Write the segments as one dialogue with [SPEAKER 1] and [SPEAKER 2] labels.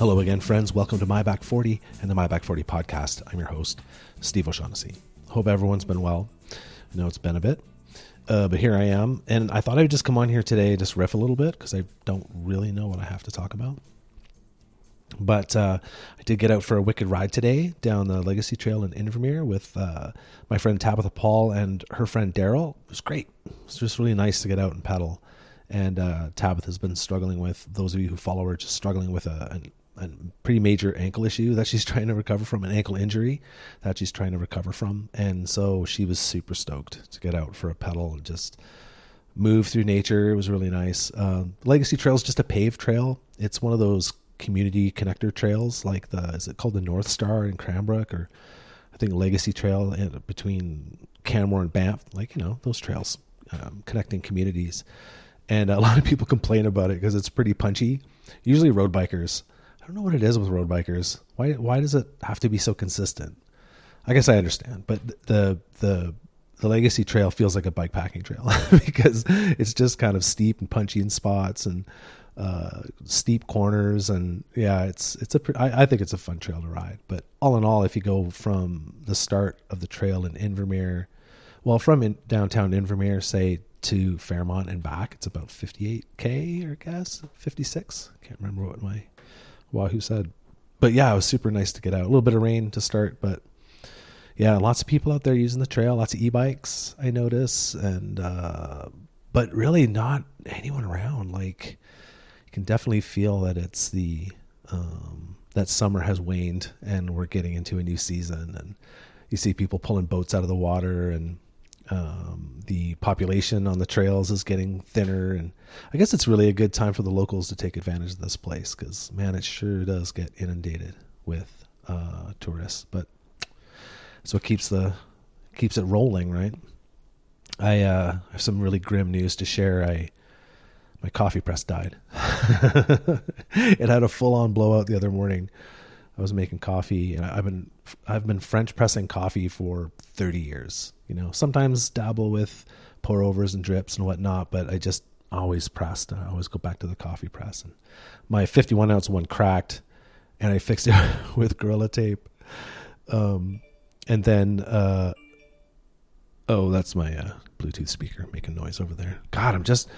[SPEAKER 1] Hello again, friends. Welcome to My Back 40 and the My Back 40 podcast. I'm your host, Steve O'Shaughnessy. Hope everyone's been well. I know it's been a bit, uh, but here I am. And I thought I'd just come on here today, just riff a little bit because I don't really know what I have to talk about. But uh, I did get out for a wicked ride today down the Legacy Trail in Invermere with uh, my friend Tabitha Paul and her friend Daryl. It was great. It was just really nice to get out and pedal. And uh, Tabitha's been struggling with, those of you who follow her, just struggling with a, a, a pretty major ankle issue that she's trying to recover from, an ankle injury that she's trying to recover from. And so she was super stoked to get out for a pedal and just move through nature. It was really nice. Um, Legacy Trail is just a paved trail. It's one of those community connector trails, like the is it called the North Star in Cranbrook, or I think Legacy Trail between Canmore and Banff, like you know those trails um, connecting communities. And a lot of people complain about it because it's pretty punchy. Usually, road bikers. I don't know what it is with road bikers. Why why does it have to be so consistent? I guess I understand, but the the the legacy trail feels like a bike packing trail because it's just kind of steep and punchy in spots and uh, steep corners and yeah it's it's a I, I think it's a fun trail to ride but all in all if you go from the start of the trail in Invermere well from in downtown Invermere say to Fairmont and back it's about 58k or guess 56 can't remember what my wahoo said but yeah it was super nice to get out a little bit of rain to start but yeah, lots of people out there using the trail, lots of e-bikes I notice, and uh, but really not anyone around. Like you can definitely feel that it's the um, that summer has waned and we're getting into a new season, and you see people pulling boats out of the water, and um, the population on the trails is getting thinner, and I guess it's really a good time for the locals to take advantage of this place because man, it sure does get inundated with uh, tourists, but so it keeps the keeps it rolling, right? I uh, have some really grim news to share. I my coffee press died. it had a full on blowout the other morning. I was making coffee, and I've been I've been French pressing coffee for thirty years. You know, sometimes dabble with pour overs and drips and whatnot, but I just always pressed. I always go back to the coffee press. And my fifty one ounce one cracked, and I fixed it with gorilla tape. Um, and then uh oh that's my uh bluetooth speaker making noise over there god i'm just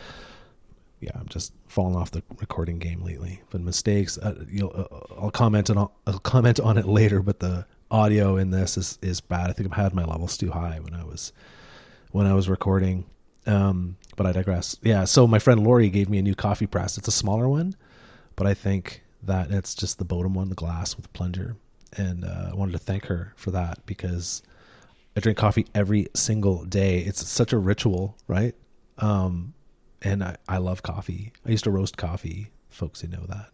[SPEAKER 1] yeah i'm just falling off the recording game lately but mistakes uh, you'll uh, i'll comment on i'll comment on it later but the audio in this is is bad i think I've had my levels too high when i was when i was recording um but i digress yeah so my friend lori gave me a new coffee press it's a smaller one but i think that it's just the bottom one the glass with the plunger and uh, I wanted to thank her for that because I drink coffee every single day. It's such a ritual, right? Um, and I, I love coffee. I used to roast coffee, folks who know that.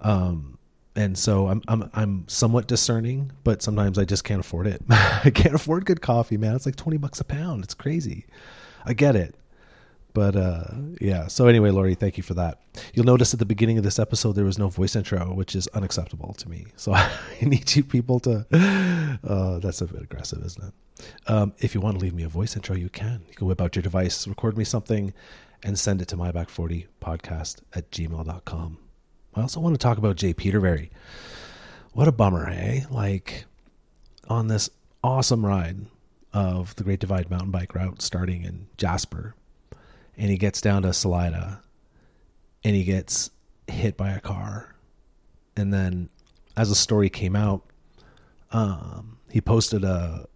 [SPEAKER 1] Um, and so I'm I'm I'm somewhat discerning, but sometimes I just can't afford it. I can't afford good coffee, man. It's like twenty bucks a pound. It's crazy. I get it, but uh, yeah. So anyway, Lori, thank you for that. You'll notice at the beginning of this episode there was no voice intro, which is unacceptable to me. So I need you people to. Uh, that's a bit aggressive, isn't it? Um, if you want to leave me a voice intro, you can. You can whip out your device, record me something, and send it to myback40podcast at gmail.com. I also want to talk about Jay Petervary. What a bummer, eh? Like on this awesome ride of the Great Divide mountain bike route starting in Jasper and he gets down to Salida and he gets hit by a car. And then as the story came out, um, he posted a,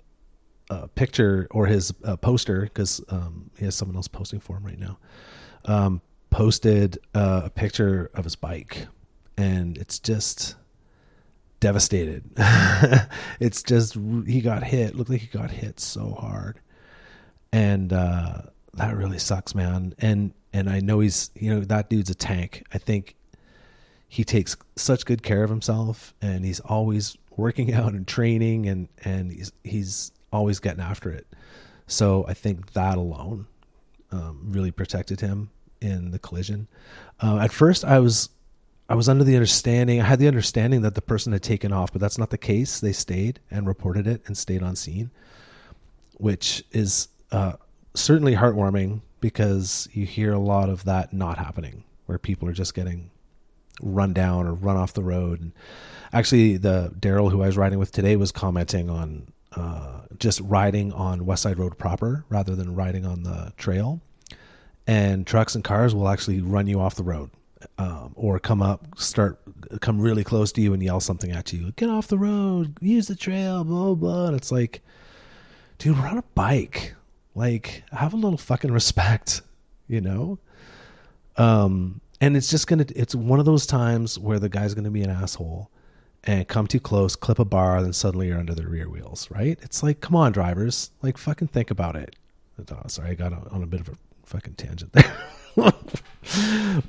[SPEAKER 1] a picture or his poster because um, he has someone else posting for him right now. Um, posted uh, a picture of his bike, and it's just devastated. it's just he got hit. Looked like he got hit so hard, and uh, that really sucks, man. And and I know he's you know that dude's a tank. I think he takes such good care of himself, and he's always working out and training, and and he's he's always getting after it. So I think that alone um, really protected him in the collision. Uh, at first, I was I was under the understanding I had the understanding that the person had taken off, but that's not the case. They stayed and reported it and stayed on scene, which is uh, certainly heartwarming because you hear a lot of that not happening, where people are just getting run down or run off the road. And actually, the Daryl who I was riding with today was commenting on uh, just riding on West Side Road proper rather than riding on the trail. And trucks and cars will actually run you off the road um, or come up, start, come really close to you and yell something at you. Get off the road, use the trail, blah, blah. And it's like, dude, we're on a bike. Like, have a little fucking respect, you know? Um, and it's just gonna, it's one of those times where the guy's gonna be an asshole and come too close, clip a bar, then suddenly you're under the rear wheels, right? It's like, come on, drivers, like fucking think about it. Oh, sorry, I got on a bit of a fucking tangent there.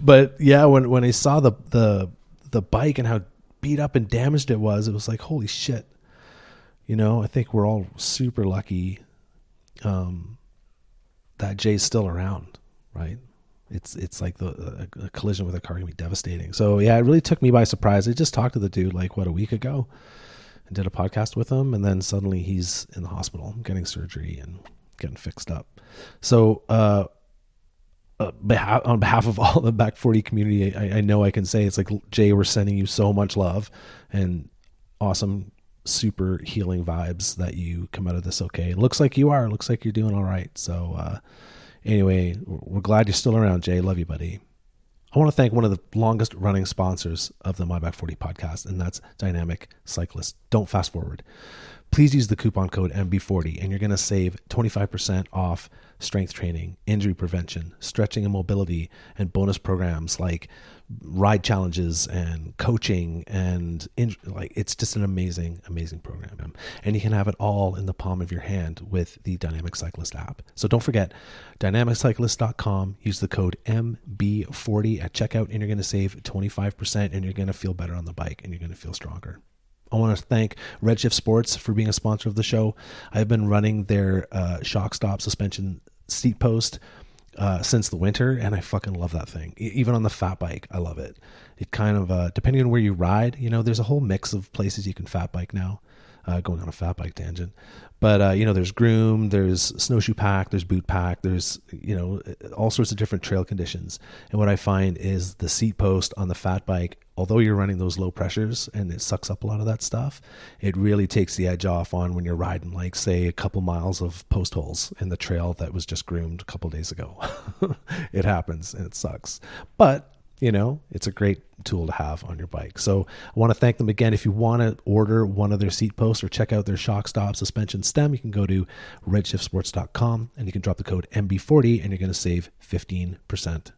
[SPEAKER 1] but yeah, when when I saw the the the bike and how beat up and damaged it was, it was like, holy shit. You know, I think we're all super lucky um, that Jay's still around, right? It's it's like the a, a collision with a car can be devastating. So yeah, it really took me by surprise. I just talked to the dude like what a week ago, and did a podcast with him, and then suddenly he's in the hospital getting surgery and getting fixed up. So uh, uh, behalf, on behalf of all the back 40 community, I, I, know I can say it's like Jay, we're sending you so much love and awesome, super healing vibes that you come out of this okay. It looks like you are. It looks like you're doing all right. So, uh, anyway, we're glad you're still around, Jay. Love you, buddy. I want to thank one of the longest running sponsors of the My Back 40 podcast, and that's Dynamic Cyclist. Don't fast forward. Please use the coupon code MB40, and you're going to save 25% off strength training, injury prevention, stretching and mobility, and bonus programs like ride challenges and coaching and in, like it's just an amazing amazing program. And you can have it all in the palm of your hand with the dynamic cyclist app. So don't forget dynamiccyclist.com use the code mb40 at checkout and you're going to save 25% and you're going to feel better on the bike and you're going to feel stronger I want to thank Redshift Sports for being a sponsor of the show. I've been running their uh, shock stop suspension seat post uh, since the winter, and I fucking love that thing. even on the fat bike, I love it. It kind of, uh, depending on where you ride, you know, there's a whole mix of places you can fat bike now. Uh, going on a fat bike tangent, but uh, you know, there's groom, there's snowshoe pack, there's boot pack, there's you know all sorts of different trail conditions. And what I find is the seat post on the fat bike, although you're running those low pressures and it sucks up a lot of that stuff, it really takes the edge off on when you're riding like say a couple miles of post holes in the trail that was just groomed a couple days ago. it happens and it sucks, but you know, it's a great tool to have on your bike. So I want to thank them again. If you want to order one of their seat posts or check out their shock stop suspension stem, you can go to redshiftsports.com and you can drop the code MB40 and you're going to save 15%.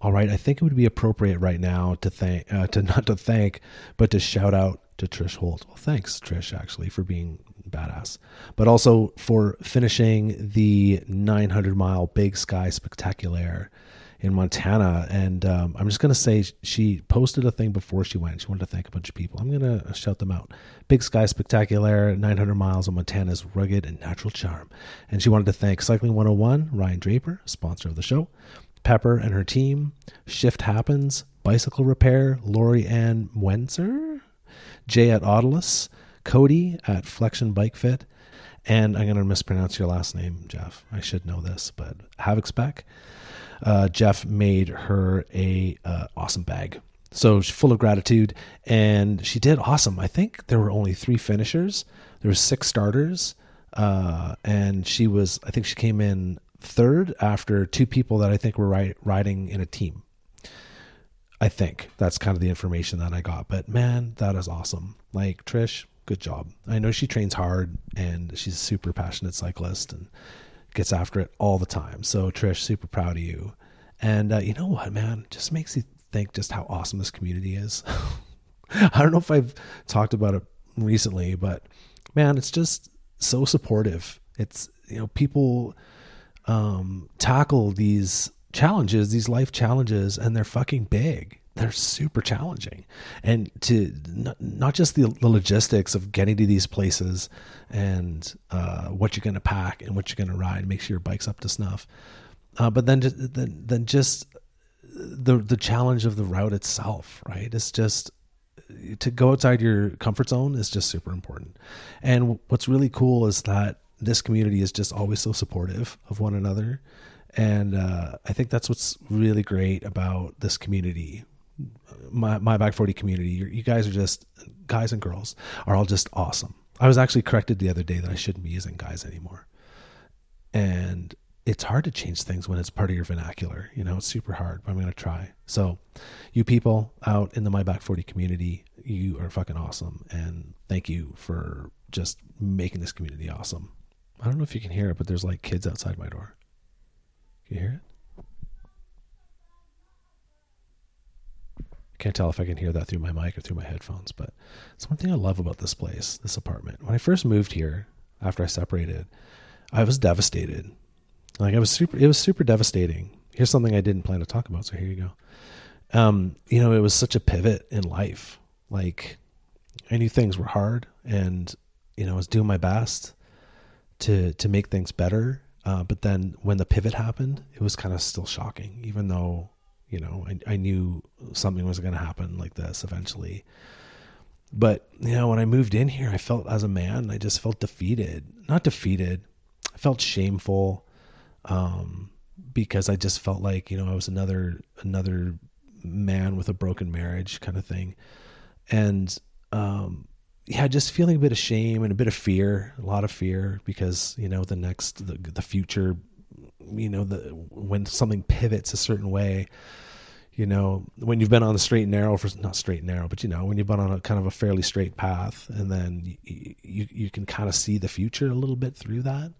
[SPEAKER 1] All right, I think it would be appropriate right now to thank, uh, to not to thank, but to shout out to Trish Holt. Well, thanks, Trish, actually, for being badass, but also for finishing the 900 mile Big Sky Spectacular in Montana. And um, I'm just to say she posted a thing before she went. She wanted to thank a bunch of people. I'm to shout them out. Big Sky Spectacular, 900 miles of Montana's rugged and natural charm. And she wanted to thank Cycling 101, Ryan Draper, sponsor of the show, Pepper and her team, Shift Happens, Bicycle Repair, Lori Ann Wenzer, Jay at Ottalaus, Cody at Flexion Bike Fit, and I'm going to mispronounce your last name, Jeff. I should know this, but Havoc Spec uh, Jeff made her a uh, awesome bag. So she's full of gratitude, and she did awesome. I think there were only three finishers. There were six starters, uh, and she was. I think she came in third after two people that I think were ri- riding in a team. I think that's kind of the information that I got. But man, that is awesome. Like Trish, good job. I know she trains hard and she's a super passionate cyclist and gets after it all the time. So Trish, super proud of you. And uh, you know what, man, just makes you think just how awesome this community is. I don't know if I've talked about it recently, but man, it's just so supportive. It's you know people um, tackle these challenges, these life challenges, and they're fucking big they're super challenging. And to not, just the, the, logistics of getting to these places and uh, what you're going to pack and what you're going to ride make sure your bike's up to snuff. Uh, but then just, then, then just the the challenge of the route itself right? It's just to go outside your comfort zone is just super important. And what's really cool is that this community is just always so supportive of one another. And uh, i think that's what's really great about this community my my back 40 community. You're, you guys are just guys and girls are all just awesome. I was actually corrected the other day that I shouldn't be using guys anymore. And it's hard to change things when it's part of your vernacular. You know, it's super hard, but I'm going to try. So, you people out in the My Back 40 community, you are fucking awesome. And thank you for just making this community awesome. I don't know if you can hear it, but there's like kids outside my door. Can you hear it? Can't tell if I can hear that through my mic or through my headphones, but it's one thing I love about this place, this apartment. When I first moved here, after I separated, I was devastated like I was super, it was super devastating. Here's something I didn't plan to talk about, so here you go. Um, you know, it was such a pivot in life. Like I knew things were hard, and you know, I was doing my best to to make things better. Uh, but then when the pivot happened, it was kind of still shocking, even though you know I, I knew something was going to happen like this eventually. But you know, when I moved in here, I felt as a man, I just felt defeated. Not defeated. I felt shameful um, because I just felt like you know I was another another man with a broken marriage kind of thing, and um, yeah, just feeling a bit of shame and a bit of fear, a lot of fear because you know the next the, the future, you know the when something pivots a certain way. You know, when you've been on the straight and narrow for not straight and narrow, but you know, when you've been on a kind of a fairly straight path, and then you, you, you can kind of see the future a little bit through that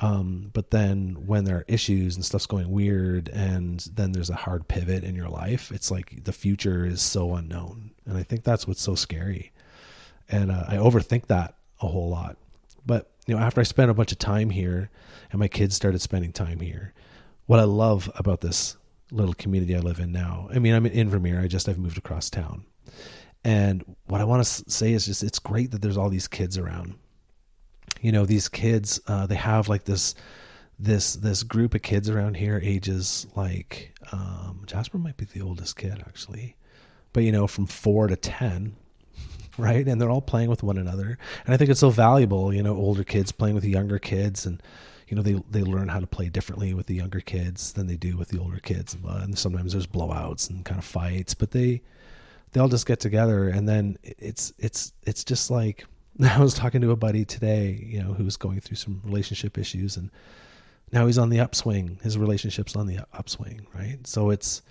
[SPEAKER 1] um, but then when there are issues and stuff's going weird, and then there's a hard pivot in your life, it's like the future is so unknown. And I think that's what's so scary. And uh, I overthink that a whole lot. But, you know, after I spent a bunch of time here and my kids started spending time here, what I love about this little community I live in now, I mean, I'm in Invermere, I just, I've moved across town. And what I want to say is just, it's great that there's all these kids around. You know these kids uh, they have like this this this group of kids around here ages like um, jasper might be the oldest kid actually. But you know from four to ten right? And they're all playing with one another. And i think it's so valuable you know older kids playing with younger kids and you know they they learn how to play differently with the younger kids than they do with the older kids and sometimes there's blowouts and kind of fights but they they all just get together and then it's it's it's just like I was talking to a buddy today, you know, who was going through some relationship issues and now he's on the upswing. His relationship's on the upswing, right? So it's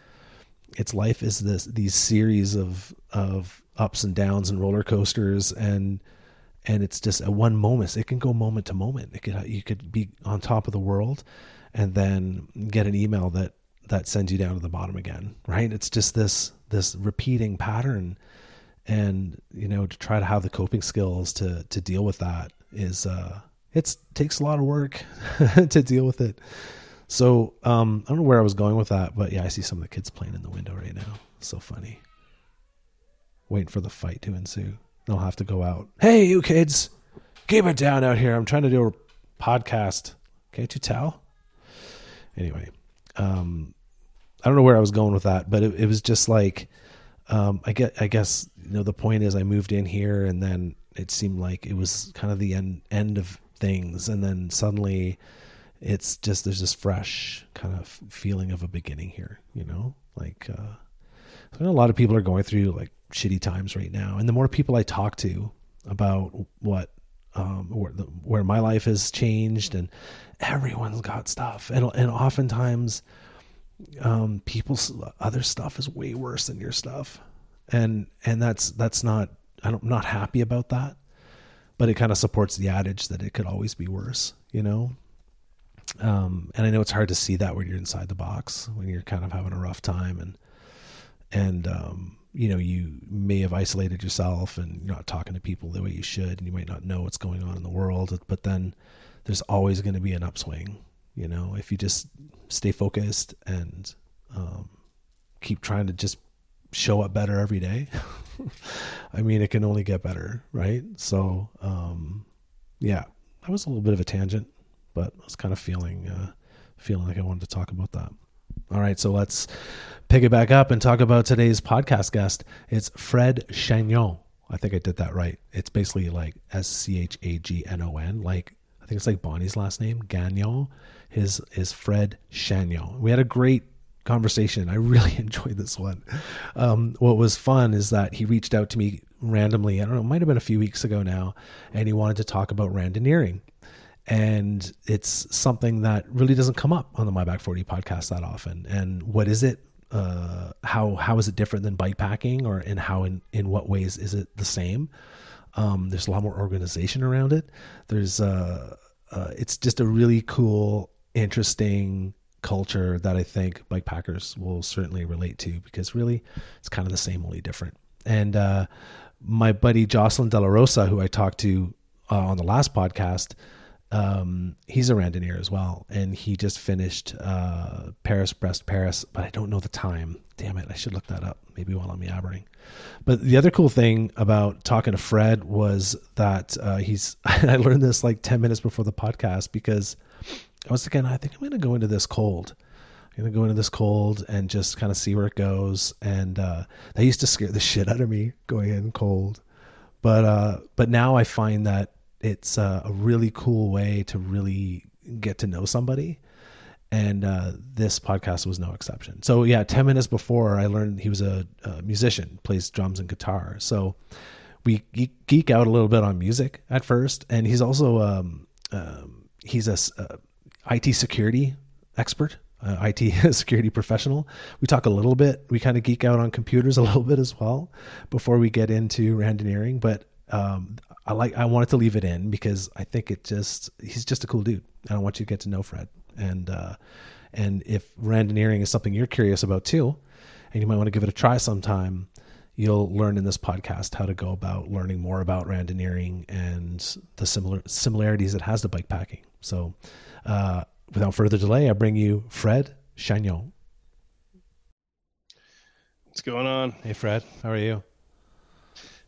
[SPEAKER 1] it's life is this these series of of ups and downs and roller coasters and and it's just at one moment it can go moment to moment. It could you could be on top of the world and then get an email that that sends you down to the bottom again right? It's just this this repeating pattern. And you know to try to have the coping skills to to deal with that is uh it takes a lot of work to deal with it. So um i don't know where i was going with that but yeah i see some of the kids playing in the window right now. So funny. Waiting for the fight to ensue they'll have to go out. Hey you kids. Keep it down out here. I'm trying to do a podcast. Can't you tell? Anyway um i don't know where i was going with that but it, it was just like um, I get, I guess, you know, the point is I moved in here and then it seemed like it was kind of the end, end of things. And then suddenly it's just, there's this fresh kind of feeling of a beginning here, you know, like, uh, I know a lot of people are going through like shitty times right now. And the more people I talk to about what, um, where, the, where my life has changed and everyone's got stuff. And, and oftentimes, um, people's other stuff is way worse than your stuff, and and that's that's not I'm not happy about that, but it kind of supports the adage that it could always be worse, you know. Um, and I know it's hard to see that when you're inside the box when you're kind of having a rough time and and um, you know you may have isolated yourself and you're not talking to people the way you should and you might not know what's going on in the world but then there's always going to be an upswing you know? If you just stay focused and um, keep trying to just show up better every day i mean it can only get better right? So um, yeah that was a little bit of a tangent but i was kind of feeling uh, feeling like i wanted to talk about that all right so let's pick it back up and talk about today's podcast guest it's fred chagnon i think i did that right it's basically like s-c-h-a-g-n-o-n like i think it's like bonnie's last name gagnon his is Fred Chagnon. We had a great conversation. I really enjoyed this one. Um, what was fun is that he reached out to me randomly. I don't know, it might have been a few weeks ago now, and he wanted to talk about randonneuring. And it's something that really doesn't come up on the My Back 40 podcast that often. And what is it? Uh, how how is it different than bike packing, or in how in in what ways is it the same? Um, there's a lot more organization around it. There's uh, uh, it's just a really cool, interesting culture that I think bike packers will certainly relate to because really it's kind of the same, only different. And uh, my buddy Jocelyn De La Rosa, who I talked to uh, on the last podcast, um, he's a randonneur as well, and he just finished uh, Paris Brest Paris, but I don't know the time. Damn it, I should look that up maybe while I'm yabbering. But the other cool thing about talking to Fred was that uh, he's. I learned this like ten minutes before the podcast because I was thinking, I think I'm going to go into this cold. I'm going to go into this cold and just kind of see where it goes. And uh, that used to scare the shit out of me going in cold. But uh, but now I find that it's uh, a really cool way to really get to know somebody. And uh, this podcast was no exception. So yeah, ten minutes before I learned he was a, a musician, plays drums and guitar. So we geek out a little bit on music at first, and he's also um, um, he's a, IT security expert, uh, IT security professional. We talk a little bit. We kind of geek out on computers a little bit as well before we get into randonneuring. But um, I like I wanted to leave it in because I think it just he's just a cool dude, and I want you to get to know Fred. And uh, and if randonneuring is something you're curious about too, and you might want to give it a try sometime, you'll learn in this podcast how to go about learning more about randonneuring and the similar similarities it has to bike packing. So uh, without further delay, I bring you Fred Chagnon.
[SPEAKER 2] What's going on?
[SPEAKER 1] Hey, Fred. How are you?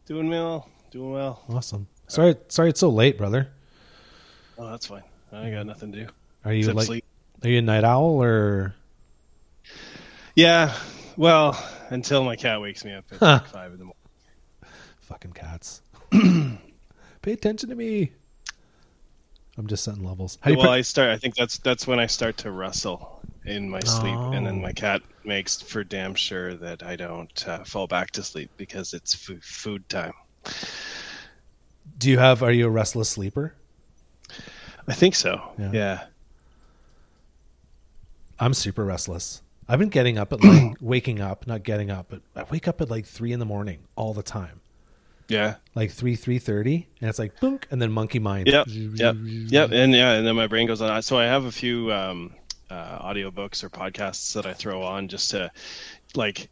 [SPEAKER 2] Doing well. Doing well.
[SPEAKER 1] Awesome. Sorry, sorry it's so late, brother.
[SPEAKER 2] Oh, that's fine. I got nothing to do.
[SPEAKER 1] Are you like? Sleep. Are you a night owl or?
[SPEAKER 2] Yeah. Well, until my cat wakes me up at huh. like five in the morning.
[SPEAKER 1] Fucking cats. Pay attention to me. I'm just setting levels.
[SPEAKER 2] How well, I start. I think that's that's when I start to rustle in my sleep, oh. and then my oh. cat makes for damn sure that I don't uh, fall back to sleep because it's food time.
[SPEAKER 1] Do you have? Are you a restless sleeper?
[SPEAKER 2] I think so. Yeah. yeah.
[SPEAKER 1] I'm super restless. I've been getting up at like waking up, not getting up, but I wake up at like three in the morning all the time.
[SPEAKER 2] Yeah.
[SPEAKER 1] Like three, three thirty, and it's like boom, and then monkey mind.
[SPEAKER 2] Yep. Yep. Yep. And yeah, and then my brain goes on. So I have a few um, uh, audiobooks or podcasts that I throw on just to, like,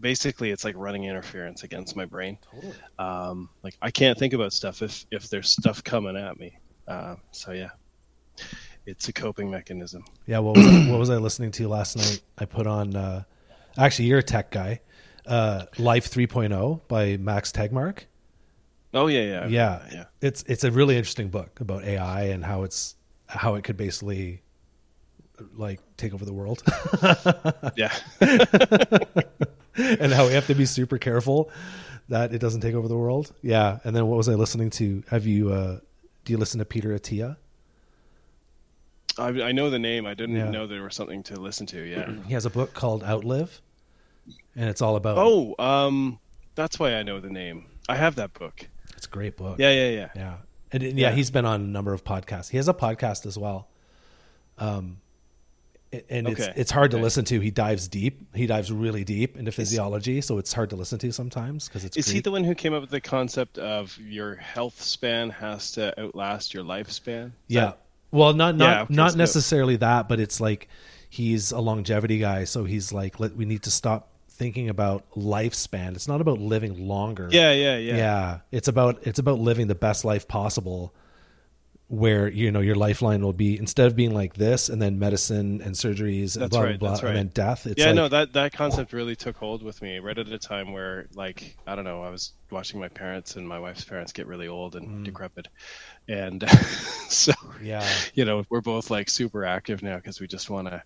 [SPEAKER 2] basically it's like running interference against my brain. Totally. Um, like I can't think about stuff if if there's stuff coming at me. Uh, so yeah, it's a coping mechanism.
[SPEAKER 1] Yeah. What was I, what was I listening to last night? I put on. Uh, actually, you're a tech guy. Uh, Life 3.0 by Max Tegmark.
[SPEAKER 2] Oh yeah, yeah,
[SPEAKER 1] yeah, yeah. It's it's a really interesting book about AI and how it's how it could basically like take over the world.
[SPEAKER 2] yeah,
[SPEAKER 1] and how we have to be super careful that it doesn't take over the world. Yeah, and then what was I listening to? Have you uh, do you listen to Peter Attia?
[SPEAKER 2] I, I know the name. I didn't yeah. know there was something to listen to. Yeah,
[SPEAKER 1] he has a book called Outlive, and it's all about.
[SPEAKER 2] Oh, um, that's why I know the name. I have that book.
[SPEAKER 1] It's a great book.
[SPEAKER 2] Yeah, yeah, yeah,
[SPEAKER 1] yeah. And yeah, yeah, he's been on a number of podcasts. He has a podcast as well. Um, and okay. it's it's hard okay. to listen to. He dives deep. He dives really deep into physiology, so it's hard to listen to sometimes because it's.
[SPEAKER 2] Is
[SPEAKER 1] Greek.
[SPEAKER 2] he the one who came up with the concept of your health span has to outlast your lifespan?
[SPEAKER 1] Yeah. That... Well, not not yeah, okay, not necessarily that, but it's like he's a longevity guy, so he's like, let, we need to stop thinking about lifespan. It's not about living longer.
[SPEAKER 2] Yeah, yeah, yeah.
[SPEAKER 1] Yeah, it's about it's about living the best life possible where you know your lifeline will be instead of being like this and then medicine and surgeries and that's blah right, blah blah right. and then death
[SPEAKER 2] yeah like, no that that concept really took hold with me right at a time where like i don't know i was watching my parents and my wife's parents get really old and mm. decrepit and so
[SPEAKER 1] yeah
[SPEAKER 2] you know we're both like super active now because we just want to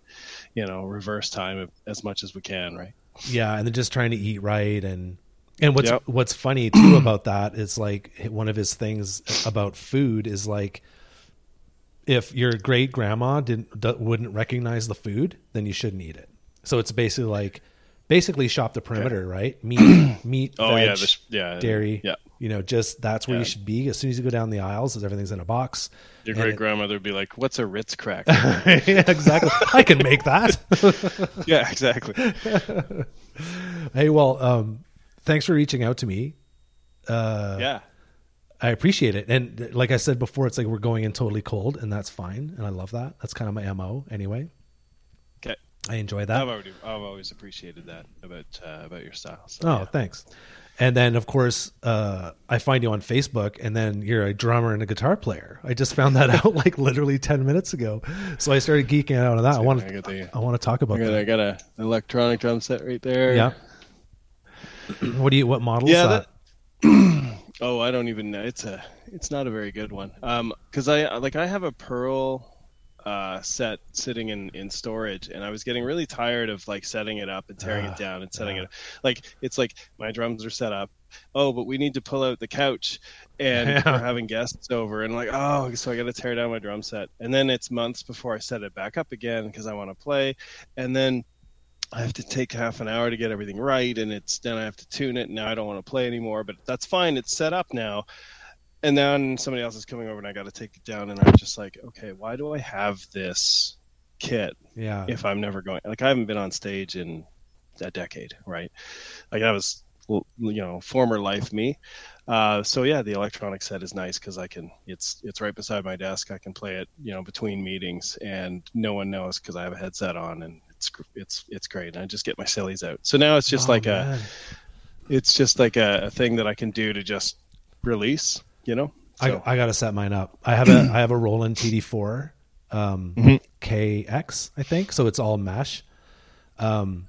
[SPEAKER 2] you know reverse time as much as we can right
[SPEAKER 1] yeah, and then just trying to eat right and and what's yep. what's funny too about that is like one of his things about food is like if your great grandma didn't wouldn't recognize the food, then you shouldn't eat it. So it's basically like basically shop the perimeter, right? Meat, meat,
[SPEAKER 2] Oh
[SPEAKER 1] veg,
[SPEAKER 2] yeah, this, yeah,
[SPEAKER 1] dairy.
[SPEAKER 2] Yeah,
[SPEAKER 1] You know, just that's where you should be. As soon as you go down the aisles, is everything's in a box.
[SPEAKER 2] your great grandmother would be like, "What's a Ritz crack?"
[SPEAKER 1] yeah, exactly. I can make that.
[SPEAKER 2] yeah, exactly.
[SPEAKER 1] hey, well, um, thanks for reaching out to me. Uh,
[SPEAKER 2] Yeah,
[SPEAKER 1] I appreciate it. And like I said before, it's like we're going in totally cold, and that's fine. And I love that. That's kind of my mo anyway.
[SPEAKER 2] okay.
[SPEAKER 1] I enjoy
[SPEAKER 2] I've
[SPEAKER 1] that.
[SPEAKER 2] already, I've always appreciated that about uh, about your style. So,
[SPEAKER 1] Oh,
[SPEAKER 2] yeah.
[SPEAKER 1] thanks. And then, of course, uh, I find you on Facebook, and then you're a drummer and a guitar player. I just found that out like literally ten minutes ago, so I started geeking out on that. I want
[SPEAKER 2] I
[SPEAKER 1] to,
[SPEAKER 2] the,
[SPEAKER 1] I want to talk
[SPEAKER 2] I
[SPEAKER 1] about
[SPEAKER 2] got,
[SPEAKER 1] that.
[SPEAKER 2] I got a electronic drum set right there.
[SPEAKER 1] Yeah. What do you? What model is
[SPEAKER 2] Yeah,
[SPEAKER 1] that?
[SPEAKER 2] Oh, I don't even know. It's a, it's not a very good one. Um, because I like I have a Pearl uh set sitting in in storage and i was getting really tired of like setting it up and tearing
[SPEAKER 1] Ah,
[SPEAKER 2] it down and setting it up like it's like my drums are set up oh but we need to pull out the couch and
[SPEAKER 1] Yeah.
[SPEAKER 2] we're having guests over and like oh so i gotta tear down my drum set and then it's months before i set it back up again because i want to play and then I have to take half an hour to get everything right, and it's then I have to tune it. And now I don't want to play anymore, but that's fine. It's set up now. And then somebody else is coming over, and I got to take it down. And I'm just like, okay, why do I have this kit
[SPEAKER 1] Yeah.
[SPEAKER 2] if I'm never going? Like I haven't been on stage in a decade, right? Like I was, you know, former life me. Uh, so yeah, the electronic set is nice because I can. It's it's right beside my desk. I can play it, you know, between meetings, and no one knows because I have a headset on, and it's it's it's great. And I just get my sillies out. So now it's just
[SPEAKER 1] Oh,
[SPEAKER 2] like a it's just like a, a thing that I can do to just release, you know. So,
[SPEAKER 1] I, I got to set mine up. I have a I have a Roland TD4 um,
[SPEAKER 2] Mhm.
[SPEAKER 1] KX, I think. So it's all mesh. Um,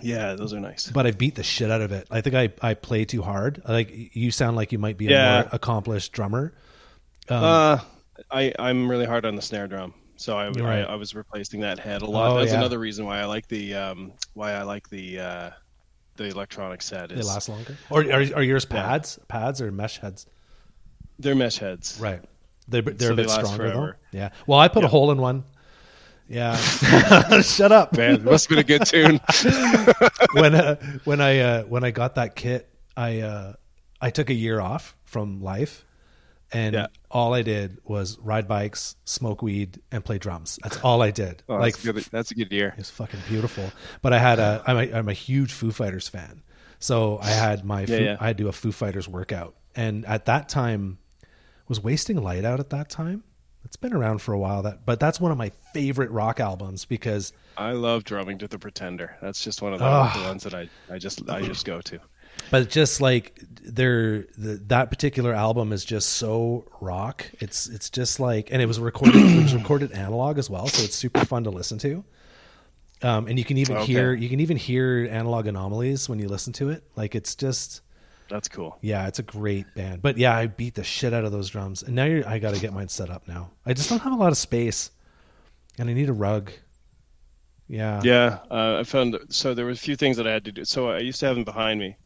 [SPEAKER 2] yeah, those are nice.
[SPEAKER 1] but I beat the shit out of it. I think I, I play too hard. Like you sound like you might be a more accomplished drummer. Um,
[SPEAKER 2] uh, I I'm really hard on the snare drum, so I,
[SPEAKER 1] right.
[SPEAKER 2] I, I was replacing that head a lot.
[SPEAKER 1] Oh,
[SPEAKER 2] That's
[SPEAKER 1] yeah.
[SPEAKER 2] another reason why I like the um why I like the uh the electronic set
[SPEAKER 1] they
[SPEAKER 2] is
[SPEAKER 1] last longer. Or are, are yours
[SPEAKER 2] Yeah.
[SPEAKER 1] pads, pads or mesh heads?
[SPEAKER 2] they're mesh heads.
[SPEAKER 1] Right. They're they're
[SPEAKER 2] So
[SPEAKER 1] a bit
[SPEAKER 2] last
[SPEAKER 1] stronger
[SPEAKER 2] forever.
[SPEAKER 1] though. Yeah. Well, I put a hole in one. Yeah. Shut up.
[SPEAKER 2] Man, it must have been a good tune.
[SPEAKER 1] when uh, when I uh, when I got that kit, I uh, I took a year off from life, and
[SPEAKER 2] Yeah.
[SPEAKER 1] all I did was ride bikes, smoke weed, and play drums. That's all I did.
[SPEAKER 2] Oh,
[SPEAKER 1] like
[SPEAKER 2] that's, good. that's a good year.
[SPEAKER 1] it's fucking beautiful. But I had a I'm a I'm a huge Foo Fighters fan, so I had my
[SPEAKER 2] Yeah,
[SPEAKER 1] Foo,
[SPEAKER 2] yeah.
[SPEAKER 1] I had to do a Foo Fighters workout, and at that time was Wasting Light out at that time. It's been around for a while that, but that's one of my favorite rock albums because
[SPEAKER 2] I love drumming to the Pretender. That's just one of the, the ones that I, I just I just go to.
[SPEAKER 1] But just like they're the, that particular album is just so rock. It's it's just like and it was recorded it was recorded analog as well so it's super fun to listen to. Um and you can even
[SPEAKER 2] Okay.
[SPEAKER 1] hear you can even hear analog anomalies when you listen to it. Like it's just
[SPEAKER 2] That's cool.
[SPEAKER 1] yeah it's a great band. But yeah i beat the shit out of those drums. And now you're i gotta get mine set up now. I just don't have a lot of space. And i need a rug. Yeah.
[SPEAKER 2] Yeah, uh, I found so there were a few things that I had to do. So I used to have them behind me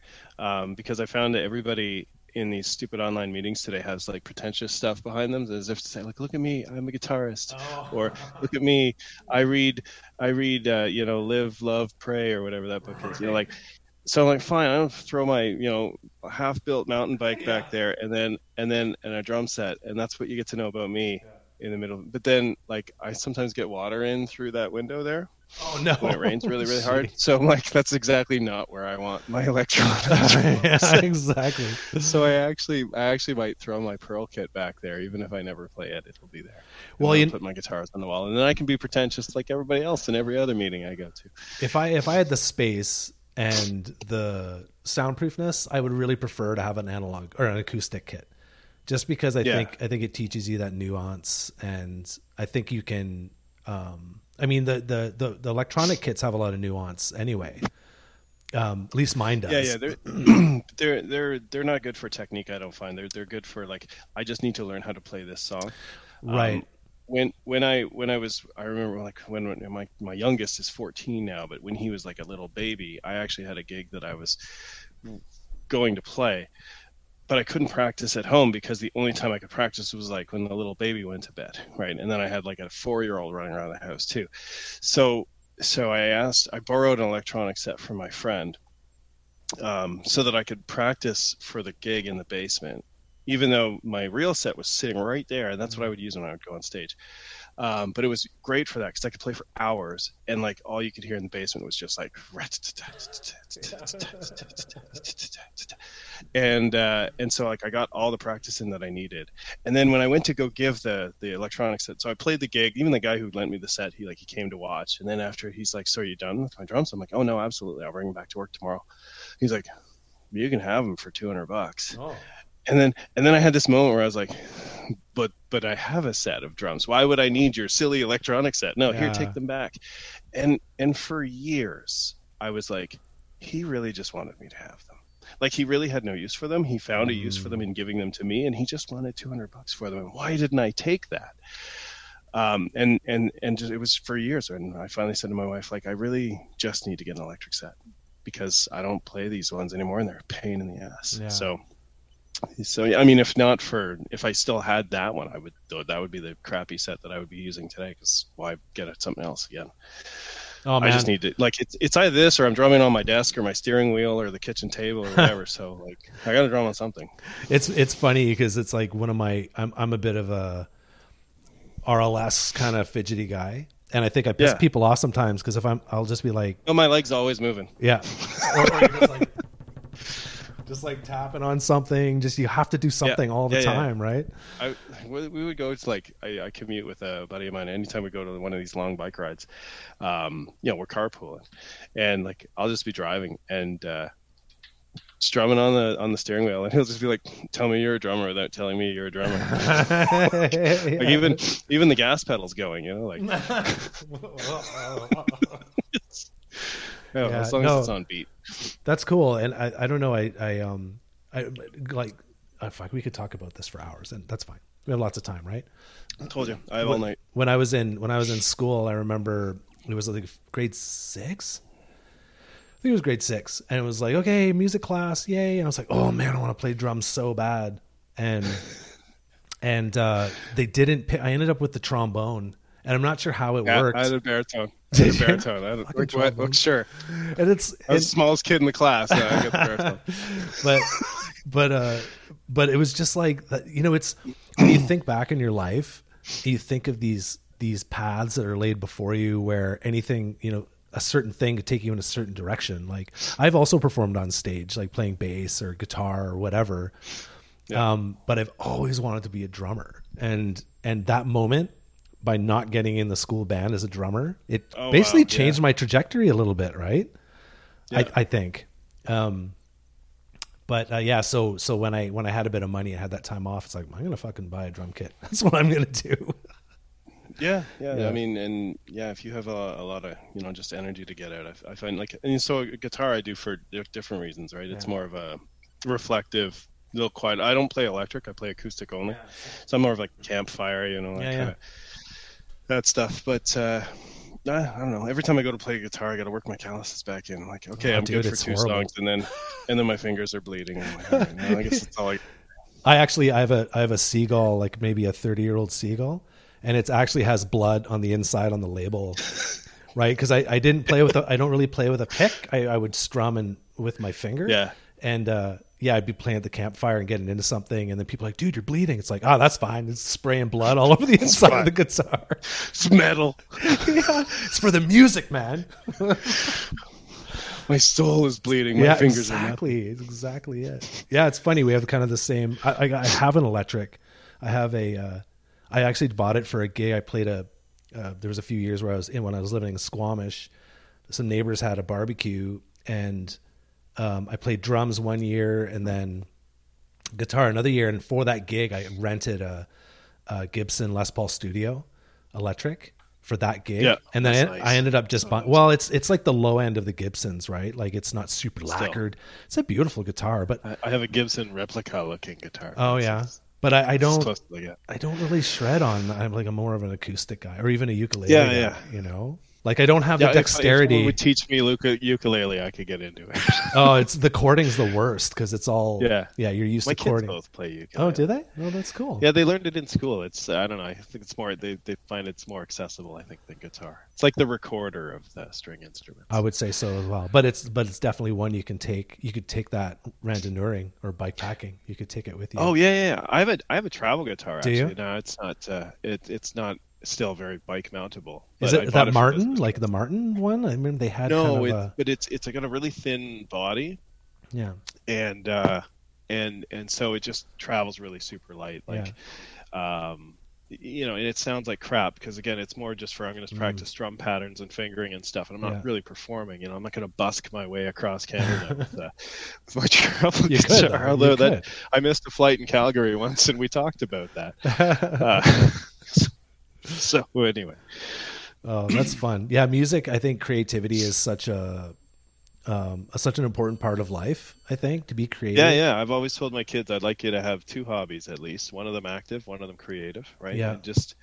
[SPEAKER 2] um, because I found that everybody in these stupid online meetings today has like pretentious stuff behind them, as if to say, like, "Look at me, I'm a guitarist," or "Look at me, I read, I read, uh, you know, Live, Love, Pray, or whatever that book is." You know, like. So I'm like, fine, I don't throw my, you know, half-built mountain bike back there, and then and then and a drum set, and that's what you get to know about me in the middle. But then, like, I sometimes get water in through that window there
[SPEAKER 1] oh no.
[SPEAKER 2] when it rains really really hard. So i'm like that's exactly not where i want my electronics
[SPEAKER 1] yeah, exactly.
[SPEAKER 2] so i actually i actually might throw my pearl kit back there. Even if i never play it it'll be there. And
[SPEAKER 1] Well,
[SPEAKER 2] I'll
[SPEAKER 1] you-
[SPEAKER 2] put my guitars on the wall. And then i can be pretentious like everybody else in every other meeting i go to.
[SPEAKER 1] If I if I had the space and the soundproofness, I would really prefer to have an analog or an acoustic kit. Just because I
[SPEAKER 2] Yeah.
[SPEAKER 1] think I think it teaches you that nuance and I think you can um I mean the the the, the electronic kits have a lot of nuance anyway. Um at least mine does.
[SPEAKER 2] yeah yeah they're they're they're they're not good for technique i don't find they're they're good for like i just need to learn how to play this song Um,
[SPEAKER 1] Right.
[SPEAKER 2] when when I when I was I remember like when, when my my youngest is 14 now, but when he was like a little baby, I actually had a gig that I was going to play, but I couldn't practice at home because the only time I could practice was like when the little baby went to bed, right? And then I had like a four year old running around the house too, so so I asked, I borrowed an electronic set from my friend, um, so that I could practice for the gig in the basement, even though my real set was sitting right there, and that's what I would use when I would go on stage. Um, but it was great for that because I could play for hours, and like all you could hear in the basement was just like, and uh, and so like I got all the practice in that I needed. And then when I went to go give the the electronic set, so I played the gig. Even the guy who lent me the set, he like he came to watch, and then after he's like, "So are you done with my drums?" I'm like, "Oh no, absolutely. I'll bring them back to work tomorrow." He's like, "You can have them for two hundred bucks." Oh and then and then I had this moment where I was like, but but I have a set of drums. Why would I need your silly electronic set? No, yeah. here, take them back. And and for years I was like, he really just wanted me to have them. Like he really had no use for them. He found mm. a use for them mm. in giving them to me, and he just wanted two hundred bucks for them. And why didn't I take that? Um, and and and just, it was for years. And I finally said to my wife, like, I really just need to get an electric set because I don't play these ones anymore, and they're a pain in the ass. Yeah. So so I mean, if not for if I still had that one, I would that would be the crappy set that I would be using today. Because why get it something else again? Oh, I just need to like it's it's either this or I'm drumming on my desk or my steering wheel or the kitchen table or whatever. so like I got to drum on something.
[SPEAKER 1] It's it's funny because it's like one of my I'm I'm a bit of a RLS kind of fidgety guy. And I think I piss yeah. people off sometimes because if I'm, I'll just be like,
[SPEAKER 2] "Oh, my leg's always moving."
[SPEAKER 1] Yeah, or, or you're just like, just like tapping on something. Just you have to do something yeah, all the yeah, time, yeah. right?
[SPEAKER 2] I, we would go. It's like I, I, commute with a buddy of mine. Anytime we go to one of these long bike rides, um, you know, we're carpooling, and like I'll just be driving and. uh strumming on the on the steering wheel and he'll just be like tell me you're a drummer without telling me you're a drummer like even even the gas pedal's going you know like yeah, yeah, as long no, as it's on beat.
[SPEAKER 1] That's cool, and I, I don't know. I, I um, I like. Uh, fuck, we could talk about this for hours, and that's fine. We have lots of time, right?
[SPEAKER 2] I told you, I have when, all night.
[SPEAKER 1] When I was in when I was in school, I remember it was like grade six. I think it was grade six, and it was like, okay, music class, yay! And I was like, oh man, I want to play drums so bad, and and uh, they didn't. Pick, I ended up with the trombone, and I'm not sure how it yeah, worked.
[SPEAKER 2] I had a baritone. Did a baritone. I like, what, sure.
[SPEAKER 1] And it's
[SPEAKER 2] I was the smallest kid in the class. So I the
[SPEAKER 1] baritone. but but uh, but it was just like you know, it's when you think back in your life, you think of these these paths that are laid before you, where anything you know a certain thing could take you in a certain direction. Like I've also performed on stage, like playing bass or guitar or whatever. Yeah. Um, but I've always wanted to be a drummer, and and that moment by not getting in the school band as a drummer. It oh, basically wow. changed yeah. my trajectory a little bit, right? Yeah. I, I, think. Um, but uh, yeah, so so when I when I had a bit of money, I had that time off. It's like I'm gonna fucking buy a drum kit. That's what I'm gonna do.
[SPEAKER 2] yeah, yeah, yeah. I mean, and yeah, if you have a, a, lot of you know just energy to get out, I, I find like and so guitar I do for different reasons, right? It's more of a reflective, little quiet. I don't play electric. I play acoustic only. So I'm more of like campfire, you know, like yeah, yeah that stuff. But uh, I, don't know. Every time I go to play guitar, I got to work my calluses back in. I'm like, okay, oh, I'm dude, good for two horrible. songs, and then and then my fingers are bleeding. Like, right, no, I guess that's all I.
[SPEAKER 1] I actually I have a I have a seagull like maybe a 30 year old seagull, and it actually has blood on the inside on the label, right? Because I, I didn't play with a, I don't really play with a pick. I, I would strum and with my finger.
[SPEAKER 2] Yeah.
[SPEAKER 1] And uh, yeah, I'd be playing at the campfire and getting into something, and then people are like, dude, you're bleeding. It's like, oh, that's fine. It's spraying blood all over the inside of the guitar.
[SPEAKER 2] It's metal.
[SPEAKER 1] yeah, it's for the music, man.
[SPEAKER 2] My soul is bleeding. My
[SPEAKER 1] yeah,
[SPEAKER 2] fingers
[SPEAKER 1] exactly. are exactly. It's exactly it. Yeah, it's funny. We have kind of the same. I, I, I have an electric. I have a. Uh, I actually bought it for a gig. I played a. Uh, there was a few years where I was in when I was living in Squamish. Some neighbors had a barbecue and um, I played drums one year and then guitar another year. And for that gig, I rented a, a Gibson Les Paul Studio electric for that gig. Yeah, and then I, nice. I, ended up just buying. Well, it's it's like the low end of the Gibsons, right? Like it's not super Still. lacquered. It's a beautiful guitar, but
[SPEAKER 2] I, I have a Gibson replica looking guitar.
[SPEAKER 1] Oh yeah. But I, I don't. I don't really shred on. I'm like a more of an acoustic guy, or even a ukulele. Yeah, guy, yeah. You know. Like I don't have
[SPEAKER 2] Yeah,
[SPEAKER 1] the
[SPEAKER 2] if- if
[SPEAKER 1] dexterity.
[SPEAKER 2] someone would teach me ukulele, I could get into it.
[SPEAKER 1] oh, it's the chording's the worst because it's all
[SPEAKER 2] Yeah.
[SPEAKER 1] yeah. You're used
[SPEAKER 2] My
[SPEAKER 1] to
[SPEAKER 2] kids both play ukulele.
[SPEAKER 1] Oh, do they? Oh, that's cool.
[SPEAKER 2] Yeah, they learned it in school. It's I don't know. I think it's more they, they find it's more accessible. I think than guitar. It's like the recorder of the string instruments.
[SPEAKER 1] I would say so as well. But it's but it's definitely one you can take. You could take that randonneuring or bike packing. You could take it with you.
[SPEAKER 2] Oh yeah, yeah, yeah. I have a I have a travel guitar.
[SPEAKER 1] Do
[SPEAKER 2] Actually,
[SPEAKER 1] you?
[SPEAKER 2] no, it's not. Uh, it it's not still very bike mountable.
[SPEAKER 1] is it that
[SPEAKER 2] for
[SPEAKER 1] Martin? Like the Martin one? I mean, they had
[SPEAKER 2] No,
[SPEAKER 1] kind of
[SPEAKER 2] it,
[SPEAKER 1] a
[SPEAKER 2] but it's it's got a really thin body,
[SPEAKER 1] yeah.
[SPEAKER 2] and uh, and and so it just travels really super light. Like, um, you know, and it sounds like crap because again, it's more just for I'm going to
[SPEAKER 1] Mm.
[SPEAKER 2] practice drum patterns and fingering and stuff, and I'm not
[SPEAKER 1] Yeah.
[SPEAKER 2] really performing. You know, I'm not going to busk my way across Canada with, uh, with my travel
[SPEAKER 1] You could,
[SPEAKER 2] guitar.
[SPEAKER 1] though.
[SPEAKER 2] Although that I missed a flight in Calgary once, and we talked about that. Uh, so anyway,
[SPEAKER 1] Oh, that's fun. Yeah, music. I think creativity is such a um, such an important part of life. I think to be creative.
[SPEAKER 2] yeah, yeah. I've always told my kids I'd like you to have two hobbies at least. One of them active, one of them creative, right?
[SPEAKER 1] Yeah.
[SPEAKER 2] And just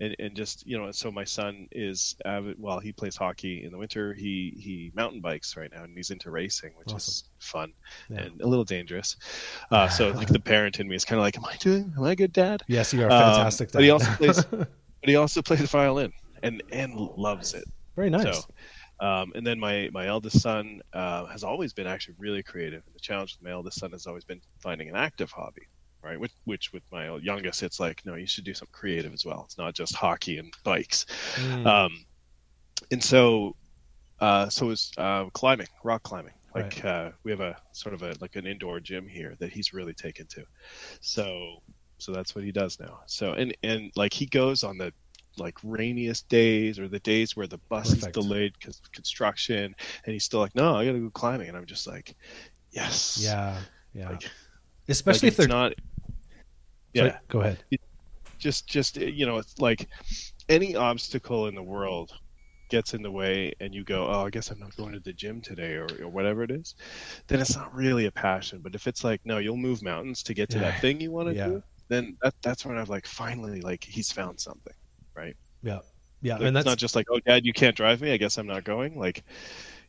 [SPEAKER 2] and, and just you know, so my son is avid. Well, he plays hockey in the winter. He he mountain bikes right now, and he's into racing, which is fun
[SPEAKER 1] Yeah.
[SPEAKER 2] and a little dangerous. Uh, so like the parent in me is kind of like, am I doing? Am I a good dad?
[SPEAKER 1] Yes, you are
[SPEAKER 2] Um,
[SPEAKER 1] fantastic.
[SPEAKER 2] but he also plays- But he also plays the violin and and loves it.
[SPEAKER 1] very nice.
[SPEAKER 2] So, um, and then my my eldest son uh, has always been actually really creative. And the challenge with my eldest son has always been finding an active hobby, right? Which, which with my youngest, it's like, no, you should do something creative as well. It's not just hockey and bikes.
[SPEAKER 1] Mm.
[SPEAKER 2] Um, and so, uh, so is uh, climbing, rock climbing. Like uh, we have a sort of a like an indoor gym here that he's really taken to. So, so that's what he does now. So and and like he goes on the like rainiest days or the days where the bus
[SPEAKER 1] Perfect.
[SPEAKER 2] is delayed because of construction, and he's still like, no, I got to go climbing, and I'm just like, yes,
[SPEAKER 1] yeah, yeah.
[SPEAKER 2] Like-
[SPEAKER 1] Especially
[SPEAKER 2] like
[SPEAKER 1] if they're
[SPEAKER 2] it's not.
[SPEAKER 1] Sorry,
[SPEAKER 2] Yeah,
[SPEAKER 1] go ahead.
[SPEAKER 2] just just eh, you know it's like any obstacle in the world gets in the way and you go oh i guess i'm not going to the gym today or, or whatever it is then it's not really a passion but if it's like no you'll move mountains to get to that thing you want to
[SPEAKER 1] Yeah.
[SPEAKER 2] do then that, that's when i'm like finally like he's found something right?
[SPEAKER 1] Yeah, yeah,
[SPEAKER 2] Like,
[SPEAKER 1] and
[SPEAKER 2] it's
[SPEAKER 1] that's
[SPEAKER 2] not just like oh dad you can't drive me i guess i'm not going like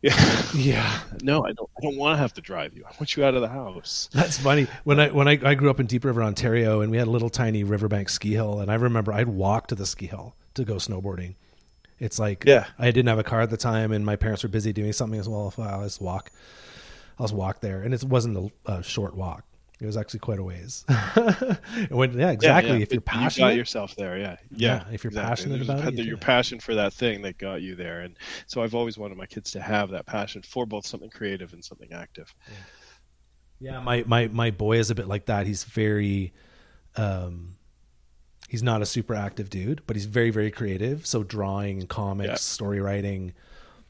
[SPEAKER 2] yeah
[SPEAKER 1] yeah.
[SPEAKER 2] no i don't i don't want to have to drive you i want you out of the house
[SPEAKER 1] That's funny. When I when I, I grew up in Deep River, Ontario, and we had a little tiny riverbank ski hill, and I remember I'd walk to the ski hill to go snowboarding. It's like
[SPEAKER 2] Yeah.
[SPEAKER 1] I didn't have a car at the time, and my parents were busy doing something as well. So I'll just walk. I'll just walk there, and it wasn't a, a short walk. It was actually quite a ways. It went- yeah, exactly.
[SPEAKER 2] Yeah, yeah,
[SPEAKER 1] If you're
[SPEAKER 2] but you
[SPEAKER 1] passionate,
[SPEAKER 2] got yourself there, yeah,
[SPEAKER 1] Yeah,
[SPEAKER 2] yeah.
[SPEAKER 1] if you're
[SPEAKER 2] exactly.
[SPEAKER 1] passionate
[SPEAKER 2] There's
[SPEAKER 1] about it,
[SPEAKER 2] the- your passion for that thing that got you there, and so I've always wanted my kids to have that passion for both something creative and something active.
[SPEAKER 1] Yeah, my my my boy is a bit like that. He's very um he's not a super active dude, but he's very very creative. So drawing, comics, story writing,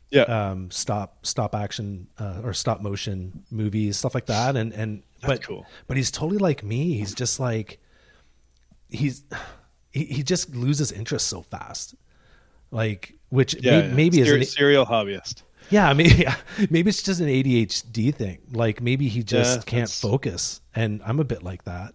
[SPEAKER 2] Yeah,
[SPEAKER 1] um stop stop action uh, or stop motion movies, stuff like that and and
[SPEAKER 2] that's
[SPEAKER 1] but
[SPEAKER 2] cool.
[SPEAKER 1] but he's totally like me. He's just like he's he, he just loses interest so fast. Like which
[SPEAKER 2] Yeah,
[SPEAKER 1] may,
[SPEAKER 2] yeah.
[SPEAKER 1] maybe is a
[SPEAKER 2] serial hobbyist.
[SPEAKER 1] yeah, maybe yeah, maybe it's just an ADHD thing. Like maybe he just
[SPEAKER 2] Yeah,
[SPEAKER 1] can't focus, and I'm a bit like that.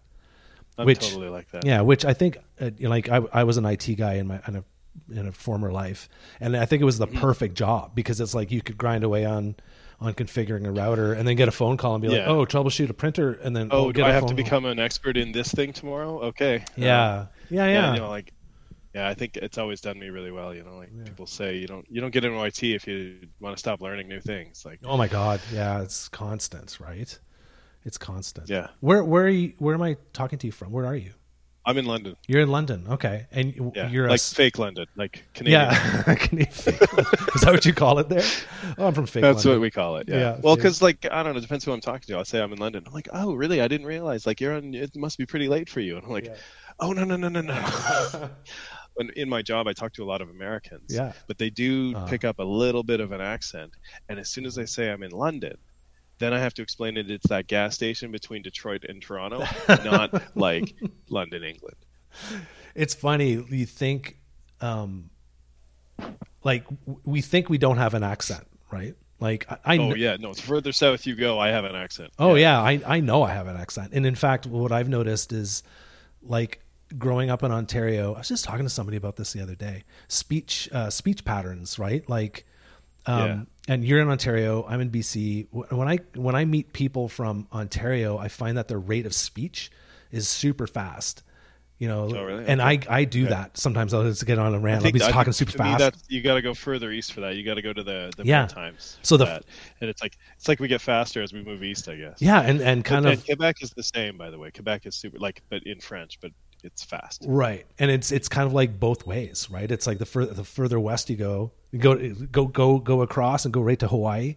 [SPEAKER 2] I'm
[SPEAKER 1] Which-
[SPEAKER 2] totally like that.
[SPEAKER 1] Yeah, which I think, uh, like I, I was an IT guy in my in a in a former life, and I think it was the
[SPEAKER 2] Mm-hmm.
[SPEAKER 1] perfect job because it's like you could grind away on on configuring a router, and then get a phone call and be like,
[SPEAKER 2] Yeah.
[SPEAKER 1] "Oh, troubleshoot a printer," and then
[SPEAKER 2] Oh,
[SPEAKER 1] get
[SPEAKER 2] do I have to
[SPEAKER 1] call.
[SPEAKER 2] become an expert in this thing tomorrow? Okay.
[SPEAKER 1] Yeah, yeah,
[SPEAKER 2] Uh,
[SPEAKER 1] yeah.
[SPEAKER 2] You know, like, yeah, I think it's always done me really well. You know, like
[SPEAKER 1] Yeah.
[SPEAKER 2] people say, you don't you don't get into IT if you want to stop learning new things. Like,
[SPEAKER 1] oh my god, yeah, it's constant, right? It's constant.
[SPEAKER 2] yeah,
[SPEAKER 1] Where where are you? Where am I talking to you from? Where are you?
[SPEAKER 2] I'm in London.
[SPEAKER 1] You're in London, okay, and
[SPEAKER 2] Yeah,
[SPEAKER 1] you're
[SPEAKER 2] like
[SPEAKER 1] s-
[SPEAKER 2] fake London, like Canadian.
[SPEAKER 1] Yeah, Canadian is that what you call it there? Oh, I'm from fake.
[SPEAKER 2] That's
[SPEAKER 1] London.
[SPEAKER 2] what we call it. Yeah.
[SPEAKER 1] Yeah,
[SPEAKER 2] well, because like I don't know, it depends who I'm talking to. I'll say I'm in London. I'm like, oh, really? I didn't realize. Like, you're on. It must be pretty late for you. And I'm like,
[SPEAKER 1] Yeah.
[SPEAKER 2] oh no no no no no. in my job, I talk to a lot of Americans.
[SPEAKER 1] Yeah.
[SPEAKER 2] But they do
[SPEAKER 1] Uh-huh.
[SPEAKER 2] pick up a little bit of an accent, and as soon as I say I'm in London. Then I have to explain it. it's that gas station between Detroit and Toronto, not like London, England.
[SPEAKER 1] It's funny. You think, um, like we think we don't have an accent, right? Like I, I
[SPEAKER 2] Oh yeah, no. The further south you go, I have an accent.
[SPEAKER 1] oh yeah, I I know I have an accent, and in fact, what I've noticed is, like growing up in Ontario, I was just talking to somebody about this the other day. Speech uh, speech patterns, right? Like, um,
[SPEAKER 2] Yeah.
[SPEAKER 1] And you're in Ontario, I'm in BC. When I when I meet people from Ontario, I find that their rate of speech is super fast. You know,
[SPEAKER 2] Oh, really?
[SPEAKER 1] and
[SPEAKER 2] Okay.
[SPEAKER 1] I I do that sometimes. I'll just get on a rant. I'll be
[SPEAKER 2] I
[SPEAKER 1] talking super fast.
[SPEAKER 2] you got to go further east for that. You got to go to the the
[SPEAKER 1] Yeah.
[SPEAKER 2] times.
[SPEAKER 1] So the-
[SPEAKER 2] that. and it's like it's like we get faster as we move east, I guess.
[SPEAKER 1] yeah, and and kind
[SPEAKER 2] and,
[SPEAKER 1] of
[SPEAKER 2] Quebec is the same, by the way. Quebec is super like, but in French, but it's fast.
[SPEAKER 1] Right, and it's it's kind of like both ways, right? It's like the further the further west you go, you go go go go across and go right to Hawaii.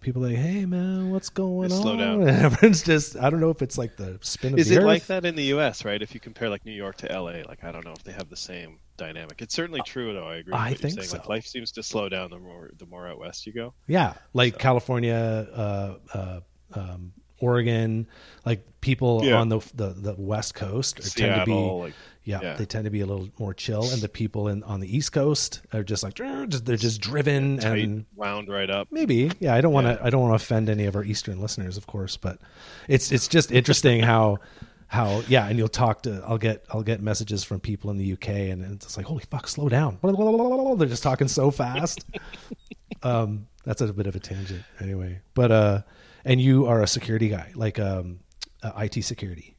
[SPEAKER 1] People are like, hey man, what's going on?
[SPEAKER 2] slow down.
[SPEAKER 1] And everyone's just I don't know if it's like the spin of
[SPEAKER 2] Is
[SPEAKER 1] the
[SPEAKER 2] it
[SPEAKER 1] earth.
[SPEAKER 2] like that in the U.S. Right? If you compare like New York to L.A., like I don't know if they have the same dynamic. It's certainly true, though. I agree. With
[SPEAKER 1] I
[SPEAKER 2] what you're
[SPEAKER 1] think
[SPEAKER 2] saying. Like
[SPEAKER 1] so.
[SPEAKER 2] life seems to slow down the more the more out west you go.
[SPEAKER 1] Yeah, like California, uh, uh, um, Oregon, like people
[SPEAKER 2] Yeah.
[SPEAKER 1] on the, the the west coast are, tend to be
[SPEAKER 2] like
[SPEAKER 1] yeah,
[SPEAKER 2] yeah.
[SPEAKER 1] they tend to be a little more chill, and the people in on the east coast are just like they're just driven
[SPEAKER 2] tight,
[SPEAKER 1] and
[SPEAKER 2] wound right up.
[SPEAKER 1] Maybe, yeah. I don't want to.
[SPEAKER 2] Yeah.
[SPEAKER 1] I don't want to offend any of our Eastern listeners, of course, but it's it's just interesting how how yeah. And you'll talk to. I'll get I'll get messages from people in the UK, and it's like, holy fuck, slow down. They're just talking so fast. um, that's a bit of a tangent, anyway. But uh, and you are a security guy, like um, uh, IT security.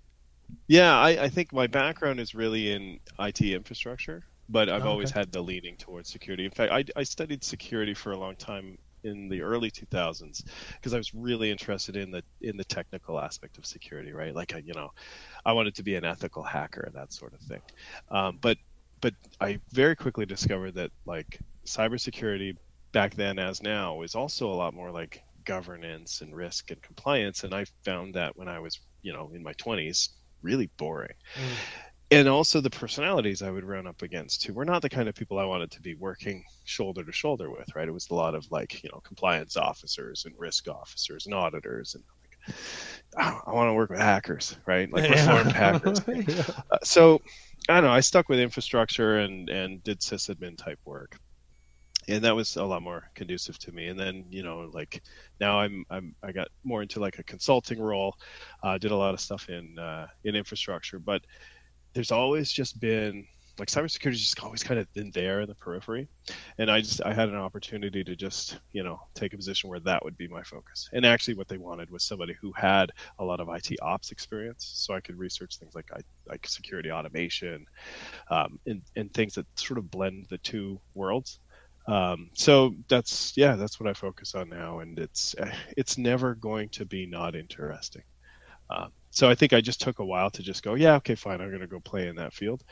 [SPEAKER 2] Yeah, I, I think my background is really in IT infrastructure, but I've
[SPEAKER 1] Oh,
[SPEAKER 2] always
[SPEAKER 1] okay.
[SPEAKER 2] had the leaning towards security. In fact, I, I studied security for a long time in the early 2000s because I was really interested in the in the technical aspect of security, right? Like, I, you know, I wanted to be an ethical hacker and that sort of thing. Um, but but I very quickly discovered that like cybersecurity back then as now is also a lot more like governance and risk and compliance. And I found that when I was you know in my 20s really boring and also the personalities I would run up against who were not the kind of people I wanted to be working shoulder to shoulder with, right? It was a lot of like, you know, compliance officers and risk officers and auditors and like, "Oh, I want to work with hackers, right? Like reformed hackers.
[SPEAKER 1] Yeah.
[SPEAKER 2] Uh, so I don't know. I stuck with infrastructure and and did sysadmin type work, and that was a lot more conducive to me. And then you know, like now I'm I'm I got more into like a consulting role. Uh, did a lot of stuff in uh, in infrastructure, but there's always just been like cybersecurity's just always kind of been there in the periphery. And i just i had an opportunity to just you know take a position where that would be my focus. And actually what they wanted was somebody who had a lot of it ops experience. So i could research things like I, like security automation um, and, and things that sort of blend the two worlds um, so that's yeah that's what i focus on now and it's it's never going to be not interesting um, so I think I just took a while to just go, yeah, okay, fine, I'm going to go play in that field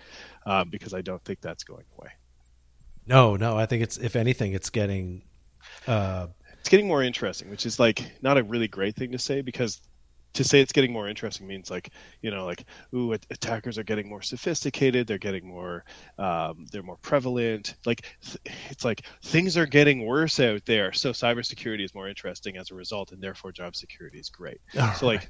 [SPEAKER 2] um, because I don't think that's going away.
[SPEAKER 1] No, no. I think it's if anything, it's getting. Uh,
[SPEAKER 2] It's getting more interesting, which is like not a really great thing to say because to say it's getting more interesting means like you know like ooh attackers are getting more sophisticated they're getting more um, they're more prevalent. Like th- it's like things are getting worse out there so cybersecurity is more interesting as a result and therefore job security is great. So like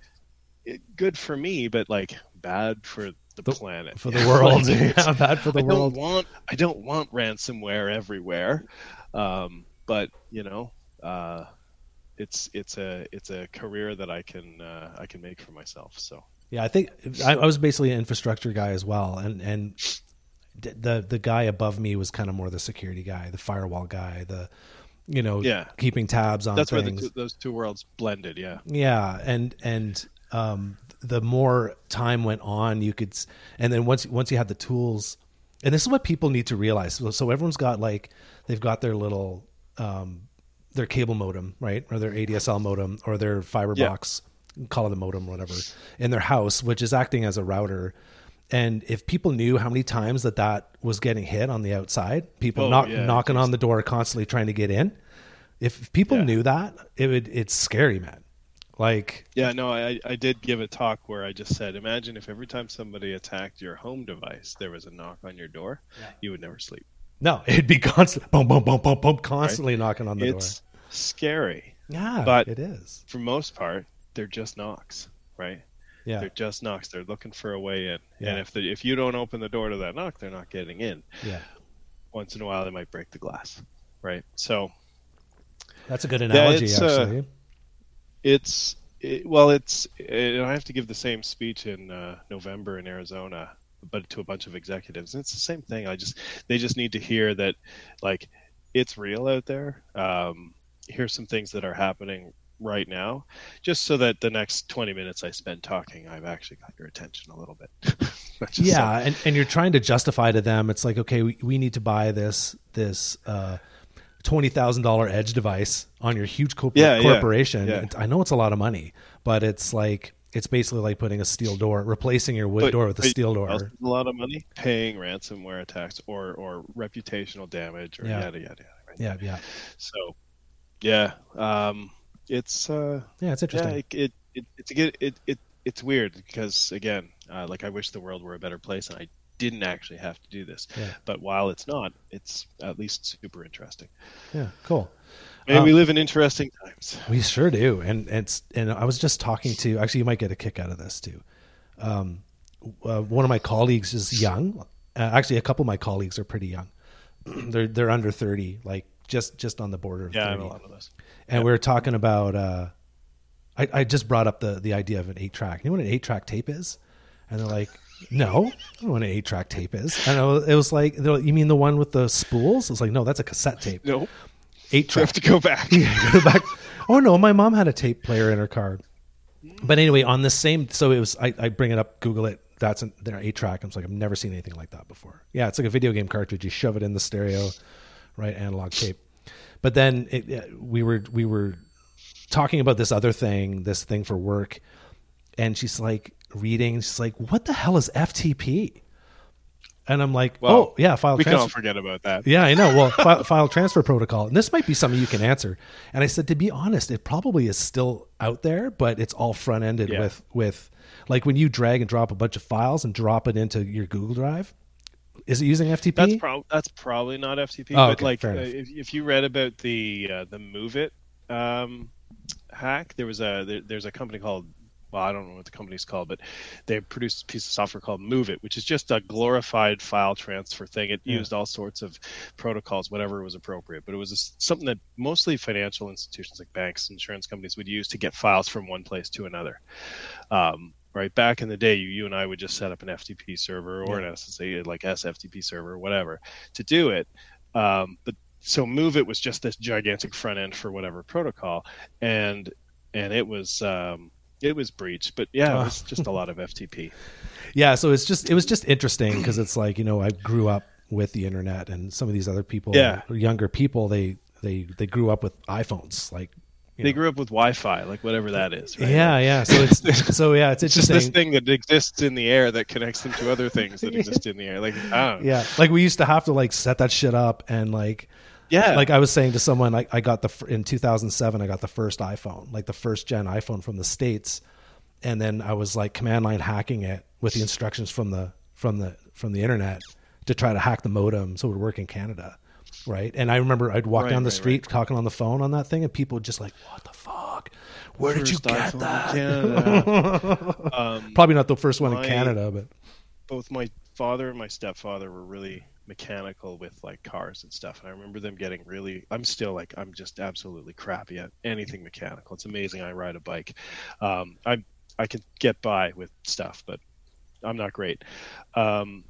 [SPEAKER 2] it, good for me but like bad for the,
[SPEAKER 1] The-
[SPEAKER 2] planet.
[SPEAKER 1] for the world,
[SPEAKER 2] Like,
[SPEAKER 1] yeah, bad for the
[SPEAKER 2] I
[SPEAKER 1] world.
[SPEAKER 2] don't want I don't want ransomware everywhere, um, but you know, uh, it's it's a it's a career that I can uh, I can make for myself. So
[SPEAKER 1] Yeah, I think I, I was basically an infrastructure guy as well, and and the the guy above me was kind of more the security guy, the firewall guy, the you know
[SPEAKER 2] Yeah.
[SPEAKER 1] keeping tabs on
[SPEAKER 2] that's where
[SPEAKER 1] things.
[SPEAKER 2] the those two worlds blended. Yeah,
[SPEAKER 1] Yeah, and and um, the more time went on, you could, and then once once you had the tools, and this is what people need to realize. So, so everyone's got like they've got their little um, their cable modem, right, or their ADSL modem, or their fiber
[SPEAKER 2] Yeah.
[SPEAKER 1] box, call it a modem, or whatever, in their house, which is acting as a router. And if people knew how many times that that was getting hit on the outside, people
[SPEAKER 2] Oh,
[SPEAKER 1] knock,
[SPEAKER 2] yeah,
[SPEAKER 1] knocking on the door constantly trying to get in. If people
[SPEAKER 2] Yeah.
[SPEAKER 1] knew that, it would it's scary, man. Like
[SPEAKER 2] yeah. No, I I did give a talk where I just said, imagine if every time somebody attacked your home device, there was a knock on your door, you would never sleep.
[SPEAKER 1] No, it'd be constant, boom, boom, boom, boom, boom, constantly knocking on the
[SPEAKER 2] It's scary.
[SPEAKER 1] Yeah,
[SPEAKER 2] but-
[SPEAKER 1] it is.
[SPEAKER 2] For most part, they're just knocks, right?
[SPEAKER 1] Yeah,
[SPEAKER 2] They're just knocks. They're looking for a way in,
[SPEAKER 1] Yeah.
[SPEAKER 2] and if the, if you don't open the door to that knock, they're not getting in.
[SPEAKER 1] yeah.
[SPEAKER 2] once in a while they might break the glass right so
[SPEAKER 1] That's a good analogy,
[SPEAKER 2] it's, uh, it's it, well it's it, i have to give the same speech in uh, november in arizona but to a bunch of executives. And it's the same thing. I just they just need to hear that like it's real out there. Um, here's some things that are happening right now, just so that the next 20 minutes I spend talking, I've actually got your attention a little bit.
[SPEAKER 1] yeah, and, and you're trying to justify to them. It's like, okay, we, we need to buy this this uh, twenty thousand dollar edge device on your huge yeah, corporation. Yeah, yeah. I know it's a lot of money, but it's like it's basically like putting a steel door, replacing your wood but, door with a steel door. A
[SPEAKER 2] lot of money paying ransomware attacks or or reputational damage or yeah. yada yada yada.
[SPEAKER 1] Right? Yeah, yeah.
[SPEAKER 2] So, yeah, um, it's uh,
[SPEAKER 1] yeah, it's interesting.
[SPEAKER 2] Yeah, it, it, it it's it, it, it it's weird because again, uh, like I wish the world were a better place, and I didn't actually have to do this. Yeah. But while it's not, it's at least super interesting.
[SPEAKER 1] Yeah, cool.
[SPEAKER 2] And um, we live in interesting times.
[SPEAKER 1] We sure do. And it's and I was just talking to actually you might get a kick out of this too. Um, uh, one of my colleagues is young. Uh, actually, a couple of my colleagues are pretty young. they're they're under thirty, like just just on the border of
[SPEAKER 2] yeah,
[SPEAKER 1] 30.
[SPEAKER 2] a lot of those.
[SPEAKER 1] And we are talking about. Uh, I, I just brought up the the idea of an eight track. You know what an eight track tape is? And they're like, no, I don't know what an eight track tape is. And it was like, you mean the one with the spools? It's like, no, that's a cassette tape.
[SPEAKER 2] No,
[SPEAKER 1] eight track.
[SPEAKER 2] You have to go back.
[SPEAKER 1] yeah, go back. Oh no, my mom had a tape player in her car. But anyway, on the same, so it was. I, I bring it up, Google it. That's an, their eight track. I'm like, I've never seen anything like that before. Yeah, it's like a video game cartridge. You shove it in the stereo, right? Analog tape. But then it, we were we were talking about this other thing, this thing for work, and she's like reading. She's like, "What the hell is FTP?" And I'm like, well, "Oh yeah, file."
[SPEAKER 2] We
[SPEAKER 1] transfer.
[SPEAKER 2] can't forget about that.
[SPEAKER 1] Yeah, I know. Well, file, file transfer protocol, and this might be something you can answer. And I said, to be honest, it probably is still out there, but it's all front ended yeah. with with like when you drag and drop a bunch of files and drop it into your Google Drive. Is it using FTP?
[SPEAKER 2] That's, pro- that's probably not FTP. Oh, but okay, like, uh, if, if you read about the uh, the MOVEit um, hack, there was a there, there's a company called well, I don't know what the company's called, but they produced a piece of software called MOVEit, which is just a glorified file transfer thing. It yeah. used all sorts of protocols, whatever was appropriate, but it was a, something that mostly financial institutions like banks, insurance companies would use to get files from one place to another. Um, right back in the day, you, you and I would just set up an FTP server or yeah. an SSH like SFTP server, or whatever, to do it. Um, but so MOVEit was just this gigantic front end for whatever protocol, and and it was um, it was breached, but yeah, it was just a lot of FTP.
[SPEAKER 1] Yeah, so it's just it was just interesting because it's like you know I grew up with the internet, and some of these other people,
[SPEAKER 2] yeah.
[SPEAKER 1] younger people, they they they grew up with iPhones, like
[SPEAKER 2] they know. grew up with Wi-Fi, like whatever that is.
[SPEAKER 1] Right? Yeah, yeah. So it's so yeah, it's,
[SPEAKER 2] it's
[SPEAKER 1] just
[SPEAKER 2] this thing that exists in the air that connects into other things that exist in the air. Like
[SPEAKER 1] yeah, like we used to have to like set that shit up and like
[SPEAKER 2] yeah.
[SPEAKER 1] Like I was saying to someone, I, I got the in 2007, I got the first iPhone, like the first gen iPhone from the states, and then I was like command line hacking it with the instructions from the from the from the internet to try to hack the modem so it would work in Canada, right? And I remember I'd walk right, down the right, street right. talking on the phone on that thing, and people would just like, "What the fuck? Where first did you get that?" um, Probably not the first one my, in Canada, but
[SPEAKER 2] both my father and my stepfather were really mechanical with like cars and stuff and i remember them getting really i'm still like i'm just absolutely crappy at anything mechanical it's amazing i ride a bike um, i i can get by with stuff but i'm not great um,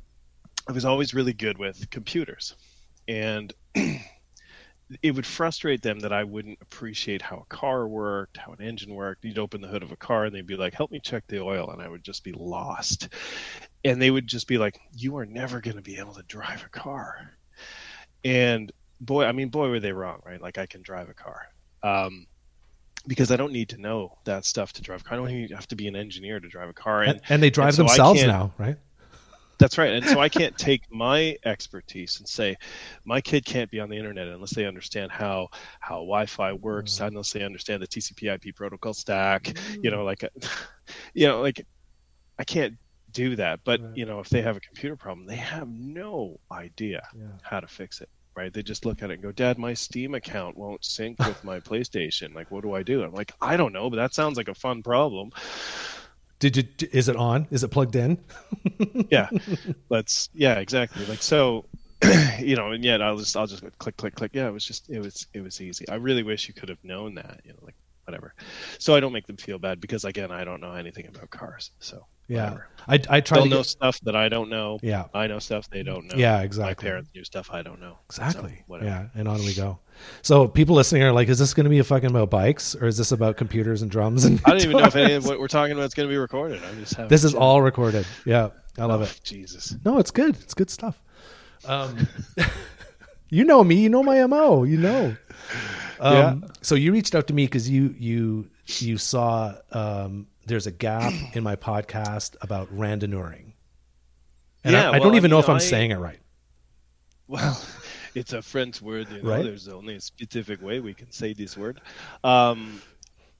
[SPEAKER 2] i was always really good with computers and it would frustrate them that I wouldn't appreciate how a car worked, how an engine worked. You'd open the hood of a car and they'd be like, "Help me check the oil," and I would just be lost. And they would just be like, "You are never going to be able to drive a car." And boy, I mean, boy, were they wrong, right? Like I can drive a car. Um, because I don't need to know that stuff to drive a car. I don't even have to be an engineer to drive a car.
[SPEAKER 1] And, and, and they drive and so themselves now, right?
[SPEAKER 2] That's right. And so I can't take my expertise and say my kid can't be on the internet unless they understand how how Wi-Fi works, mm. unless they understand the TCP/IP protocol stack. Mm. You know, like, you know, like I can't do that. But right. you know, if they have a computer problem, they have no idea yeah. how to fix it. Right? They just look at it and go, "Dad, my Steam account won't sync with my PlayStation. Like, what do I do?" I'm like, "I don't know, but that sounds like a fun problem."
[SPEAKER 1] Did you? Is it on? Is it plugged in?
[SPEAKER 2] yeah, let's. Yeah, exactly. Like so, you know, and yet I'll just I'll just click click click. Yeah, it was just it was it was easy. I really wish you could have known that. You know, like whatever. So I don't make them feel bad because again, I don't know anything about cars. So
[SPEAKER 1] Yeah.
[SPEAKER 2] Whatever.
[SPEAKER 1] I I try
[SPEAKER 2] They'll
[SPEAKER 1] to
[SPEAKER 2] know
[SPEAKER 1] get,
[SPEAKER 2] stuff that I don't know.
[SPEAKER 1] yeah.
[SPEAKER 2] I know stuff they don't know.
[SPEAKER 1] Yeah, exactly.
[SPEAKER 2] My parents knew stuff I don't know.
[SPEAKER 1] Exactly.
[SPEAKER 2] So,
[SPEAKER 1] yeah, and on we go. So people listening are like, "Is this going to be a fucking about bikes, or is this about computers and drums?" And
[SPEAKER 2] I don't even know if any of what we're talking about is going to be recorded. I'm just having
[SPEAKER 1] This is all recorded. Yeah, I love
[SPEAKER 2] Oh,
[SPEAKER 1] it.
[SPEAKER 2] Jesus.
[SPEAKER 1] No, it's good. It's good stuff. Um, you know me. You know my mo. You know. Um, So you reached out to me because you you you saw um, there's a gap in my podcast about randonneuring, and
[SPEAKER 2] Yeah,
[SPEAKER 1] I, I
[SPEAKER 2] well,
[SPEAKER 1] don't even
[SPEAKER 2] I
[SPEAKER 1] know if I'm
[SPEAKER 2] I-
[SPEAKER 1] saying it right.
[SPEAKER 2] Well, it's a French word, you know.
[SPEAKER 1] Right.
[SPEAKER 2] There's only a specific way we can say this word. Um,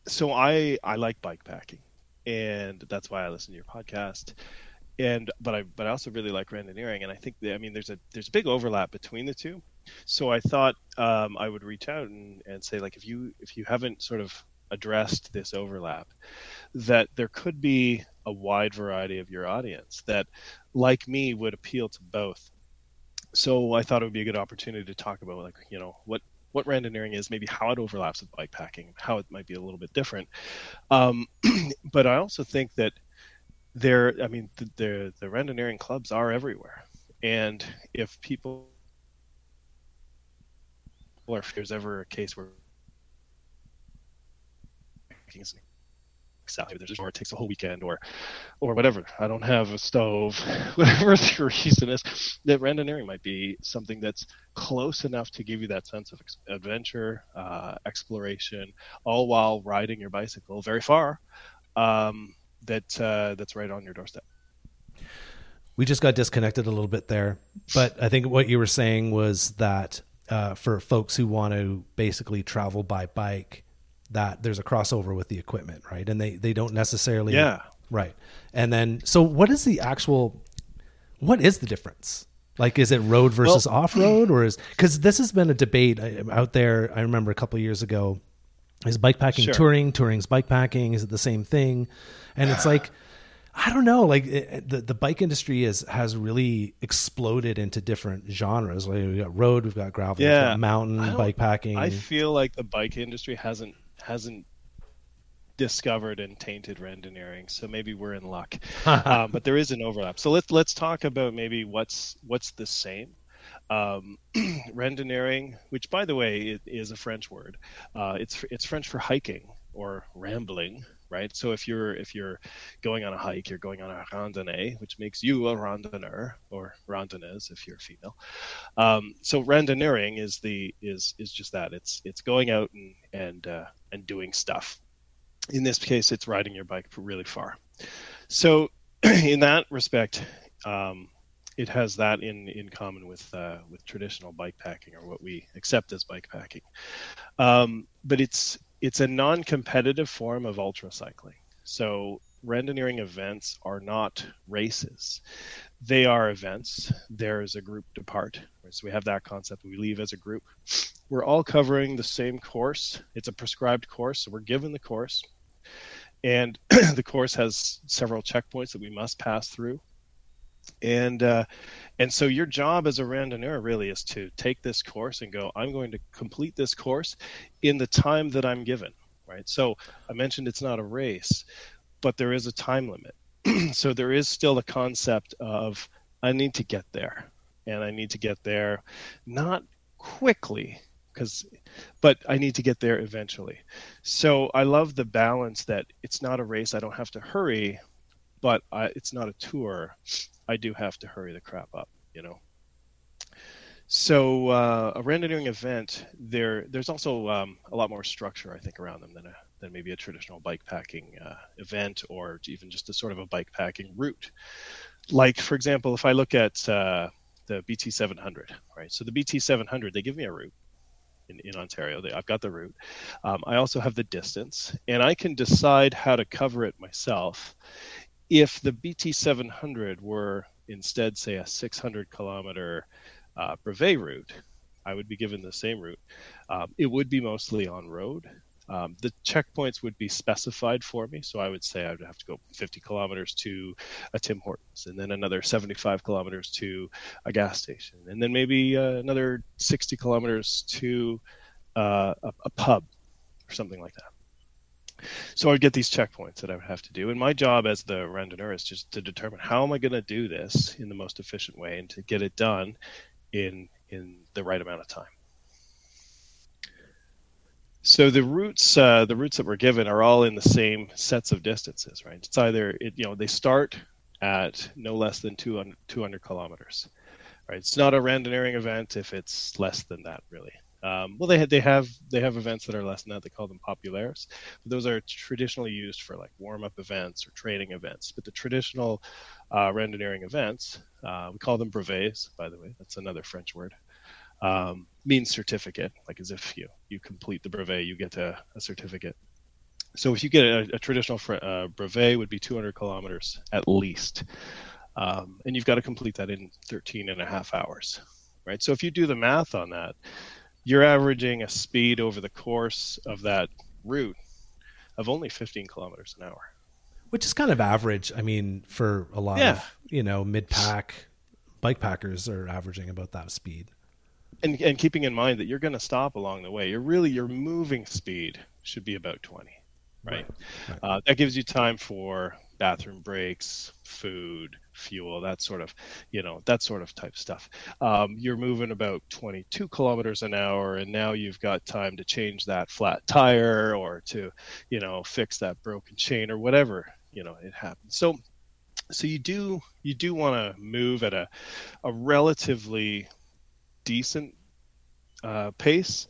[SPEAKER 2] so I I like bike packing, and that's why I listen to your podcast. And but I but I also really like randonneuring, and I think that, I mean there's a there's a big overlap between the two. So I thought um, I would reach out and, and say like if you if you haven't sort of addressed this overlap, that there could be a wide variety of your audience that, like me, would appeal to both so I thought it would be a good opportunity to talk about like you know what what randonneuring is, maybe how it overlaps with bike packing, how it might be a little bit different. Um, but I also think that there, I mean, the, the the randonneuring clubs are everywhere, and if people or if there's ever a case where Maybe there's or it takes a whole weekend or or whatever. I don't have a stove, whatever the reason is. That randonneuring might be something that's close enough to give you that sense of adventure, uh, exploration, all while riding your bicycle very far. Um, that uh, that's right on your doorstep.
[SPEAKER 1] We just got disconnected a little bit there, but I think what you were saying was that uh, for folks who want to basically travel by bike, that there's a crossover with the equipment, right? And they they don't necessarily
[SPEAKER 2] Yeah.
[SPEAKER 1] right. And then so what is the actual what is the difference? Like is it road versus off road or is cuz this has been a debate out there I remember a couple of years ago is bike packing
[SPEAKER 2] Sure.
[SPEAKER 1] touring, touring's bike packing, is it the same thing? And it's like I don't know. Like it, the the bike industry is has really exploded into different genres. Like we've got road, we've got gravel, we've
[SPEAKER 2] Yeah.
[SPEAKER 1] got mountain
[SPEAKER 2] I don't-
[SPEAKER 1] bike packing.
[SPEAKER 2] I feel like the bike industry hasn't hasn't discovered and tainted randonneuring, so maybe we're in luck. um, but there is an overlap. So let's let's talk about maybe what's what's the same. Um, which by the way is a French word, uh, it's it's French for hiking or rambling, right? So if you're if you're going on a hike, you're going on a randonnée, which makes you a randonneur or randonneuse if you're female. Um, so randonneuring is the is is just that. It's it's going out and and uh, and doing stuff. In this case, it's riding your bike really far. So in that respect, um, it has that in in common with uh, with traditional bike packing or what we accept as bike packing. Um, but it's it's a non-competitive form of ultra cycling. So randonneuring events are not races; they are events. There's a group depart, so we have that concept. We leave as a group. We're all covering the same course. It's a prescribed course, so we're given the course, and the course has several checkpoints that we must pass through and uh, and so your job as a randonneur really is to take this course and go i'm going to complete this course in the time that i'm given right? So i mentioned it's not a race but there is a time limit. So there is still the concept of i need to get there and i need to get there not quickly because but i need to get there eventually. So i love the balance that it's not a race i don't have to hurry but I, it's not a tour I do have to hurry the crap up, you know. So uh, a randonneuring event, there there's also um, a lot more structure, I think, around them than a than maybe a traditional bike packing uh, event or even just a sort of a bike packing route. Like for example, if I look at uh, the BT 700, right? So the BT 700, they give me a route. In, in Ontario, they, I've got the route. Um, I also have the distance, and I can decide how to cover it myself if the BT 700 were instead, say, a 600 kilometer uh, brevet route, I would be given the same route. Um, it would be mostly on road. Um, the checkpoints would be specified for me, so I would say I would have to go 50 kilometers to a Tim Hortons, and then another 75 kilometers to a gas station, and then maybe uh, another 60 kilometers to uh, a, a pub or something like that. So I'd get these checkpoints that I would have to do. And my job as the randonneur is just to determine how am I going to do this in the most efficient way and to get it done in in the right amount of time. So the routes, uh, the routes that we're given are all in the same sets of distances, right? It's either, it, you know, they start at no less than 200, 200 kilometers, right? It's not a randonneuring event if it's less than that, really. Um, well, they have, they have they have events that are less than that. They call them populaires. But those are traditionally used for like warm up events or training events. But the traditional uh, randonneuring events, uh, we call them brevets. By the way, that's another French word um, means certificate, like as if you you complete the brevet, you get a, a certificate. So if you get a, a traditional uh, brevet, would be 200 kilometers at least, um, and you've got to complete that in 13 and a half hours, right? So if you do the math on that, you're averaging a speed over the course of that route of only 15 kilometers an hour,
[SPEAKER 1] which is kind of average. I mean, for a lot yeah. of you know mid pack bike packers are averaging about that speed
[SPEAKER 2] and and keeping in mind that you're going to stop along the way. You're really your moving speed should be about 20, right? right. right. Uh, that gives you time for bathroom breaks, food, fuel, that sort of, you know, that sort of type stuff. Um, you're moving about 22 kilometers an hour, and now you've got time to change that flat tire or to, you know, fix that broken chain or whatever, you know, it happens. So, so you do you do want to move at a a relatively decent uh, pace,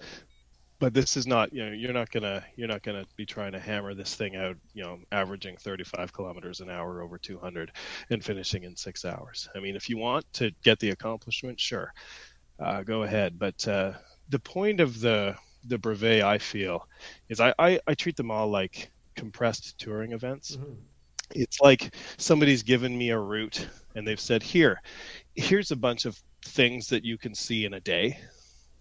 [SPEAKER 2] but this is not you know you're not gonna you're not gonna be trying to hammer this thing out you know averaging 35 kilometers an hour over 200 and finishing in six hours. I mean, if you want to get the accomplishment, sure, uh, go ahead. But uh, the point of the the brevet, I feel, is I, I, I treat them all like compressed touring events. Mm-hmm. It's like somebody's given me a route and they've said, here, here's a bunch of things that you can see in a day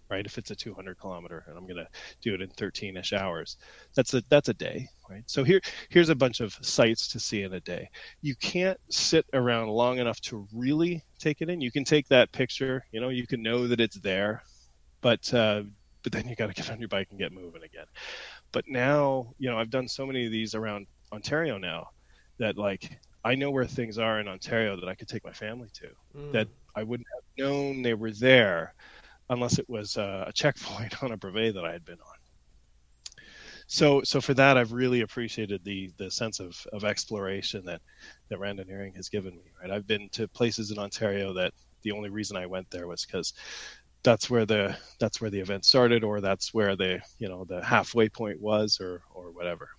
[SPEAKER 2] right? If it's a 200 kilometer and i'm going to do it in 13ish hours that's a that's a day right? So here here's a bunch of sites to see in a day. You can't sit around long enough to really take it in. You can take that picture you know you can know that it's there but uh, but then you got to get on your bike and get moving again. But now you know i've done so many of these around ontario now that like i know where things are in ontario that i could take my family to mm. that I wouldn't have known they were there unless it was a checkpoint on a brevet that I had been on. So, so for that, I've really appreciated the the sense of, of exploration that that randonneuring has given me. Right, I've been to places in Ontario that the only reason I went there was because that's where the that's where the event started, or that's where the you know the halfway point was, or or whatever.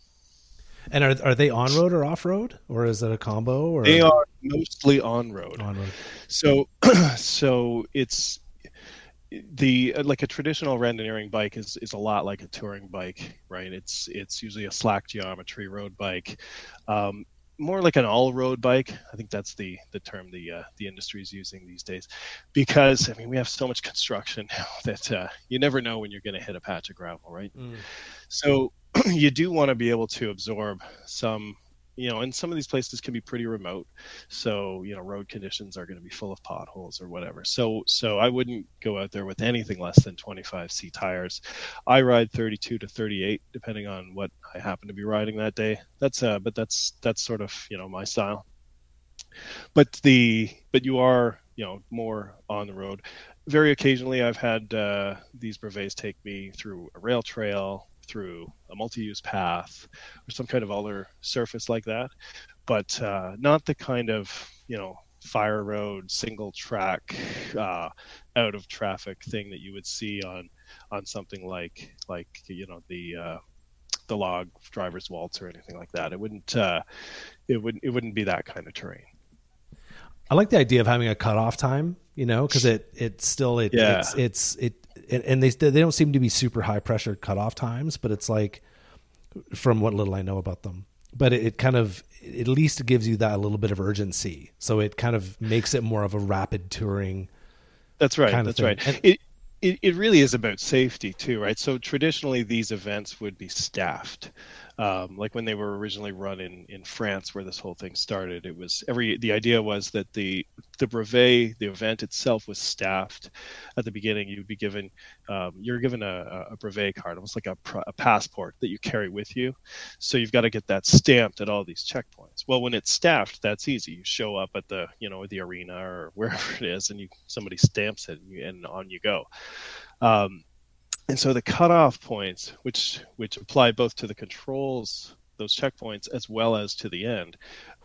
[SPEAKER 1] And are are they on road or off road, or is it a combo? Or?
[SPEAKER 2] They are mostly on road.
[SPEAKER 1] On road.
[SPEAKER 2] So so it's the like a traditional randonneuring bike is is a lot like a touring bike, right? It's it's usually a slack geometry road bike. Um, more like an all-road bike. I think that's the the term the uh, the industry is using these days, because I mean we have so much construction now that uh, you never know when you're going to hit a patch of gravel, right? Mm. So you do want to be able to absorb some you know, and some of these places can be pretty remote. So, you know, road conditions are going to be full of potholes or whatever. So, so I wouldn't go out there with anything less than 25C tires. I ride 32 to 38, depending on what I happen to be riding that day. That's, uh, but that's, that's sort of, you know, my style. But the, but you are, you know, more on the road. Very occasionally, I've had uh, these brevets take me through a rail trail, through a multi-use path or some kind of other surface like that, but uh, not the kind of you know fire road single track uh, out of traffic thing that you would see on on something like like you know the uh, the log driver's waltz or anything like that. It wouldn't uh, it wouldn't it wouldn't be that kind of terrain.
[SPEAKER 1] I like the idea of having a cutoff time, you know, because it it still it yeah. it's, it's it and, and they they don't seem to be super high pressure cutoff times, but it's like from what little I know about them. But it, it kind of at least gives you that a little bit of urgency, so it kind of makes it more of a rapid touring.
[SPEAKER 2] That's right. that's right. And, it, it it really is about safety too, right? So traditionally these events would be staffed. Um, like when they were originally run in, in France, where this whole thing started. It was every the idea was that the the brevet, the event itself, was staffed. At the beginning, you'd be given um, you're given a, a, brevet card, almost like a, a passport that you carry with you. So you've got to get that stamped at all these checkpoints. Well, when it's staffed, that's easy. You show up at the you know the arena or wherever it is, and you somebody stamps it, and, you, and on you go. Um, and so the cutoff points, which which apply both to the controls, those checkpoints, as well as to the end,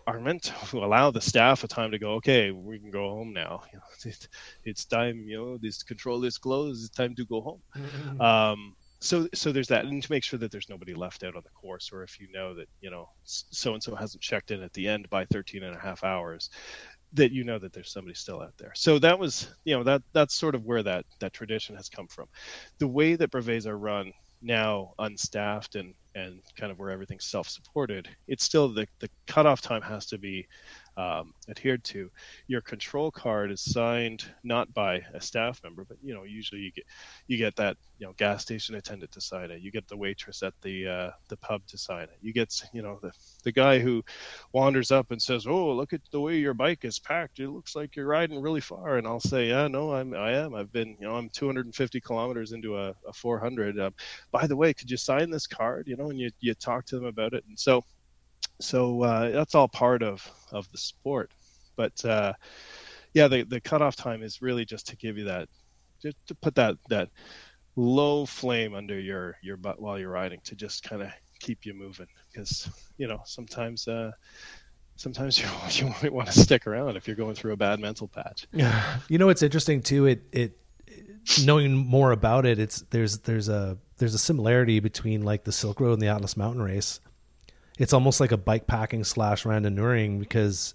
[SPEAKER 2] are meant to allow the staff a time to go. Okay, we can go home now. You know, it, it's time. You know, this control is closed. It's time to go home. Mm-hmm. Um, so so there's that, and to make sure that there's nobody left out on the course, or if you know that you know so and so hasn't checked in at the end by 13 and a half hours, that you know that there's somebody still out there. So that was, you know, that that's sort of where that that tradition has come from. The way that brevets are run now, unstaffed and and kind of where everything's self-supported, it's still the the cutoff time has to be um, adhered to. Your control card is signed not by a staff member, but you know usually you get you get that you know gas station attendant to sign it. You get the waitress at the uh, the pub to sign it. You get you know the the guy who wanders up and says, "Oh, look at the way your bike is packed. It looks like you're riding really far." And I'll say, "Yeah, no, I'm I am. I've been you know I'm 250 kilometers into a, a 400. Um, by the way, could you sign this card? You know, and you you talk to them about it, and so." So uh, that's all part of of the sport. But uh, yeah, the the cutoff time is really just to give you that, just to put that that low flame under your your butt while you're riding to just kind of keep you moving because you know sometimes uh, sometimes you you might want to stick around if you're going through a bad mental patch.
[SPEAKER 1] Yeah, you know it's interesting too. It it knowing more about it, it's there's there's a there's a similarity between like the Silk Road and the Atlas Mountain Race it's almost like a bike packing slash randonneuring because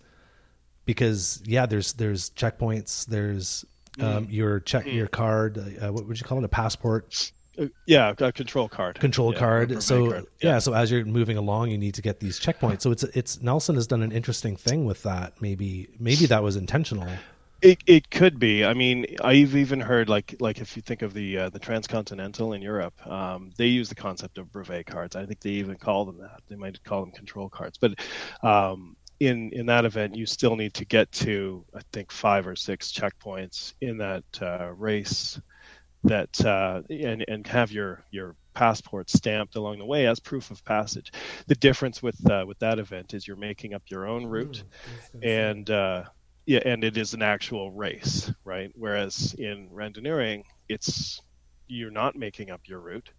[SPEAKER 1] because yeah there's there's checkpoints there's um, mm. your check mm. your card uh, what would you call it a passport
[SPEAKER 2] uh, yeah a control card
[SPEAKER 1] control
[SPEAKER 2] yeah,
[SPEAKER 1] card so card. Yeah. yeah. so as you're moving along you need to get these checkpoints so it's it's nelson has done an interesting thing with that maybe maybe that was intentional
[SPEAKER 2] it it could be. I mean, I've even heard like like if you think of the uh, the transcontinental in Europe, um, they use the concept of brevet cards. I think they even call them that. They might call them control cards, but um, in in that event, you still need to get to I think five or six checkpoints in that uh, race that uh, and and have your your passport stamped along the way as proof of passage. The difference with uh, with that event is you're making up your own route, mm, and uh, yeah, and it is an actual race, right? Whereas in randonneuring, it's you're not making up your route.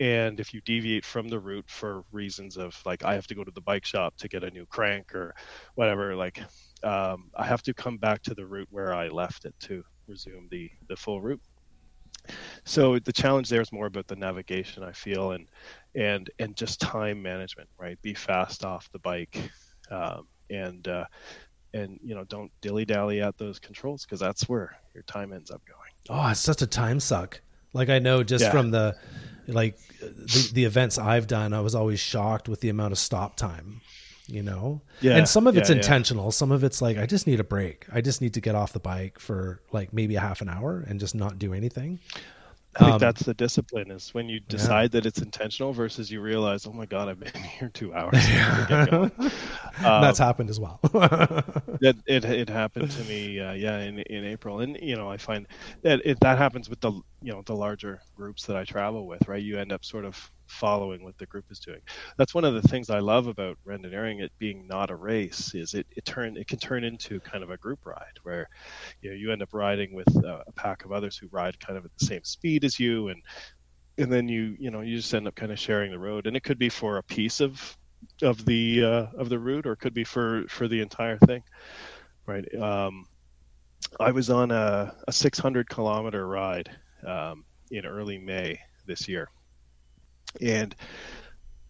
[SPEAKER 2] And if you deviate from the route for reasons of like I have to go to the bike shop to get a new crank or whatever, like um, I have to come back to the route where I left it to resume the the full route. So the challenge there is more about the navigation, I feel, and and and just time management, right? Be fast off the bike, um, and uh, and you know don't dilly dally at those controls because that's where your time ends up going.
[SPEAKER 1] Oh, it's such a time suck. Like I know just yeah. from the like the, the events I've done, I was always shocked with the amount of stop time. You know, yeah, and some of it's yeah, intentional. Some of it's like I just need a break. I just need to get off the bike for like maybe a half an hour and just not do anything.
[SPEAKER 2] I think um, that's the discipline is when you decide yeah. that it's intentional versus you realize, oh my god, I've been here two hours. um,
[SPEAKER 1] that's happened as well.
[SPEAKER 2] it, it, it happened to me, uh, yeah, in in April, and you know I find that it, that happens with the you know the larger groups that I travel with, right? You end up sort of following what the group is doing. That's one of the things I love about randonneuring it being not a race is it, it turn it can turn into kind of a group ride where you know you end up riding with a, a pack of others who ride kind of at the same speed as you and and then you you know you just end up kind of sharing the road and it could be for a piece of of the uh, of the route or it could be for for the entire thing right um, I was on a, a 600 kilometer ride um, in early May this year and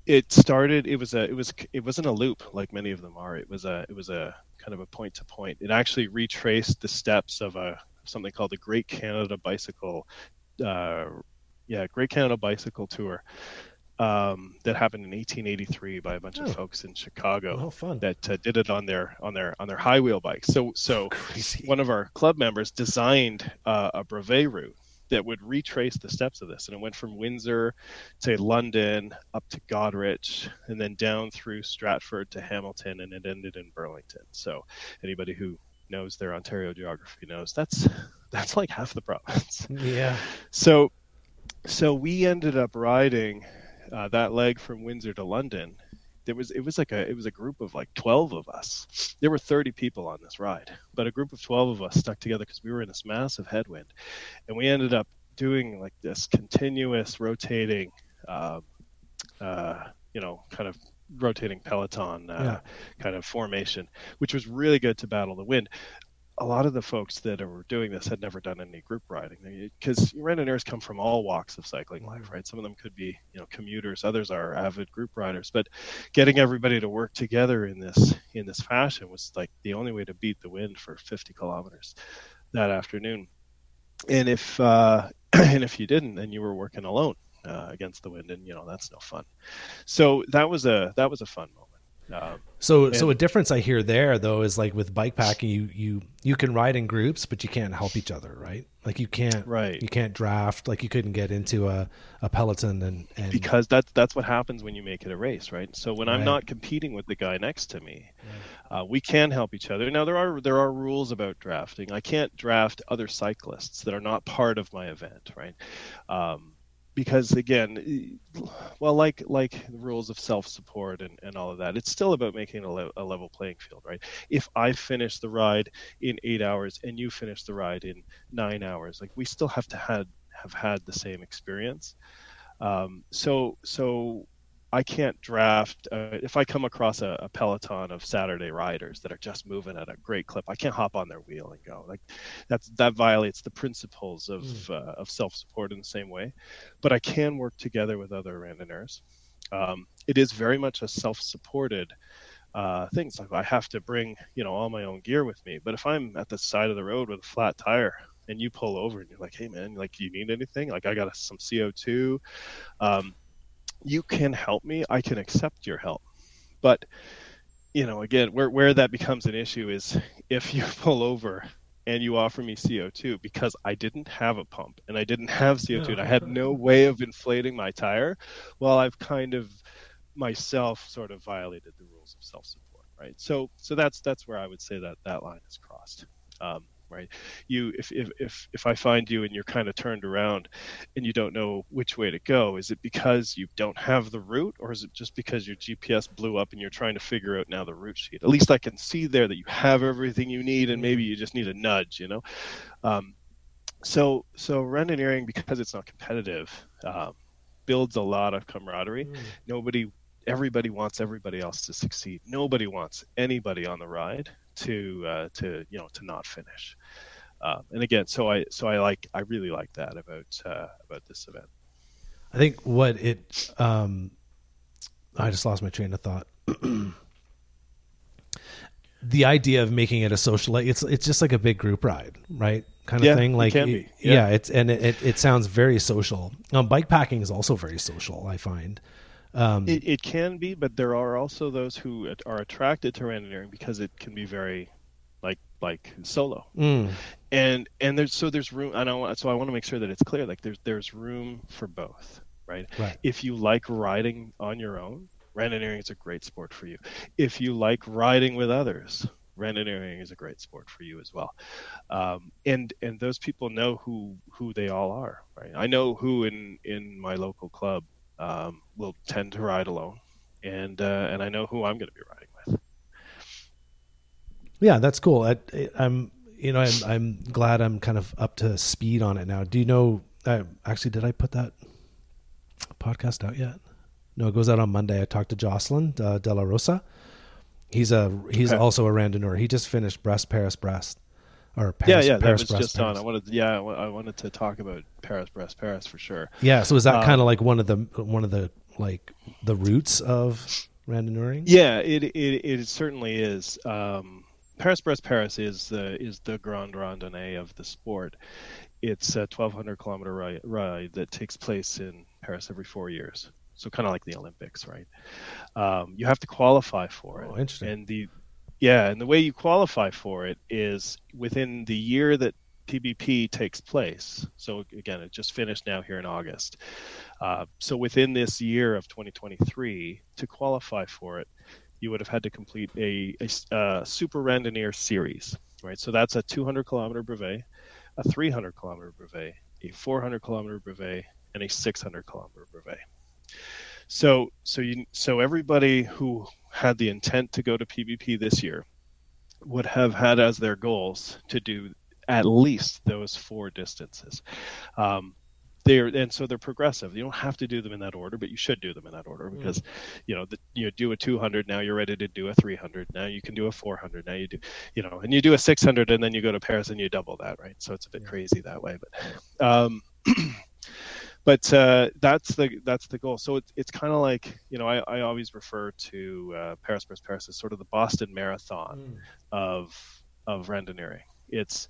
[SPEAKER 2] it started it was a it was it wasn't a loop like many of them are it was a it was a kind of a point to point it actually retraced the steps of a something called the great canada bicycle uh, yeah great canada bicycle tour um, that happened in 1883 by a bunch oh. of folks in Chicago
[SPEAKER 1] oh, fun.
[SPEAKER 2] that uh, did it on their on their on their high wheel bikes. So so one of our club members designed uh, a brevet route that would retrace the steps of this. And it went from Windsor to London up to Goderich and then down through Stratford to Hamilton and it ended in Burlington. So anybody who knows their Ontario geography knows that's that's like half the province.
[SPEAKER 1] Yeah.
[SPEAKER 2] So so we ended up riding uh, that leg from Windsor to London. There was it was like a it was a group of like 12 of us. There were 30 people on this ride, but a group of 12 of us stuck together because we were in this massive headwind, and we ended up doing like this continuous rotating, uh, uh, you know, kind of rotating peloton uh, yeah. kind of formation, which was really good to battle the wind a lot of the folks that were doing this had never done any group riding because randonneurs come from all walks of cycling life, right? Some of them could be, you know, commuters, others are avid group riders, but getting everybody to work together in this in this fashion was like the only way to beat the wind for 50 kilometers that afternoon. And if uh, and if you didn't, then you were working alone uh, against the wind, and you know that's no fun. So that was a that was a fun moment.
[SPEAKER 1] So, and, so a difference I hear there though is like with bike packing, you you you can ride in groups, but you can't help each other, right? Like you can't,
[SPEAKER 2] right?
[SPEAKER 1] You can't draft. Like you couldn't get into a, a peloton and, and
[SPEAKER 2] because that's that's what happens when you make it a race, right? So when I'm not competing with the guy next to me, right. uh, we can help each other. Now there are there are rules about drafting. I can't draft other cyclists that are not part of my event, right? Um, because again well like like the rules of self-support and, and all of that it's still about making a, le- a, level playing field right? If i finish the ride in eight hours and you finish the ride in nine hours like we still have to had have had the same experience. Um, so so I can't draft uh, if I come across a, a, peloton of Saturday riders that are just moving at a great clip. I can't hop on their wheel and go like that's that violates the principles of mm. uh, of self support in the same way. But I can work together with other randonneurs. Um, it is very much a self supported uh, things. Like I have to bring you know all my own gear with me. But if I'm at the side of the road with a flat tire and you pull over and you're like, hey man, like you need anything? Like I got some CO two. Um, you can help me i can accept your help but you know again where where that becomes an issue is if you pull over and you offer me CO2 because I didn't have a pump and I didn't have CO2 and I had no way of inflating my tire, well, I've kind of myself sort of violated the rules of self-support, right? So, so that's that's where I would say that that line is crossed. Um, right? You if, if if if i find you and you're kind of turned around and you don't know which way to go is it because you don't have the route or is it just because your gps blew up and you're trying to figure out now the route sheet? At least i can see there that you have everything you need and maybe you just need a nudge you know? Um, so so randonneuring because it's not competitive um, builds a lot of camaraderie. Mm. nobody everybody wants everybody else to succeed. Nobody wants anybody on the ride to uh, to you know to not finish. Uh, and again, so I so I like I really like that about uh, about this event.
[SPEAKER 1] I think what it um, I just lost my train of thought. the idea of making it a social it's it's just like a big group ride, right? Kind of
[SPEAKER 2] yeah,
[SPEAKER 1] thing. Like
[SPEAKER 2] it
[SPEAKER 1] yeah. yeah. it's and it, it, it sounds very social. Um, bike packing is also very social. I find.
[SPEAKER 2] Um, it, it can be, but there are also those who are attracted to randonneuring because it can be very like like solo.
[SPEAKER 1] Mm.
[SPEAKER 2] and and there's so there's room i don't so i want to make sure that it's clear like there's there's room for both right,
[SPEAKER 1] right.
[SPEAKER 2] if you like riding on your own randonneuring is a great sport for you. If you like riding with others randonneuring is a great sport for you as well. Um, and and those people know who who they all are right? I know who in in my local club um, will tend to ride alone, and uh, and I know who I'm going to be riding with.
[SPEAKER 1] Yeah, that's cool. I, am you know I'm, I'm glad I'm kind of up to speed on it now. Do you know? Uh, actually, did I put that podcast out yet? No, it goes out on Monday. I talked to Jocelyn uh, De La Rosa. He's a he's okay. also a randonneur. He just finished Brest Paris Brest or Paris,
[SPEAKER 2] yeah, yeah,
[SPEAKER 1] Paris,
[SPEAKER 2] that was just Paris. on. I wanted, yeah, I wanted to talk about Paris, Brest, Paris for sure.
[SPEAKER 1] Yeah, so is that um, kind of like one of the one of the like the roots of randonneuring?
[SPEAKER 2] Yeah, it it, it certainly is. Um, Paris, Brest, Paris is the is the Grand Randonnée of the sport. It's a 1,200 kilometer ride, ride that takes place in Paris every four years. So kind of like the Olympics, right? Um, you have to qualify for
[SPEAKER 1] oh,
[SPEAKER 2] it.
[SPEAKER 1] Interesting.
[SPEAKER 2] And the yeah, and the way you qualify for it is within the year that PBP takes place. So again, it just finished now here in August. Uh, so within this year of 2023, to qualify for it, you would have had to complete a, a uh, super randonneur series, right? So that's a 200 kilometer brevet, a 300 kilometer brevet, a 400 kilometer brevet, and a 600 kilometer brevet. So so you so everybody who had the intent to go to PBP this year would have had as their goals to do at least those four distances. Um, they're and so they're progressive. You don't have to do them in that order, but you should do them in that order mm. because, mm. you know, the, you do a 200 now you're ready to do a 300. Now you can do a 400. Now you do, you know, and you do a 600 and then you go to Paris and you double that, right? So it's a bit yeah. crazy that way, but. Um, but uh, that's the that's the goal. So it's it's kind of like you know I, I always refer to uh, Paris Paris Paris as sort of the Boston Marathon mm. of of randonneuring. It's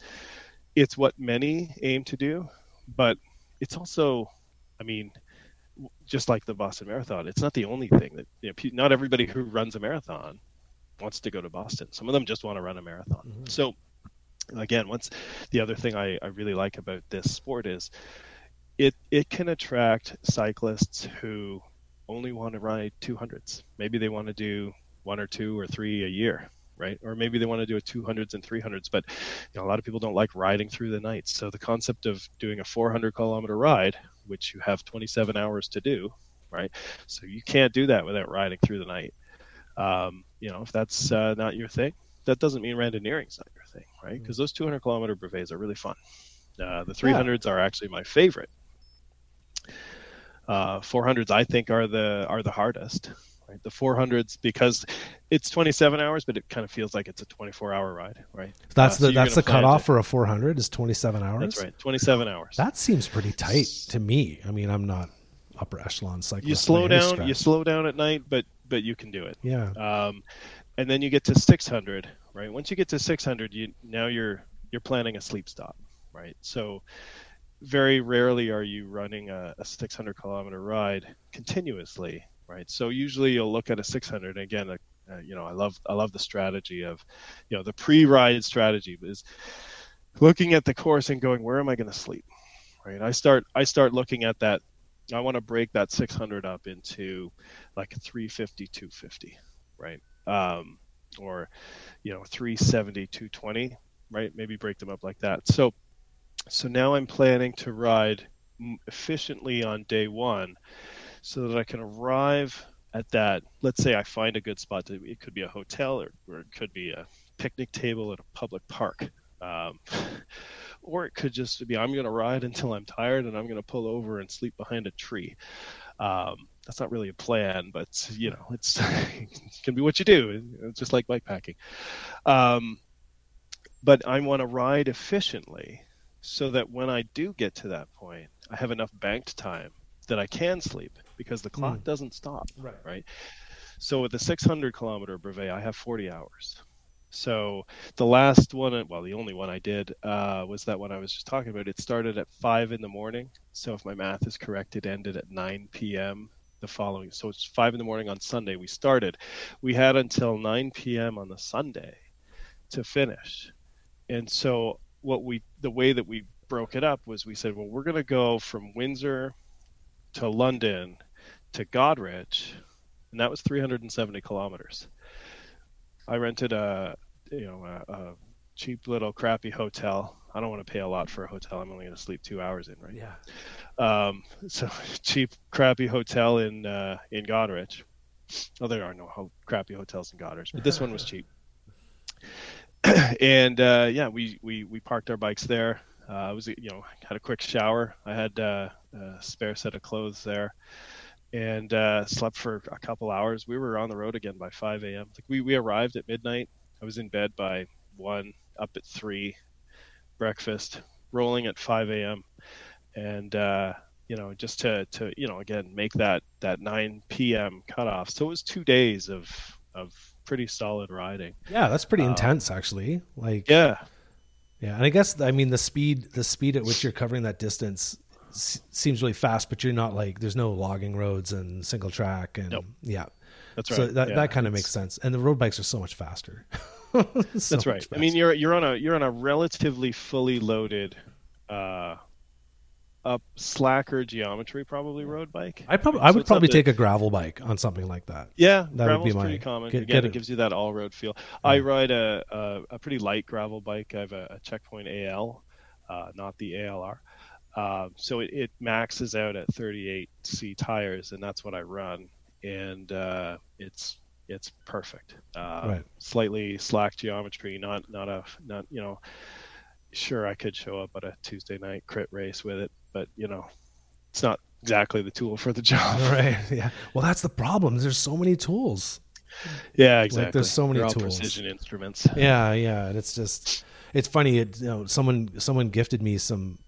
[SPEAKER 2] it's what many aim to do, but it's also, I mean, just like the Boston Marathon, it's not the only thing that you know. Not everybody who runs a marathon wants to go to Boston. Some of them just want to run a marathon. Mm-hmm. So again, once the other thing I, I really like about this sport is it it can attract cyclists who only want to ride 200s. Maybe they want to do one or two or three a year, right? Or maybe they want to do a 200s and 300s, but you know, a lot of people don't like riding through the night. So the concept of doing a 400 kilometer ride, which you have 27 hours to do, right? So you can't do that without riding through the night. Um, you know, if that's uh, not your thing, that doesn't mean randonneuring's not your thing, right? Because mm. those 200 kilometer brevets are really fun. Uh, the 300s yeah. are actually my favorite uh, 400s I think are the are the hardest. Right? The 400s because it's 27 hours, but it kind of feels like it's a 24 hour ride, right?
[SPEAKER 1] That's uh, the so that's the cutoff for a 400 is 27 hours.
[SPEAKER 2] That's right, 27 hours.
[SPEAKER 1] That seems pretty tight to me. I mean, I'm not upper echelon cyclist.
[SPEAKER 2] You slow down, you slow down at night, but but you can do it.
[SPEAKER 1] Yeah.
[SPEAKER 2] Um, and then you get to 600, right? Once you get to 600, you now you're you're planning a sleep stop, right? So very rarely are you running a, a 600 kilometer ride continuously, right? So usually you'll look at a 600. again, uh, uh, you know, I love I love the strategy of, you know, the pre-ride strategy is looking at the course and going, where am I going to sleep, right? I start I start looking at that. I want to break that 600 up into like 350, 250, right? Um, or you know 370 220 right maybe break them up like that so so now I'm planning to ride efficiently on day one so that I can arrive at that. Let's say I find a good spot. To, it could be a hotel or, or it could be a picnic table at a public park. Um, or it could just be I'm going to ride until I'm tired and I'm going to pull over and sleep behind a tree. Um, that's not really a plan, but you know, it's it can be what you do. It's just like bikepacking. Um, but I want to ride efficiently so that when I do get to that point, I have enough banked time that I can sleep because the clock mm. doesn't stop. Right. Right. So with the 600 kilometer brevet, I have 40 hours. So the last one, well, the only one I did uh, was that one I was just talking about. It started at five in the morning. So if my math is correct, it ended at 9 p.m. the following. So it's five in the morning on Sunday. We started. We had until 9 p.m. on the Sunday to finish. And so what we the way that we broke it up was we said, well, we're going to go from Windsor to London to Goderich, and that was 370 kilometers. I rented a you know a, a cheap little crappy hotel. I don't want to pay a lot for a hotel. I'm only going to sleep two hours in, right?
[SPEAKER 1] Yeah.
[SPEAKER 2] Um, so cheap, crappy hotel in uh, in Goderich. Oh, there are no ho- crappy hotels in Goderich, but this one was cheap. and uh, yeah, we, we we parked our bikes there. Uh, I was you know had a quick shower. I had uh, a spare set of clothes there, and uh, slept for a couple hours. We were on the road again by 5 a.m. Like we we arrived at midnight. I was in bed by one, up at three, breakfast, rolling at 5 a.m. And uh, you know just to to you know again make that that 9 p.m. cutoff. So it was two days of of pretty solid riding.
[SPEAKER 1] Yeah, that's pretty um, intense actually. Like
[SPEAKER 2] yeah,
[SPEAKER 1] yeah, and I guess I mean the speed the speed at which you're covering that distance s- seems really fast, but you're not like there's no logging roads and single track and
[SPEAKER 2] nope.
[SPEAKER 1] yeah.
[SPEAKER 2] That's right.
[SPEAKER 1] So that,
[SPEAKER 2] yeah,
[SPEAKER 1] that kind of makes sense. And the road bikes are so much faster. So
[SPEAKER 2] That's right. I mean, you're you're on a you're on a relatively fully loaded, uh, up slacker geometry probably road bike.
[SPEAKER 1] I probably
[SPEAKER 2] So
[SPEAKER 1] I would probably take a gravel bike on something like that.
[SPEAKER 2] Yeah,
[SPEAKER 1] That would
[SPEAKER 2] gravel's
[SPEAKER 1] be my-
[SPEAKER 2] pretty common.
[SPEAKER 1] get-
[SPEAKER 2] Again,
[SPEAKER 1] get
[SPEAKER 2] it
[SPEAKER 1] it-
[SPEAKER 2] gives you that all road feel. I ride a, a a pretty light gravel bike. I have a, a Checkpoint AL, uh, not the ALR. Um, so it, it maxes out at 38C tires, and that's what I run. And uh, it's it's perfect. Uh,
[SPEAKER 1] Right.
[SPEAKER 2] Slightly slack geometry, not not a not you know. Sure, I could show up at a Tuesday night crit race with it, but you know, it's not exactly the tool for the job.
[SPEAKER 1] Right. Yeah. Well, that's the problem. There's so many tools.
[SPEAKER 2] Yeah, exactly.
[SPEAKER 1] there's so many
[SPEAKER 2] They're
[SPEAKER 1] tools.
[SPEAKER 2] precision instruments.
[SPEAKER 1] Yeah, yeah, and it's just it's funny. It, you know, someone someone gifted me some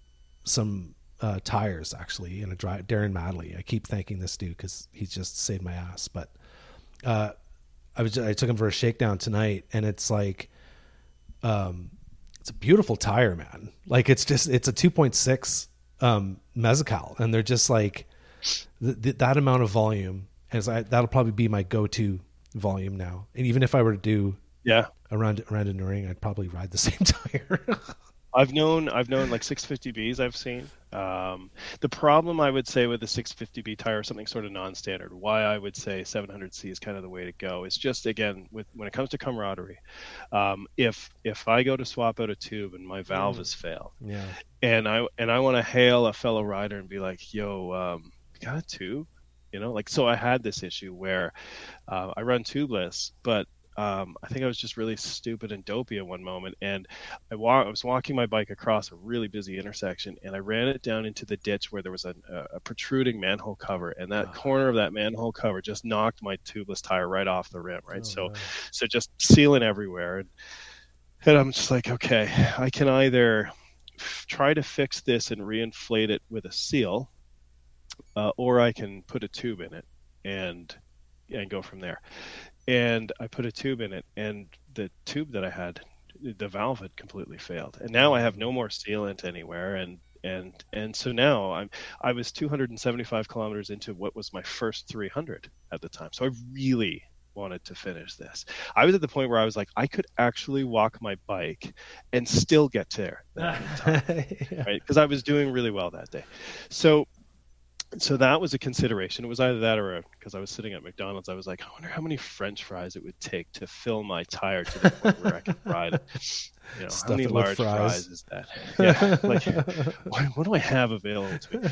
[SPEAKER 1] some uh, tires actually in a dry Darren Madley. I keep thanking this dude because he's just saved my ass. But uh, I was I took him for a shakedown tonight, and it's like, um, it's a beautiful tire, man. Like it's just it's a two point six um mezcal, and they're just like th- th- that amount of volume. As I that'll probably be my go to volume now. And even if I were to do
[SPEAKER 2] Yeah,
[SPEAKER 1] around around a ring, I'd probably ride the same tire.
[SPEAKER 2] I've known I've known like 650Bs I've seen. Um, the problem I would say with a 650B tire, something sort of non-standard, why I would say 700C is kind of the way to go. Is just again with when it comes to camaraderie, um, if if I go to swap out a tube and my valve has failed,
[SPEAKER 1] yeah,
[SPEAKER 2] and I and I want to hail a fellow rider and be like, "Yo, um, you got a tube?" You know, like so. I had this issue where uh, I run tubeless, but um, I think I was just really stupid and dopey at one moment, and I, wa- I was walking my bike across a really busy intersection, and I ran it down into the ditch where there was a, a protruding manhole cover, and that
[SPEAKER 1] Ah.
[SPEAKER 2] corner of that manhole cover just knocked my tubeless tire right off the rim, right?
[SPEAKER 1] Oh,
[SPEAKER 2] so so just sealing everywhere and, and i'm just like okay i can either f- try to fix this and reinflate it with a seal uh, or i can put a tube in it and and go from there and i put a tube in it and the tube that i had the valve had completely failed. And now i have no more sealant anywhere and and and so now i'm i was 275 kilometers into what was my first 300 at the time. So i really wanted to finish this. I was at the point where i was like i could actually walk my bike and still get there time,
[SPEAKER 1] Yeah.
[SPEAKER 2] right? Because i was doing really well that day. So so that was a consideration it was either that or because i was sitting at mcdonald's i was like i wonder how many french fries it would take to fill my tire to the point where i could ride it you know
[SPEAKER 1] Stuff
[SPEAKER 2] how many large
[SPEAKER 1] fries.
[SPEAKER 2] fries. is that yeah like what, what do I have available to me?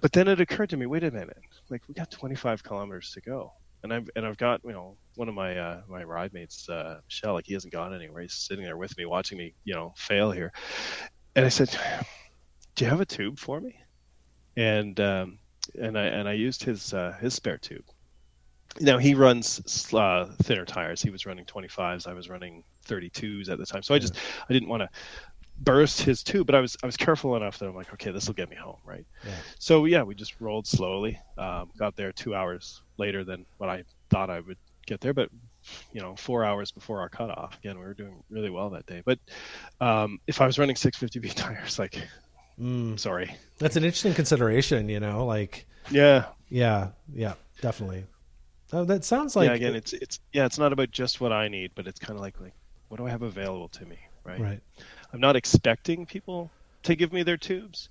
[SPEAKER 2] But then it occurred to me, wait a minute, like we got 25 kilometers to go, and I've and I've got you know one of my uh, my ride mates, uh, Michel, like he hasn't gone anywhere. He's sitting there with me, watching me, you know, fail here. And I said, "Do you have a tube for me?" And um, and I and I used his uh, his spare tube. Now he runs uh, thinner tires. He was running 25s. I was running 32s at the time. So I just I didn't want to burst his tube, but I was I was careful enough that I'm like, okay, this will get me home, right?
[SPEAKER 1] Yeah.
[SPEAKER 2] So yeah, we just rolled slowly. Um, got there two hours later than what I thought I would get there, but you know, four hours before our cutoff. Again, we were doing really well that day. But um, if I was running 650B tires, like,
[SPEAKER 1] Mm,
[SPEAKER 2] sorry,
[SPEAKER 1] that's an interesting consideration. You know, like
[SPEAKER 2] yeah,
[SPEAKER 1] yeah, yeah, definitely. Oh, that sounds like
[SPEAKER 2] yeah. Again, it's it's yeah, it's not about just what I need, but it's kind of like like what do I have available to me, right?
[SPEAKER 1] right.
[SPEAKER 2] I'm not expecting people to give me their tubes,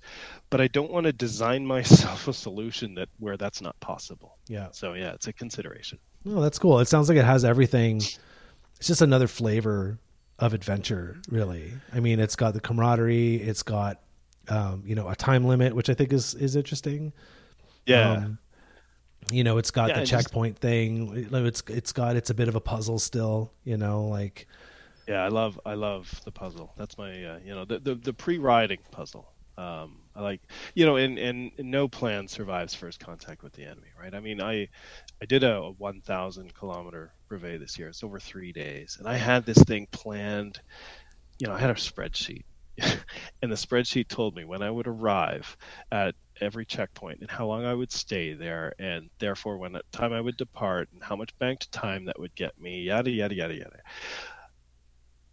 [SPEAKER 2] but I don't want to design myself a solution that where that's not possible.
[SPEAKER 1] Yeah.
[SPEAKER 2] So yeah, it's a consideration.
[SPEAKER 1] No, that's cool. It sounds like it has everything. It's just another flavor of adventure, really. I mean, it's got the camaraderie. It's got, um, you know, a time limit, which I think is is interesting.
[SPEAKER 2] Yeah.
[SPEAKER 1] Um, you know, it's got
[SPEAKER 2] Yeah,
[SPEAKER 1] the
[SPEAKER 2] and just-
[SPEAKER 1] checkpoint thing. It's it's got it's a bit of a puzzle still. You know, like
[SPEAKER 2] Yeah, I love I love the puzzle. That's my uh, you know the the, the pre-riding puzzle. Um, I like you know, and, and and no plan survives first contact with the enemy, right? I mean, I I did a, a 1,000 kilometer brevet this year. It's over three days, and I had this thing planned. You know, I had a spreadsheet, and the spreadsheet told me when I would arrive at every checkpoint and how long I would stay there, and therefore when the time I would depart and how much banked time that would get me, yada yada yada yada.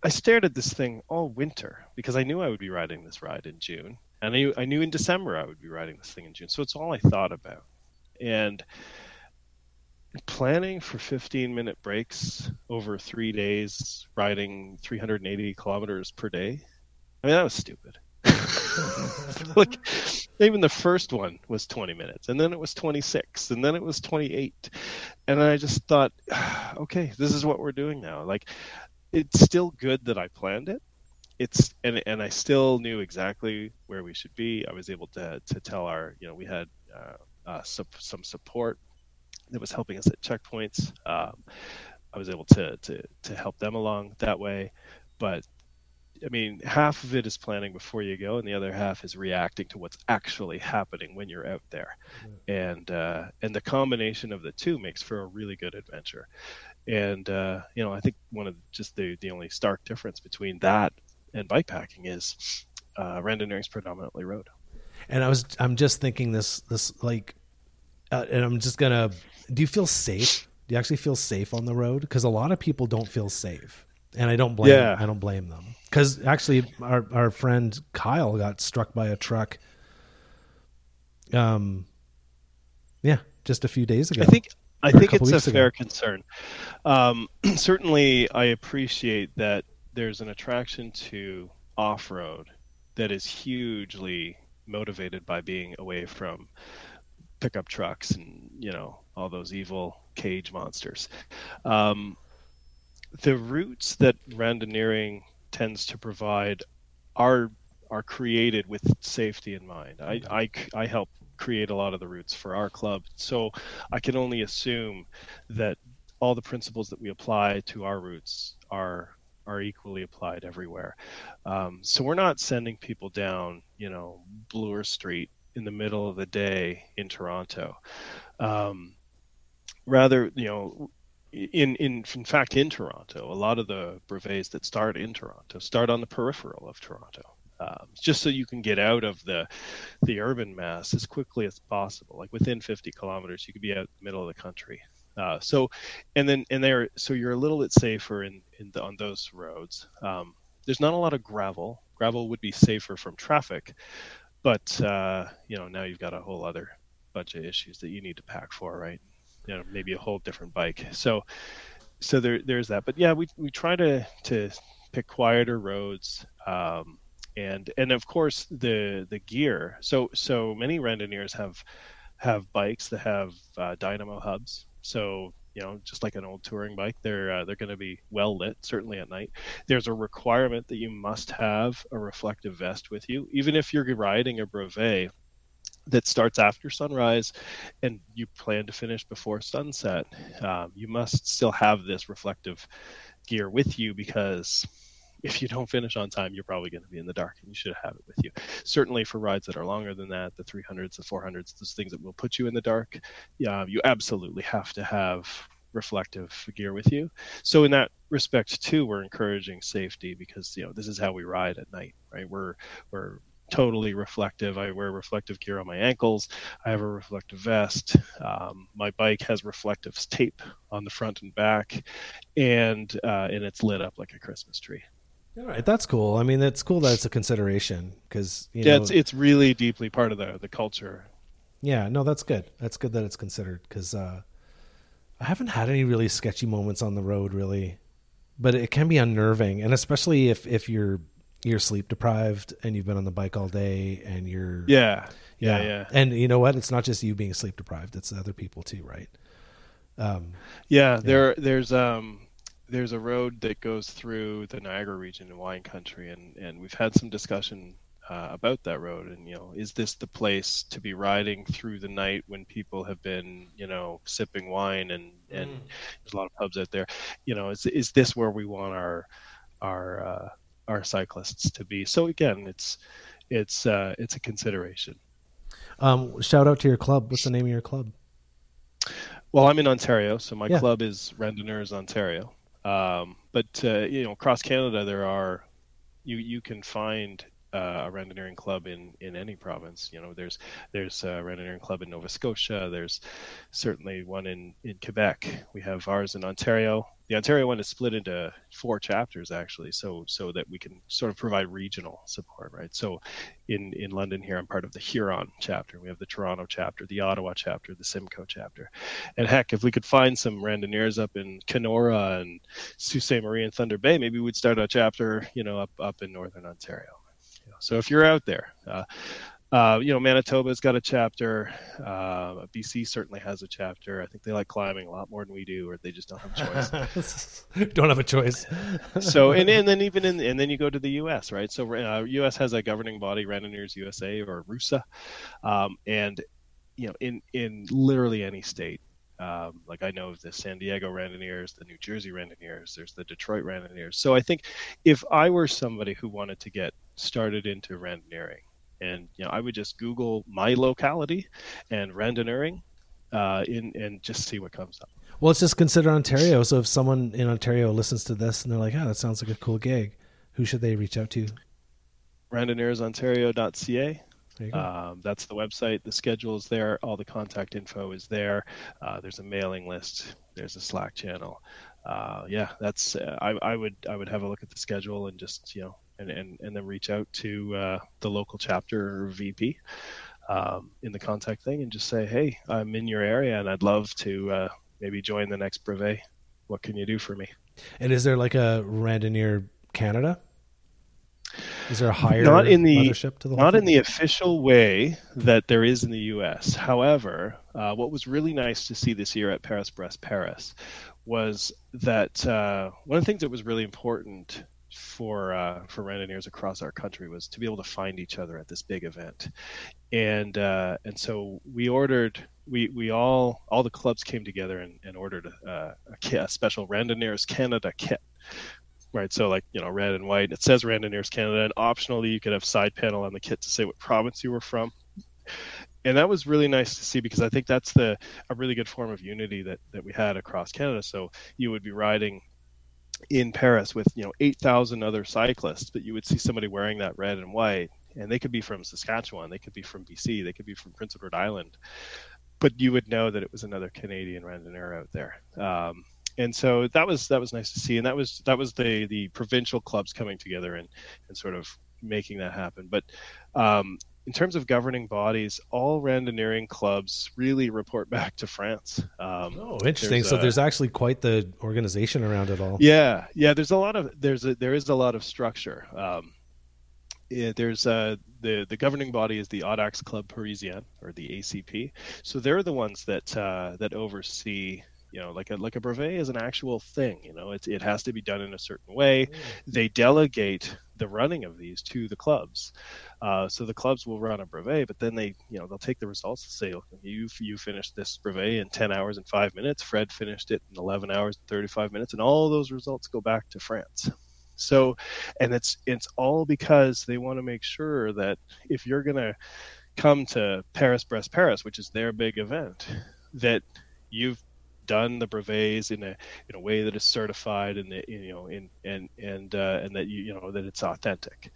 [SPEAKER 2] I stared at this thing all winter because I knew I would be riding this ride in June, and I I knew in December I would be riding this thing in June. So it's all I thought about, and planning for 15 minute breaks over three days, riding 380 kilometers per day. I mean, that was stupid. like even the first one was 20 minutes and then it was 26 and then it was 28 and i just thought okay this is what we're doing now. Like it's still good that i planned it. It's and and i still knew exactly where we should be. I was able to to tell our you know we had uh, uh, some, some support that was helping us at checkpoints. Um, i was able to to to help them along that way. But I mean, half of it is planning before you go, and the other half is reacting to what's actually happening when you're out there, and uh, and the combination of the two makes for a really good adventure. And uh, you know, I think one of the, just the the only stark difference between that and bikepacking is uh, randonneuring is predominantly road.
[SPEAKER 1] And I was I'm just thinking this this like, uh, and I'm just gonna. Do you feel safe? Do you actually feel safe on the road? Because a lot of people don't feel safe, and I don't blame
[SPEAKER 2] Yeah.
[SPEAKER 1] I don't blame them. Because actually, our our friend Kyle got struck by a truck. Um, yeah, just a few days ago.
[SPEAKER 2] I think I
[SPEAKER 1] Or a
[SPEAKER 2] think it's a
[SPEAKER 1] ago.
[SPEAKER 2] fair concern. Um, certainly, I appreciate that there's an attraction to off-road that is hugely motivated by being away from pickup trucks and you know all those evil cage monsters. Um, the routes that randonneuring tends to provide are are created with safety in mind. I, I, I help create a lot of the routes for our club, so I can only assume that all the principles that we apply to our routes are are equally applied everywhere. Um, so we're not sending people down, you know, Bloor Street in the middle of the day in Toronto. Um, rather, you know, in, in in fact in Toronto, a lot of the brevets that start in Toronto start on the peripheral of Toronto, um, just so you can get out of the the urban mass as quickly as possible. Like within 50 kilometers, you could be out the middle of the country. Uh, so, and then and there, so you're a little bit safer in, in the, on those roads. Um, there's not a lot of gravel. Gravel would be safer from traffic, but uh, you know now you've got a whole other bunch of issues that you need to pack for, right? You know, maybe a whole different bike. So, so there there's that. But yeah, we we try to to pick quieter roads. Um, and and of course the the gear. So so many randonneurs have have bikes that have uh, dynamo hubs. So you know, just like an old touring bike, they're uh, they're going to be well lit, certainly at night. There's a requirement that you must have a reflective vest with you, even if you're riding a brevet that starts after sunrise and you plan to finish before sunset. Um, you must still have this reflective gear with you because if you don't finish on time, you're probably going to be in the dark and you should have it with you. Certainly for rides that are longer than that, the 300s, the 400s, those things that will put you in the dark, you absolutely have to have reflective gear with you. So in that respect too, we're encouraging safety because you know this is how we ride at night, right? We're we're totally reflective. I wear reflective gear on my ankles. I have a reflective vest. Um, my bike has reflective tape on the front and back, and uh, and it's lit up like a Christmas tree.
[SPEAKER 1] All right, that's cool. I mean, it's cool that it's a consideration because
[SPEAKER 2] yeah,
[SPEAKER 1] know,
[SPEAKER 2] it's it's really deeply part of the the culture.
[SPEAKER 1] yeah, no, that's good. That's good that it's considered because uh, I haven't had any really sketchy moments on the road, really, but it can be unnerving, and especially if if you're you're sleep deprived and you've been on the bike all day and you're
[SPEAKER 2] Yeah, yeah, yeah.
[SPEAKER 1] and you know what? It's not just you being sleep deprived; it's other people too, right? Um,
[SPEAKER 2] Yeah, there there's um there's a road that goes through the Niagara region in wine country, and and we've had some discussion uh, about that road. And you know, is this the place to be riding through the night when people have been you know sipping wine and and
[SPEAKER 1] Mm.
[SPEAKER 2] there's a lot of pubs out there? You know, is is this where we want our our uh, our cyclists to be? So again, it's it's uh, it's a consideration.
[SPEAKER 1] um, shout out to your club. What's the name of your club?
[SPEAKER 2] Well, I'm in Ontario, so my
[SPEAKER 1] Yeah.
[SPEAKER 2] club is Randonneurs Ontario. Um, but uh, you know, across Canada, there are you you can find uh, a randonneuring club in in any province. You know, there's there's a randonneuring club in Nova Scotia. There's certainly one in in Quebec. We have ours in Ontario. The Ontario one is split into four chapters actually, so so that we can sort of provide regional support, right? So, in in London here, I'm part of the Huron chapter. We have the Toronto chapter, the Ottawa chapter, the Simcoe chapter, and heck, if we could find some randonneurs up in Kenora and Sault Ste. Marie and Thunder Bay, maybe we'd start a chapter, you know, up up in northern Ontario. So if you're out there, uh, uh, you know, Manitoba's got a chapter. Uh, BC certainly has a chapter. I think they like climbing a lot more than we do, or they just don't have a choice.
[SPEAKER 1] don't have a choice.
[SPEAKER 2] so, and, and then even in, and then you go to the U.S., right? So, uh, U.S. has a governing body, Randonneurs USA or RUSA, um, and you know, in in literally any state, um, like I know of the San Diego Randonneurs, the New Jersey Randonneurs, there's the Detroit Randonneurs. So I think if I were somebody who wanted to get started into randonneuring, and you know, I would just Google my locality and randonneuring, uh, in and just see what comes up.
[SPEAKER 1] Well, let's just consider Ontario. So if someone in Ontario listens to this and they're like, "Oh, that sounds like a cool gig," who should they reach out to?
[SPEAKER 2] Randonneursontario.ca. Um, that's the website. The schedule is there. All the contact info is there. Uh, there's a mailing list. There's a Slack channel. Uh, yeah, that's. Uh, I, I would I would have a look at the schedule and just you know and and, and then reach out to uh, the local chapter or VP um, in the contact thing and just say, hey, I'm in your area and I'd love to uh, maybe join the next brevet. What can you do for me?
[SPEAKER 1] And is there like a Randonneur Canada? Is there a higher
[SPEAKER 2] not in the
[SPEAKER 1] the
[SPEAKER 2] not in the official way that there is in the U.S. However, uh, what was really nice to see this year at Paris Brest Paris was that uh, one of the things that was really important for uh, for randonneurs across our country was to be able to find each other at this big event, and uh, and so we ordered we we all all the clubs came together and, and ordered a, a, a special Randonneurs Canada kit, right? So like you know red and white. It says Randonneurs Canada, and optionally you could have side panel on the kit to say what province you were from. And that was really nice to see because I think that's the a really good form of unity that that we had across Canada. So you would be riding in Paris with you know 8,000 other cyclists, but you would see somebody wearing that red and white, and they could be from Saskatchewan, they could be from BC, they could be from Prince Edward Island, but you would know that it was another Canadian randonneur out there. Um, and so that was that was nice to see, and that was that was the the provincial clubs coming together and and sort of making that happen. But um, in terms of governing bodies, all randonneuring clubs really report back to France.
[SPEAKER 1] Um, oh, interesting. So a, there's actually quite the organization around it all.
[SPEAKER 2] Yeah, yeah. There's a lot of there's a, there is a lot of structure. Um, yeah, there's uh, the the governing body is the Audax Club Parisien or the ACP. So they're the ones that uh, that oversee you know like a like a brevet is an actual thing you know it, it has to be done in a certain way mm. they delegate the running of these to the clubs. Uh, so the clubs will run a brevet but then they you know they'll take the results and say you you finished this brevet in 10 hours and 5 minutes. Fred finished it in 11 hours and 35 minutes. And all those results go back to france. So and it's it's all because they want to make sure that if you're going to come to paris brest paris which is their big event that you've done the brevets in a in a way that is certified and you know in and and uh, and that you you know that it's authentic.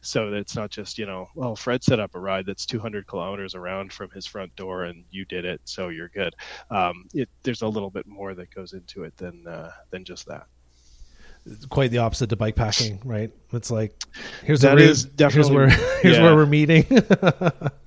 [SPEAKER 2] So that it's not just you know well fred set up a ride that's 200 kilometers around from his front door and you did it so you're good. Um, it, there's a little bit more that goes into it than uh, than just that.
[SPEAKER 1] Quite the opposite to bike packing right? It's like here's that is definitely, here's where here's yeah. where we're meeting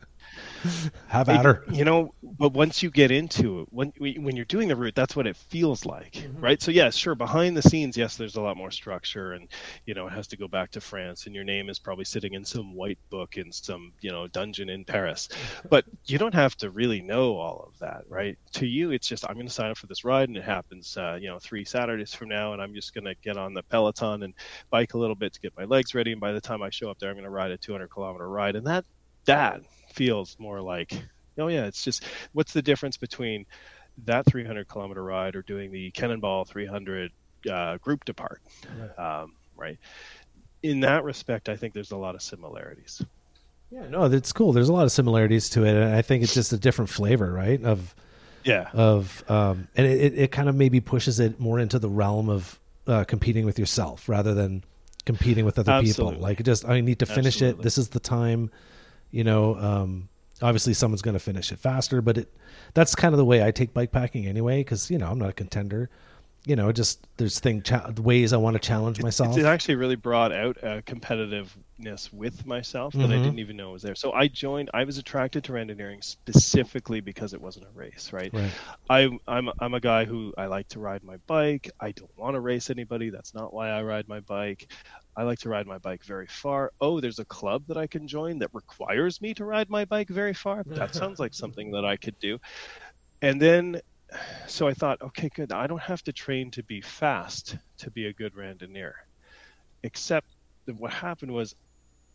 [SPEAKER 1] Have at her.
[SPEAKER 2] You know, but once you get into it, when when you're doing the route, that's what it feels like, mm-hmm. right? So yeah, sure. Behind the scenes, yes, there's a lot more structure, and you know, it has to go back to France, and your name is probably sitting in some white book in some you know dungeon in Paris, but you don't have to really know all of that, right? To you, it's just I'm going to sign up for this ride, and it happens, uh, you know, three Saturdays from now, and I'm just going to get on the Peloton and bike a little bit to get my legs ready, and by the time I show up there, I'm going to ride a 200 kilometer ride, and that that feels more like oh yeah it's just what's the difference between that 300 kilometer ride or doing the cannonball 300 uh, group depart right. Um, right in that respect i think there's a lot of similarities
[SPEAKER 1] yeah no that's cool there's a lot of similarities to it and i think it's just a different flavor right of
[SPEAKER 2] yeah
[SPEAKER 1] of um and it, it kind of maybe pushes it more into the realm of uh, competing with yourself rather than competing with other
[SPEAKER 2] Absolutely.
[SPEAKER 1] people. Like just I need to finish
[SPEAKER 2] Absolutely.
[SPEAKER 1] it. This is the time. You know, um, obviously someone's going to finish it faster, but it that's kind of the way I take bike packing anyway. Because you know I'm not a contender. You know, just there's thing cha- ways I want to challenge myself.
[SPEAKER 2] It actually really brought out a competitiveness with myself that I
[SPEAKER 1] Mhm.
[SPEAKER 2] didn't even know was there. So I joined. I was attracted to randonneuring specifically because it wasn't a race, right?
[SPEAKER 1] Right.
[SPEAKER 2] I, I'm I'm a guy who I like to ride my bike. I don't want to race anybody. That's not why I ride my bike. I like to ride my bike very far. Oh, there's a club that I can join that requires me to ride my bike very far. That sounds like something that I could do. And then, so I thought, okay, good. I don't have to train to be fast to be a good randonneur. Except that what happened was,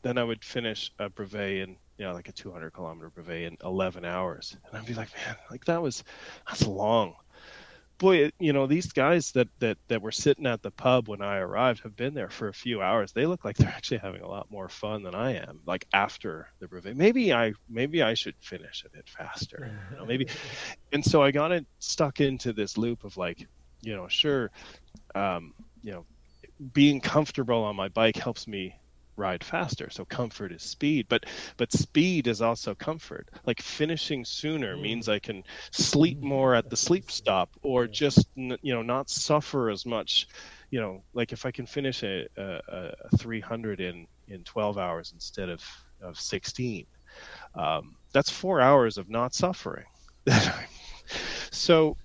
[SPEAKER 2] then I would finish a brevet in, you know, like a 200 kilometer brevet in 11 hours, and I'd be like, man, like that was, that's long boy, you know, these guys that, that, that were sitting at the pub when I arrived have been there for a few hours. They look like they're actually having a lot more fun than I am. Like after the brevet, maybe I maybe I should finish a bit faster. You know, maybe. And so I got it stuck into this loop of like, you know, sure, um, you know, being comfortable on my bike helps me ride faster. So comfort is speed but but speed is also comfort. Like finishing sooner means i can sleep more at the sleep stop or just you know not suffer as much you know like if i can finish a, a, a 300 in in 12 hours instead of of 16 um, that's four hours of not suffering. So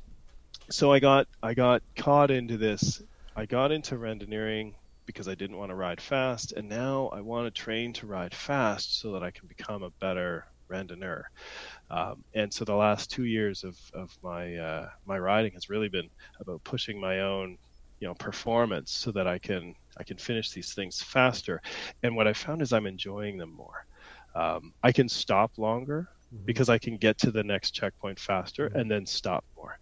[SPEAKER 2] so i got i got caught into this. I got into randonneuring because I didn't want to ride fast, and now I want to train to ride fast so that I can become a better randonneur. Um, and so the last two years of, of my uh, my riding has really been about pushing my own you know performance so that I can I can finish these things faster. And what I found is I'm enjoying them more. Um, I can stop longer because I can get to the next checkpoint faster and then stop more.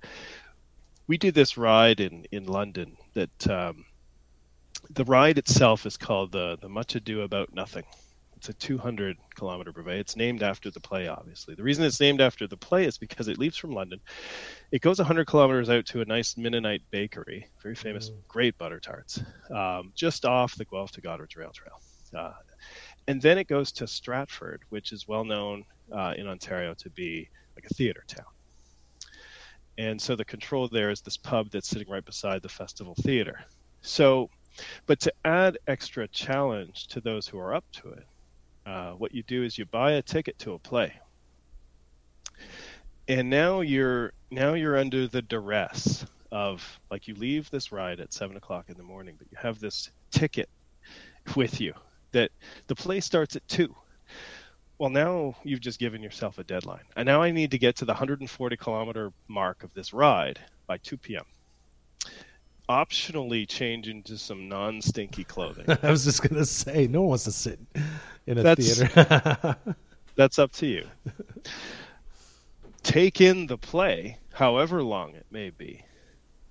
[SPEAKER 2] We did this ride in in London that. Um, the ride itself is called the the Much Ado About Nothing. It's a 200 kilometer brevet. It's named after the play, obviously. The reason it's named after the play is because it leaves from London. It goes 100 kilometers out to a nice Mennonite bakery, very famous, great butter tarts, um, just off the Guelph to Goderich Rail Trail. Uh, and then it goes to Stratford, which is well known uh, in Ontario to be like a theater town. And so the control there is this pub that's sitting right beside the Festival Theater. So but to add extra challenge to those who are up to it, uh, what you do is you buy a ticket to a play, and now you're now you're under the duress of like you leave this ride at seven o'clock in the morning, but you have this ticket with you that the play starts at two. Well, now you've just given yourself a deadline, and now I need to get to the 140 kilometer mark of this ride by 2 p.m optionally change into some non-stinky clothing.
[SPEAKER 1] I was just gonna say, no one wants to sit in a
[SPEAKER 2] That's-
[SPEAKER 1] theater.
[SPEAKER 2] That's up to you. Take in the play, however long it may be,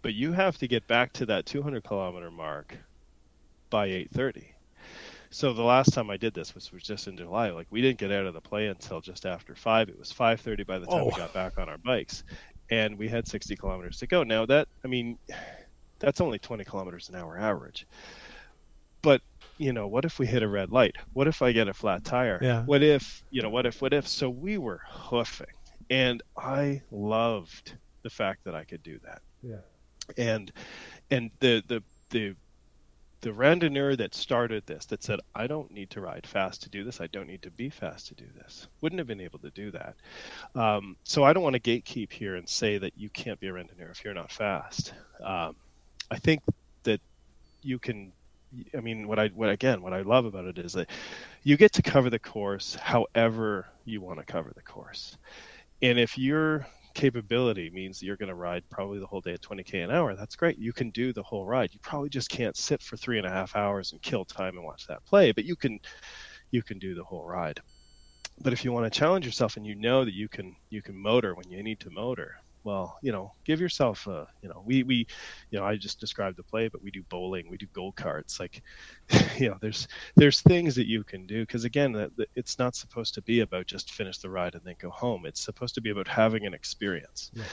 [SPEAKER 2] but you have to get back to that 200 kilometer mark by 8:30. So the last time I did this was, was just in July. Like we didn't get out of the play until just after five. It was 5:30 by the time we
[SPEAKER 1] Oh.
[SPEAKER 2] got back on our bikes, and we had 60 kilometers to go. Now that I mean, that's only 20 kilometers an hour average. But you know, what if we hit a red light? What if I get a flat tire?
[SPEAKER 1] Yeah.
[SPEAKER 2] What if, you know, what if, what if? So we were hoofing, and I loved the fact that I could do that.
[SPEAKER 1] Yeah.
[SPEAKER 2] And and the the the the randonneur that started this that said I don't need to ride fast to do this. I don't need to be fast to do this. Wouldn't have been able to do that. Um, so I don't want to gatekeep here and say that you can't be a randonneur if you're not fast. Um, I think that you can. I mean, what I what again, what I love about it is that you get to cover the course however you want to cover the course, and if your capability means you're going to ride probably the whole day at 20k an hour, that's great. You can do the whole ride. You probably just can't sit for three and a half hours and kill time and watch that play, but you can you can do the whole ride. But if you want to challenge yourself and you know that you can you can motor when you need to motor, well, you know, give yourself a, you know, we we, you know, I just described the play, but we do bowling, we do go karts, like, you know, there's there's things that you can do because again, it's not supposed to be about just finish the ride and then go home. It's supposed to be about having an experience.
[SPEAKER 1] Yeah.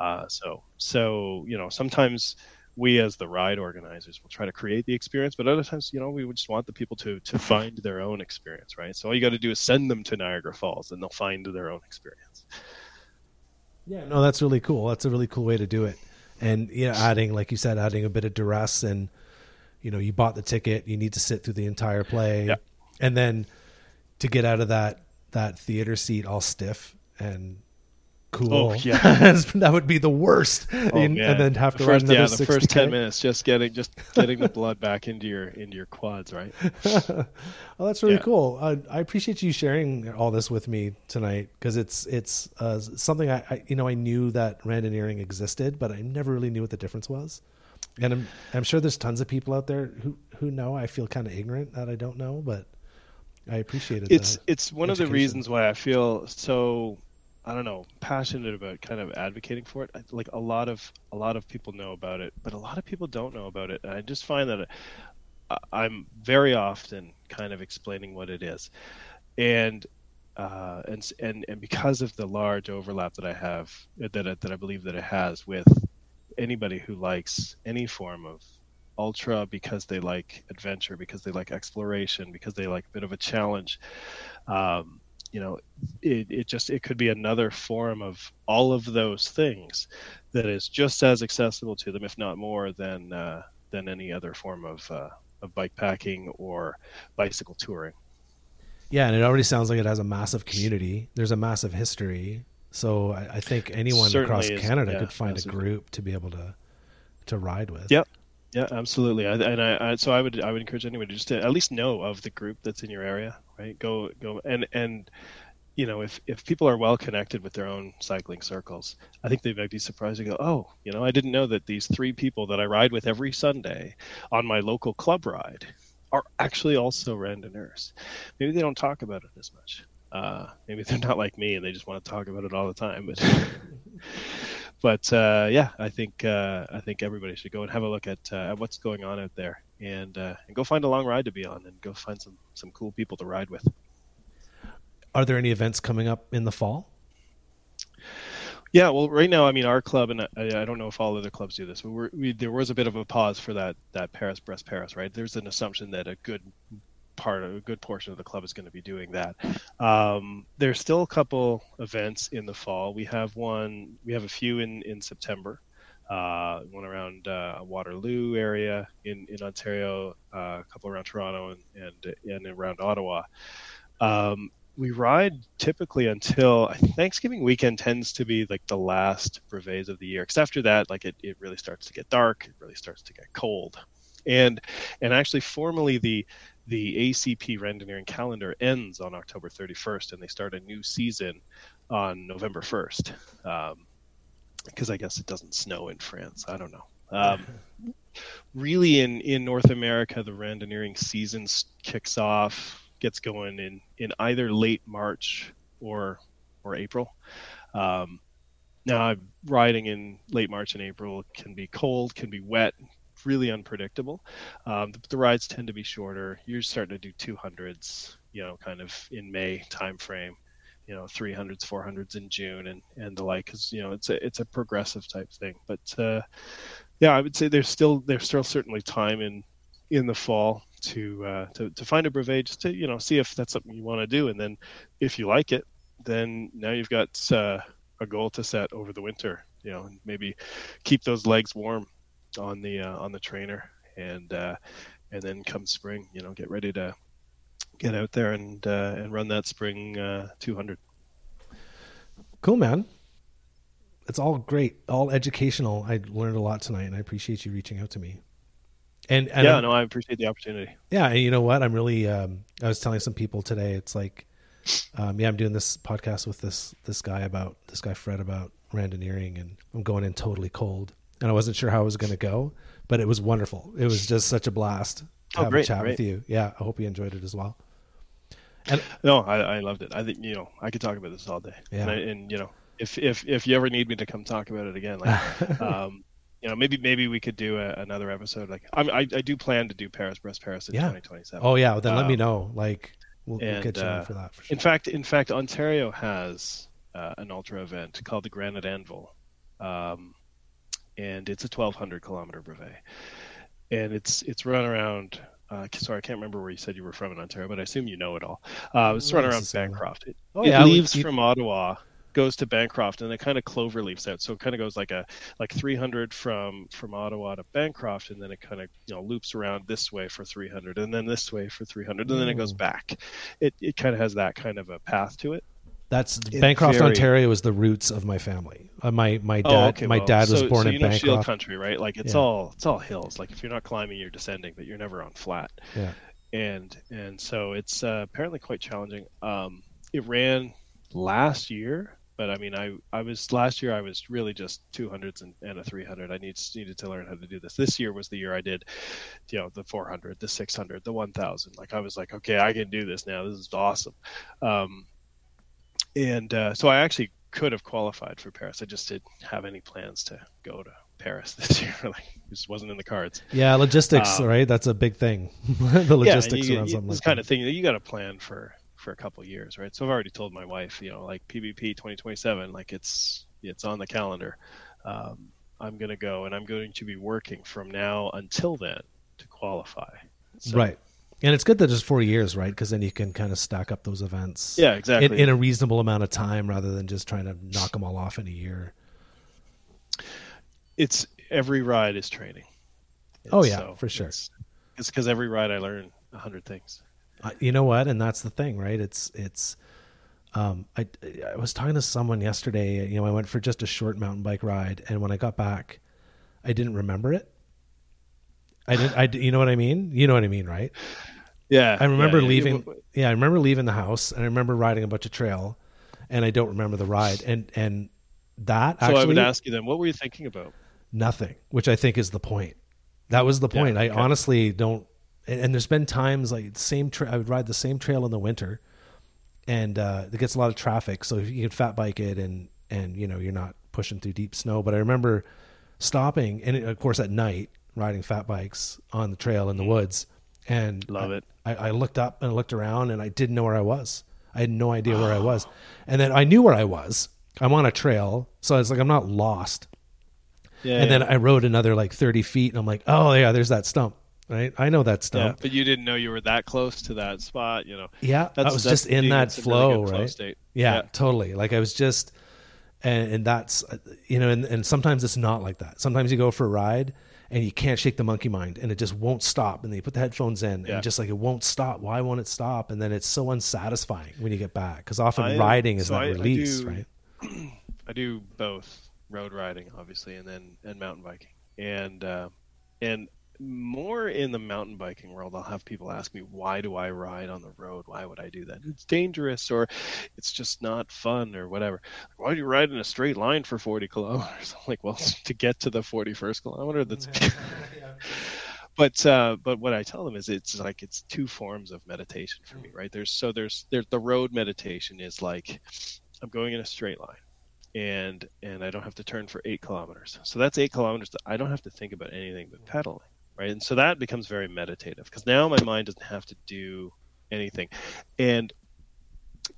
[SPEAKER 2] Uh, so so you know, sometimes we as the ride organizers will try to create the experience, but other times, you know, we just want the people to to find their own experience, right? So all you got to do is send them to Niagara Falls, and they'll find their own experience.
[SPEAKER 1] Yeah, no, that's really cool. That's a really cool way to do it, and you know, adding, like you said, adding a bit of duress, and you know, you bought the ticket, you need to sit through the entire play,
[SPEAKER 2] Yeah.
[SPEAKER 1] and then to get out of that that theater seat all stiff and cool.
[SPEAKER 2] Oh, yeah.
[SPEAKER 1] that would be the worst.
[SPEAKER 2] Oh,
[SPEAKER 1] and, and then have to
[SPEAKER 2] the
[SPEAKER 1] run
[SPEAKER 2] first,
[SPEAKER 1] another
[SPEAKER 2] yeah, the
[SPEAKER 1] 60
[SPEAKER 2] first ten minutes, just getting just getting the blood back into your into your quads, right?
[SPEAKER 1] well, that's really
[SPEAKER 2] Yeah.
[SPEAKER 1] cool. Uh, I appreciate you sharing all this with me tonight because it's it's uh, something I, I you know I knew that randonneuring existed, but I never really knew what the difference was. And I'm I'm sure there's tons of people out there who who know. I feel kind of ignorant that I don't know, but I appreciate it.
[SPEAKER 2] it's it's one of the reasons why I feel so I don't know passionate about kind of advocating for it. Like a lot of a lot of people know about it, but a lot of people don't know about it, and I just find that I- I'm very often kind of explaining what it is, and uh, and and and because of the large overlap that I have that I, that I believe that it has with anybody who likes any form of ultra because they like adventure because they like exploration because they like a bit of a challenge um, you know it, it just it could be another form of all of those things that is just as accessible to them if not more than uh, than any other form of uh, of bike packing or bicycle touring
[SPEAKER 1] yeah, and it already sounds like it has a massive community. There's a massive history, so I, I think anyone
[SPEAKER 2] Certainly
[SPEAKER 1] across
[SPEAKER 2] is,
[SPEAKER 1] Canada
[SPEAKER 2] yeah,
[SPEAKER 1] could find a group to be able to to ride with.
[SPEAKER 2] Yep. Yeah, absolutely. I, and I, I, so I would, I would encourage anyone to just to at least know of the group that's in your area, right? Go, go, and and you know, if if people are well connected with their own cycling circles, I think they might be surprised to go, oh, you know, I didn't know that these three people that I ride with every Sunday on my local club ride are actually also randonneurs. Maybe they don't talk about it as much. Uh, maybe they're not like me and they just want to talk about it all the time, but. but uh, yeah, I think uh, I think everybody should go and have a look at, uh, at what's going on out there, and uh, and go find a long ride to be on, and go find some some cool people to ride with.
[SPEAKER 1] Are there any events coming up in the fall?
[SPEAKER 2] Yeah, well, right now, I mean, our club, and I, I don't know if all other clubs do this, but we're, we there was a bit of a pause for that that Paris Brest Paris, right? There's an assumption that a good part of a good portion of the club is going to be doing that. Um, there's still a couple events in the fall. We have one, we have a few in in September. Uh, one around uh, Waterloo area in in Ontario, uh, a couple around Toronto, and and, and around Ottawa. Um, we ride typically until Thanksgiving weekend tends to be like the last brevets of the year. Because after that, like it, it really starts to get dark. It really starts to get cold, and and actually formally the the ACP Randonneuring calendar ends on October 31st, and they start a new season on November 1st. Um, because I guess it doesn't snow in France. I don't know. Um, really, in in North America, the randonneuring season kicks off, gets going in in either late March or or April. Um, now, riding in late March and April can be cold, can be wet, really unpredictable. Um, the, the rides tend to be shorter. You're starting to do 200s, you know, kind of in May timeframe you know 300s 400s in june and and the like because you know it's a it's a progressive type thing but uh yeah i would say there's still there's still certainly time in in the fall to uh to, to find a brevet just to you know see if that's something you want to do and then if you like it then now you've got uh, a goal to set over the winter you know and maybe keep those legs warm on the uh, on the trainer and uh and then come spring you know get ready to get out there and uh, and run that spring uh, 200
[SPEAKER 1] Cool, man. It's all great, all educational. I learned a lot tonight, and I appreciate you reaching out to me. And, and
[SPEAKER 2] yeah
[SPEAKER 1] I'm-
[SPEAKER 2] no i appreciate the opportunity
[SPEAKER 1] yeah, and you know what? I'm really. Um, I was telling some people today. It's like, um, yeah, I'm doing this podcast with this this guy about this guy Fred about randonneuring, and I'm going in totally cold, and I wasn't sure how it was going to go, but it was wonderful. It was just such a blast to
[SPEAKER 2] Oh,
[SPEAKER 1] have
[SPEAKER 2] great,
[SPEAKER 1] a chat
[SPEAKER 2] great.
[SPEAKER 1] with you. Yeah, I hope you enjoyed it as well.
[SPEAKER 2] And no I, I loved it i think you know i could talk about this all day
[SPEAKER 1] Yeah.
[SPEAKER 2] and, I, and you know if if if you ever need me to come talk about it again like um you know maybe maybe we could do a, another episode like I'm, i i do plan to do paris brest paris in
[SPEAKER 1] Yeah.
[SPEAKER 2] 2027
[SPEAKER 1] oh yeah, well, then let me
[SPEAKER 2] Um,
[SPEAKER 1] know. Like, we'll, we'll get you
[SPEAKER 2] uh,
[SPEAKER 1] for that for sure.
[SPEAKER 2] In fact, in fact, Ontario has uh, an ultra event called the Granite Anvil, um, and it's a 1200 kilometer brevet, and it's it's run around. Uh, sorry, I can't remember where you said you were from in Ontario, but I assume you know it all. Uh, it's run around Bancroft. It, oh, yeah, leaves you... from Ottawa goes to Bancroft and it kind of clover leaves out. So it kind of goes like a like 300 from from Ottawa to Bancroft, and then it kind of you know loops around this way for 300, and then this way for 300, and then it goes back. It it kind of has that kind of a path to it.
[SPEAKER 1] That's it's Bancroft, very... Ontario, is the roots of my family. Uh, my my oh, dad, oh, okay, my well, dad was
[SPEAKER 2] so,
[SPEAKER 1] born
[SPEAKER 2] so
[SPEAKER 1] in
[SPEAKER 2] you know
[SPEAKER 1] Bancroft.
[SPEAKER 2] Shield country, right? Like it's yeah. all it's all hills. Like if you're not climbing, you're descending, but you're never on flat.
[SPEAKER 1] Yeah.
[SPEAKER 2] And and so it's uh, apparently quite challenging. Um, it ran last year but I mean, I I was last year I was really just 200s and, and a 300. I need, needed to learn how to do this. This year was the year I did, you know, the 400, the 600, the 1000. Like I was like, okay, I can do this now. This is awesome. Um, and uh, so I actually could have qualified for Paris. I just didn't have any plans to go to Paris this year. like it just wasn't in the cards.
[SPEAKER 1] Yeah, logistics, um, right? That's a big thing. the logistics
[SPEAKER 2] yeah,
[SPEAKER 1] you, around something.
[SPEAKER 2] This
[SPEAKER 1] like
[SPEAKER 2] kind
[SPEAKER 1] that.
[SPEAKER 2] of thing you got to plan for for a couple years, right? So I've already told my wife, you know, like PBP 2027, like it's it's on the calendar. Um, I'm going to go, and I'm going to be working from now until then to qualify.
[SPEAKER 1] So, right. And it's good that it's four years, right? Because then you can kind of stack up those events.
[SPEAKER 2] Yeah, exactly.
[SPEAKER 1] In, in, a reasonable amount of time, rather than just trying to knock them all off in a year.
[SPEAKER 2] It's every ride is training.
[SPEAKER 1] And oh yeah, so for sure.
[SPEAKER 2] It's because every ride I learn a hundred things.
[SPEAKER 1] Uh, you know what? And that's the thing, right? It's it's. Um, I I was talking to someone yesterday. You know, I went for just a short mountain bike ride, and when I got back, I didn't remember it. I didn't. I you know what I mean? You know what I mean, right?
[SPEAKER 2] Yeah.
[SPEAKER 1] I remember
[SPEAKER 2] yeah,
[SPEAKER 1] leaving. Yeah, I remember leaving the house, and I remember riding a bunch of trail, and I don't remember the ride. And and that. So actually, I
[SPEAKER 2] would ask you then, what were you thinking about?
[SPEAKER 1] Nothing, which I think is the point. That was the point. Yeah, okay. I honestly don't and, and there's been times like same tra- I would ride the same trail in the winter, and uh, it gets a lot of traffic. So you can fat bike it, and and you know you're not pushing through deep snow. But I remember stopping, and of course at night riding fat bikes on the trail in the mm. woods, and
[SPEAKER 2] love
[SPEAKER 1] I,
[SPEAKER 2] it.
[SPEAKER 1] I, I looked up and looked around, and I didn't know where I was. I had no idea where I was, and then I knew where I was. I'm on a trail, so I was like, I'm not lost. Yeah, and yeah. then I rode another like 30 feet, and I'm like, oh yeah, there's that stump right? I know that stump.
[SPEAKER 2] Yeah, but you didn't know you were that close to that spot, you know.
[SPEAKER 1] Yeah, I was just in that flow, really right? Flow yeah, yeah, totally. Like I was just, and, and that's, you know, and, and sometimes it's not like that. Sometimes you go for a ride and you can't shake the monkey mind and it just won't stop. And then you put the headphones in yeah. and just like it won't stop. Why won't it stop? And then it's so unsatisfying when you get back because often I, riding is so that I, release, I do,
[SPEAKER 2] right? I do both road riding, obviously, and then and mountain biking. And uh, and more in the mountain biking world, I'll have people ask me, why do I ride on the road? Why would I do that? It's dangerous or it's just not fun or whatever. Why do you ride in a straight line for 40 kilometers? I'm like, well, to get to the 41st kilometer, that's. but uh, but what I tell them is it's like it's two forms of meditation for me, right? There's so there's there's the road meditation is like I'm going in a straight line and and I don't have to turn for eight kilometers. So that's eight kilometers that I don't have to think about anything but pedaling right? And so that becomes very meditative because now my mind doesn't have to do anything, and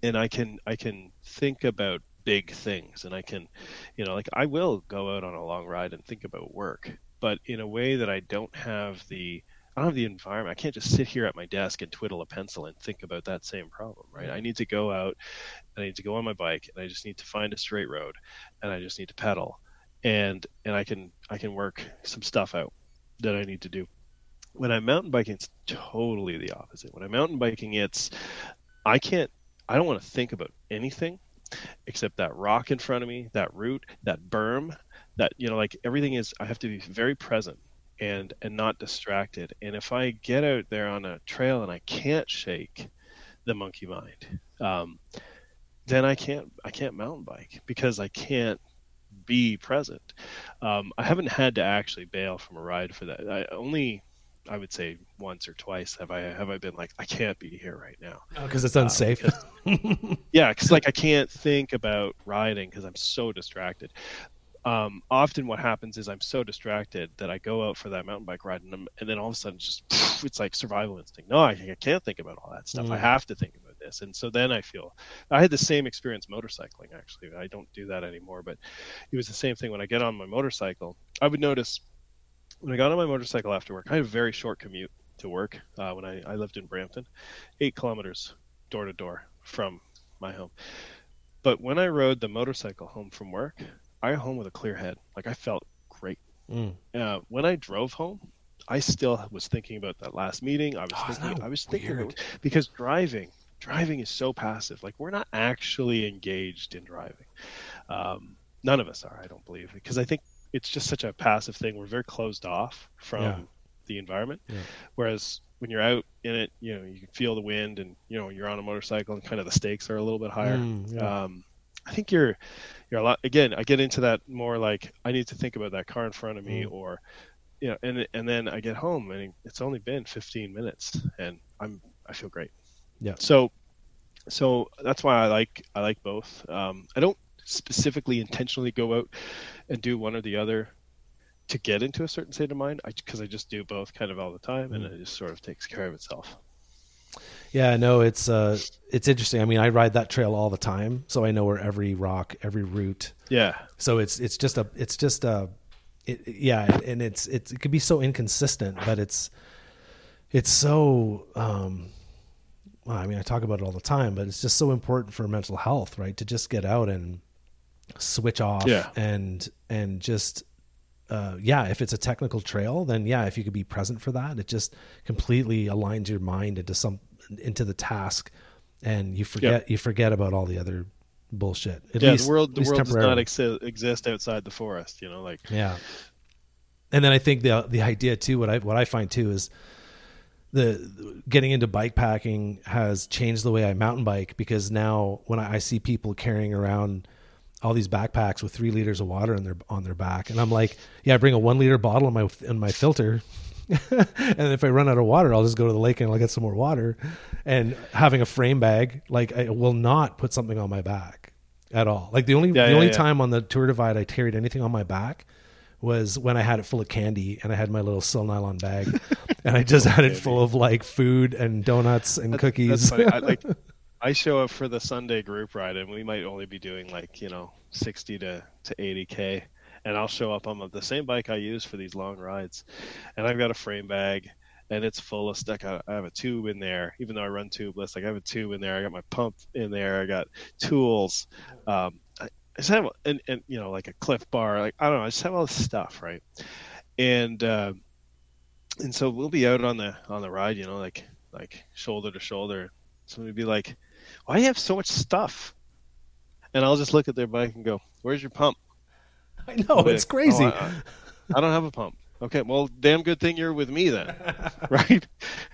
[SPEAKER 2] and I can I can think about big things, and I can, you know, like I will go out on a long ride and think about work, but in a way that I don't have the I don't have the environment. I can't just sit here at my desk and twiddle a pencil and think about that same problem, right? I need to go out, I need to go on my bike, and I just need to find a straight road, and I just need to pedal, and and I can I can work some stuff out that I need to do. When I'm mountain biking, it's totally the opposite. When I'm mountain biking, it's I can't, I don't want to think about anything except that rock in front of me, that root, that berm, that you know, like everything is. I have to be very present and and not distracted. And if I get out there on a trail and I can't shake the monkey mind, um, then I can't I can't mountain bike because I can't be present. Um, I haven't had to actually bail from a ride for that. I only, I would say once or twice have I have I been like I can't be here right now
[SPEAKER 1] because oh, it's unsafe.
[SPEAKER 2] because, yeah, because like I can't think about riding because I'm so distracted. Um, often what happens is I'm so distracted that I go out for that mountain bike ride and, and then all of a sudden just it's like survival instinct. No, I, I can't think about all that stuff. Mm. I have to think about this and so then i feel i had the same experience motorcycling actually i don't do that anymore but it was the same thing when i get on my motorcycle I would notice when I got on my motorcycle after work. I had a very short commute to work uh, when I, I lived in Brampton, eight kilometers door to door from my home. But when I rode the motorcycle home from work, I home with a clear head. Like I felt great. Mm. Uh, when I drove home, I still was thinking about that last meeting. I was oh, thinking, I was thinking about, because driving, driving is so passive. Like we're not actually engaged in driving. Um, none of us are, I don't believe, because I think it's just such a passive thing. We're very closed off from yeah. the environment. Yeah. Whereas when you're out in it, you know, you can feel the wind and, you know, you're on a motorcycle and kind of the stakes are a little bit higher. Mm, yeah. um, I think you're, you're a lot, again, I get into that more like I need to think about that car in front of me mm. or, you know, and, and then I get home and it's only been 15 minutes and I'm, I feel great.
[SPEAKER 1] Yeah.
[SPEAKER 2] So, so that's why I like, I like both. Um, I don't specifically intentionally go out and do one or the other to get into a certain state of mind because I, I, just do both kind of all the time and mm. it just sort of takes care of itself
[SPEAKER 1] yeah no it's uh it's interesting i mean i ride that trail all the time so i know where every rock every route
[SPEAKER 2] yeah
[SPEAKER 1] so it's it's just a it's just a it, yeah and it's, it's it could be so inconsistent but it's it's so um well, i mean i talk about it all the time but it's just so important for mental health right to just get out and switch off
[SPEAKER 2] yeah.
[SPEAKER 1] and and just uh, yeah, if it's a technical trail, then yeah, if you could be present for that, it just completely aligns your mind into some into the task, and you forget you forget about all the other bullshit.
[SPEAKER 2] At yeah, least, the world the world does not ex- exist outside the forest. You know, like
[SPEAKER 1] yeah. And then I think the the idea too, what I what I find too is the getting into bike packing has changed the way I mountain bike because now when I, I see people carrying around all these backpacks with three liters of water on their on their back, and I'm like, yeah, I bring a one liter bottle in my in my filter, and if I run out of water, I'll just go to the lake and I'll get some more water. And having a frame bag, like I will not put something on my back at all. Like the only yeah, the yeah, only yeah. time on the tour divide I carried anything on my back was when I had it full of candy and I had my little sil nylon bag and I just had it full of like food and donuts and that's, cookies.
[SPEAKER 2] That's I, like I show up for the Sunday group ride, and we might only be doing like you know sixty to to eighty k, and I'll show up on the same bike I use for these long rides, and I've got a frame bag, and it's full of stuff. I have a tube in there, even though I run tubeless. Like I have a tube in there. I got my pump in there. I got tools. Um, I, just have and and you know like a Clif Bar. Like I don't know. I just have all this stuff, right? And uh, and so we'll be out on the on the ride, you know, like like shoulder to shoulder. Somebody be like, why do you have so much stuff? And I'll just look at their bike and go, where's your pump?
[SPEAKER 1] I know, it's crazy. Oh, I,
[SPEAKER 2] I don't have a pump. Okay, well, damn good thing you're with me then, right?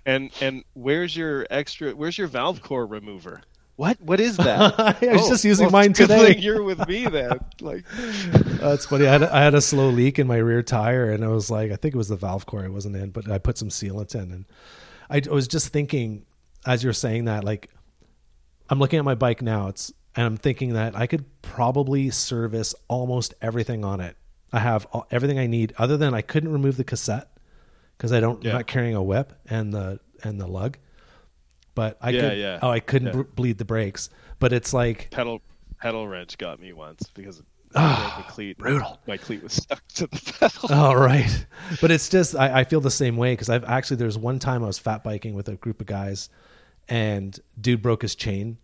[SPEAKER 2] And and where's your extra? Where's your valve core remover? What? What is that?
[SPEAKER 1] I was oh, just using well, mine today.
[SPEAKER 2] you're with me then. Like, uh,
[SPEAKER 1] that's funny. I had, I had a slow leak in my rear tire, and I was like, I think it was the valve core. I wasn't in, but I put some sealant in, and I was just thinking as you're saying that, like, I'm looking at my bike now. It's and I'm thinking that I could probably service almost everything on it. I have all, everything I need, other than I couldn't remove the cassette because I don't. Yeah. I'm not carrying a whip and the and the lug. But I yeah, could. Yeah. Oh, I couldn't yeah. bleed the brakes. But it's like
[SPEAKER 2] pedal pedal wrench got me once because
[SPEAKER 1] oh, ah, the cleat brutal.
[SPEAKER 2] My cleat was stuck to the pedal.
[SPEAKER 1] All oh, right, but it's just I, I feel the same way because I've actually there's one time I was fat biking with a group of guys and dude broke his chain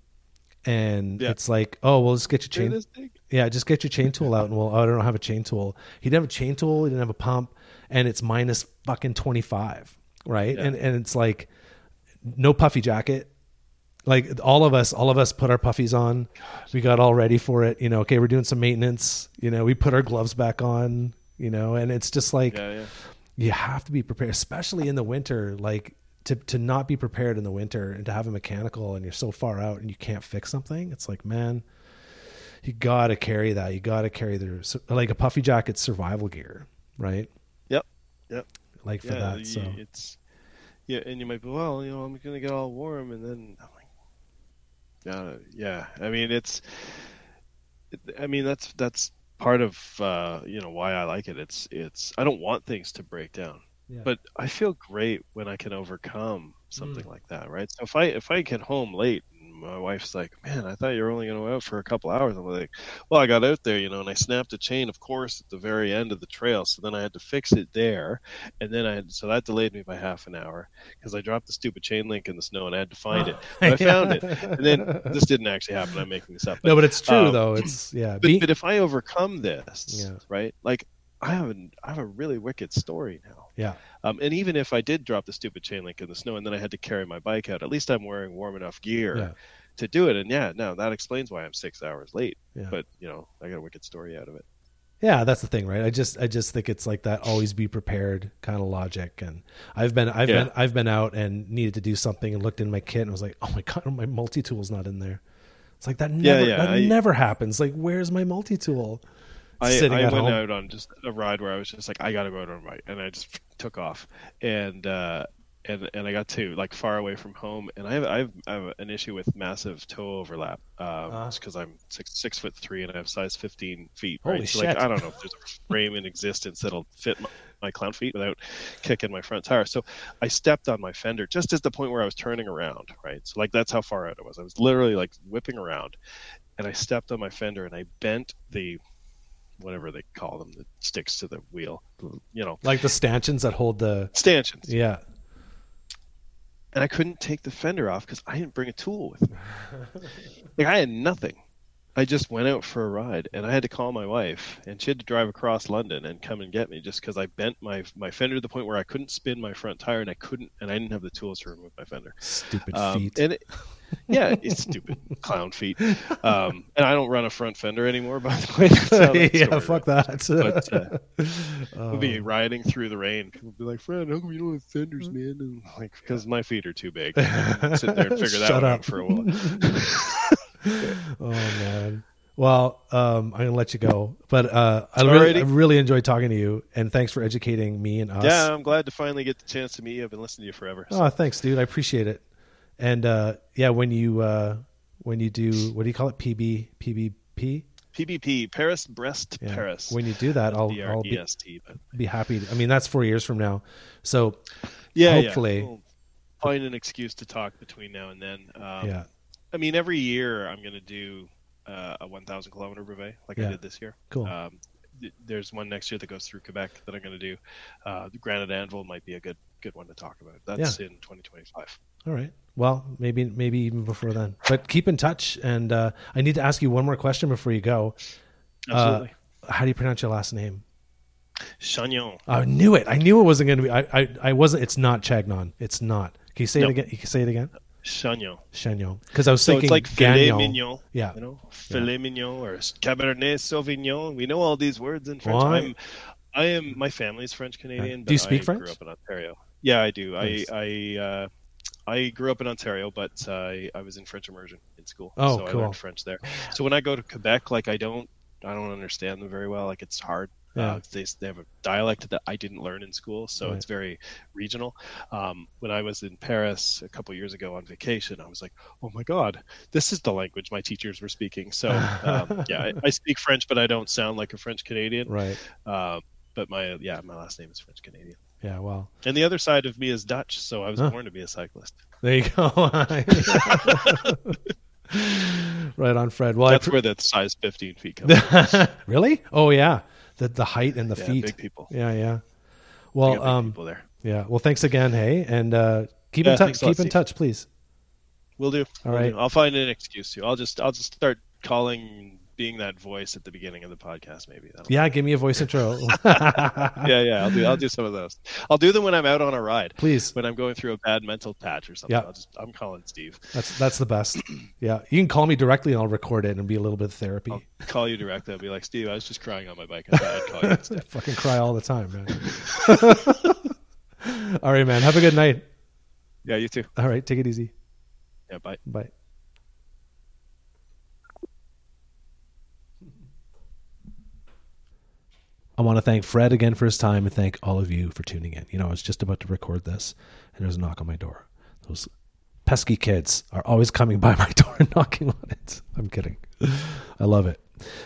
[SPEAKER 1] and yeah. it's like, oh, well, just get your chain. Yeah, just get your chain tool out, and well, oh, I don't have a chain tool. He didn't have a chain tool. He didn't have a pump, and it's minus fucking twenty five, right? Yeah. And and it's like no puffy jacket. Like all of us, all of us put our puffies on. We got all ready for it. You know, okay, we're doing some maintenance. You know, we put our gloves back on. You know, and it's just like
[SPEAKER 2] yeah,
[SPEAKER 1] you have to be prepared, especially in the winter. Like to to not be prepared in the winter and to have a mechanical and you're so far out and you can't fix something, it's like man, you got to carry that. You got to carry their like a puffy jacket survival gear, right?
[SPEAKER 2] Yep. Yep.
[SPEAKER 1] Like for yeah, that, so
[SPEAKER 2] it's yeah, and you might be well, you know, I'm gonna get all warm, and then I'm like, yeah, yeah. I mean, it's, I mean, that's that's part of uh, you know why I like it. It's it's I don't want things to break down. But I feel great when I can overcome something mm. like that, right? So if I if I get home late, my wife's like, "Man, I thought you were only going to go out for a couple hours." I'm like, "Well, I got out there, you know, and I snapped a chain, of course, at the very end of the trail. So then I had to fix it there, and then I had, so that delayed me by half an hour because I dropped the stupid chain link in the snow and I had to find it. But I found it, and then this didn't actually happen. I'm making this up.
[SPEAKER 1] no, but it's true um, though. It's yeah.
[SPEAKER 2] But, but if I overcome this, yeah. right, like I have a, I have a really wicked story now.
[SPEAKER 1] Yeah.
[SPEAKER 2] Um, and even if I did drop the stupid chain link in the snow and then I had to carry my bike out, at least I'm wearing warm enough gear yeah. to do it. And yeah, no, that explains why I'm six hours late. Yeah. But you know, I got a wicked story out of it.
[SPEAKER 1] Yeah, that's the thing, right? I just I just think it's like that always be prepared kind of logic. And I've been I've yeah. been I've been out and needed to do something and looked in my kit and was like, oh my god, my multi tool's not in there. It's like that never yeah, yeah. that I, never happens. Like, where's my multi tool?
[SPEAKER 2] I, I went home. out on just a ride where I was just like, I got to go out on a ride, and I just took off, and uh, and and I got to like far away from home, and I have I have, I have an issue with massive toe overlap, um, uh, because I'm six six foot three and I have size fifteen feet. Right?
[SPEAKER 1] Holy
[SPEAKER 2] so
[SPEAKER 1] shit!
[SPEAKER 2] Like, I don't know if there's a frame in existence that'll fit my, my clown feet without kicking my front tire. So I stepped on my fender just at the point where I was turning around. Right, so like that's how far out it was. I was literally like whipping around, and I stepped on my fender and I bent the whatever they call them that sticks to the wheel. You know,
[SPEAKER 1] like the stanchions that hold the
[SPEAKER 2] stanchions.
[SPEAKER 1] Yeah.
[SPEAKER 2] And I couldn't take the fender off because I didn't bring a tool with me. like I had nothing. I just went out for a ride, and I had to call my wife, and she had to drive across London and come and get me just because I bent my my fender to the point where I couldn't spin my front tire, and I couldn't, and I didn't have the tools to remove my fender.
[SPEAKER 1] Stupid um, feet.
[SPEAKER 2] And it, yeah, it's stupid clown feet. Um, and I don't run a front fender anymore, by the
[SPEAKER 1] way. yeah, fuck that.
[SPEAKER 2] but uh, we'll be oh. riding through the rain. People will be like, "Friend, how come you don't have fenders, man?" And like, because my feet are too big. sit there and figure that Shut out for a while.
[SPEAKER 1] oh man. Well, um, I'm gonna let you go, but uh, I really, I really enjoyed talking to you, and thanks for educating me and us.
[SPEAKER 2] Yeah, I'm glad to finally get the chance to meet you. I've been listening to you forever.
[SPEAKER 1] So. Oh, thanks, dude. I appreciate it. And uh, yeah, when you uh, when you do what do you call it? PB PBP.
[SPEAKER 2] PBP Paris Brest yeah. Paris.
[SPEAKER 1] When you do that, I'll, I'll be, be happy. To, I mean, that's four years from now, so
[SPEAKER 2] yeah,
[SPEAKER 1] hopefully
[SPEAKER 2] yeah. We'll find an excuse to talk between now and then. Um,
[SPEAKER 1] yeah,
[SPEAKER 2] I mean, every year I'm going to do uh, a 1,000 kilometer brevet like yeah. I did this year.
[SPEAKER 1] Cool. Um,
[SPEAKER 2] there's one next year that goes through Quebec that I'm going to do. Uh, the Granite Anvil might be a good good one to talk about. That's in 2025.
[SPEAKER 1] All right. Well, maybe maybe even before then. But keep in touch. And uh, I need to ask you one more question before you go.
[SPEAKER 2] Absolutely.
[SPEAKER 1] Uh, how do you pronounce your last name?
[SPEAKER 2] Chagnon.
[SPEAKER 1] I knew it. I knew it wasn't going to be. I, I, I wasn't. It's not Chagnon. It's not. Can you say nope. it again? You can say it again.
[SPEAKER 2] Chagnon.
[SPEAKER 1] Chagnon. Because I was
[SPEAKER 2] so
[SPEAKER 1] thinking
[SPEAKER 2] it's like
[SPEAKER 1] filet
[SPEAKER 2] mignon.
[SPEAKER 1] Yeah.
[SPEAKER 2] You know, filet yeah. mignon or Cabernet Sauvignon. We know all these words in French. Why? I'm, I am. My family's French Canadian.
[SPEAKER 1] Do you speak
[SPEAKER 2] I
[SPEAKER 1] French?
[SPEAKER 2] Grew up in Ontario. Yeah, I do. Nice. I I uh, I grew up in Ontario, but uh, I, I was in French immersion in school.
[SPEAKER 1] Oh,
[SPEAKER 2] so
[SPEAKER 1] cool.
[SPEAKER 2] I learned French there. So when I go to Quebec, like I don't, I don't understand them very well. Like it's hard.
[SPEAKER 1] Yeah.
[SPEAKER 2] Uh, they, they have a dialect that I didn't learn in school, so
[SPEAKER 1] right.
[SPEAKER 2] it's very regional. Um, when I was in Paris a couple years ago on vacation, I was like, "Oh my God, this is the language my teachers were speaking." So um, yeah, I, I, speak French, but I don't sound like a French Canadian.
[SPEAKER 1] Right.
[SPEAKER 2] Uh, but my yeah, my last name is French Canadian.
[SPEAKER 1] Yeah, well.
[SPEAKER 2] And the other side of me is Dutch, so I was huh. born to be a cyclist.
[SPEAKER 1] There you go. right on, Fred. Well,
[SPEAKER 2] that's where the size 15 feet comes from.
[SPEAKER 1] really? Oh, yeah. The the height and the
[SPEAKER 2] yeah,
[SPEAKER 1] feet.
[SPEAKER 2] Big people.
[SPEAKER 1] Yeah, yeah. Well, um,
[SPEAKER 2] people there.
[SPEAKER 1] Yeah. Well, thanks again. Hey, and uh, keep yeah, in touch. Keep in touch, please.
[SPEAKER 2] We'll do.
[SPEAKER 1] All
[SPEAKER 2] we'll
[SPEAKER 1] right.
[SPEAKER 2] Do. I'll find an excuse to. I'll just I'll just start calling being that voice at the beginning of the podcast, maybe.
[SPEAKER 1] Yeah, give me a voice intro.
[SPEAKER 2] yeah, yeah, I'll do. I'll do some of those. I'll do them when I'm out on a ride.
[SPEAKER 1] Please,
[SPEAKER 2] when I'm going through a bad mental patch or something.
[SPEAKER 1] Yeah,
[SPEAKER 2] I'll just, I'm calling Steve.
[SPEAKER 1] That's that's the best. yeah, you can call me directly and I'll record it and be a little bit of therapy.
[SPEAKER 2] I'll call you directly. I'll be like, Steve, I was just crying on my bike. I thought I'd call you instead.
[SPEAKER 1] Fucking cry all the time, man. all right, man. Have a good night.
[SPEAKER 2] Yeah, you too.
[SPEAKER 1] All right, take it easy.
[SPEAKER 2] Yeah, bye.
[SPEAKER 1] Bye. I want to thank Fred again for his time and thank all of you for tuning in. You know, I was just about to record this and there's a knock on my door. Those pesky kids are always coming by my door and knocking on it. I'm kidding. I love it.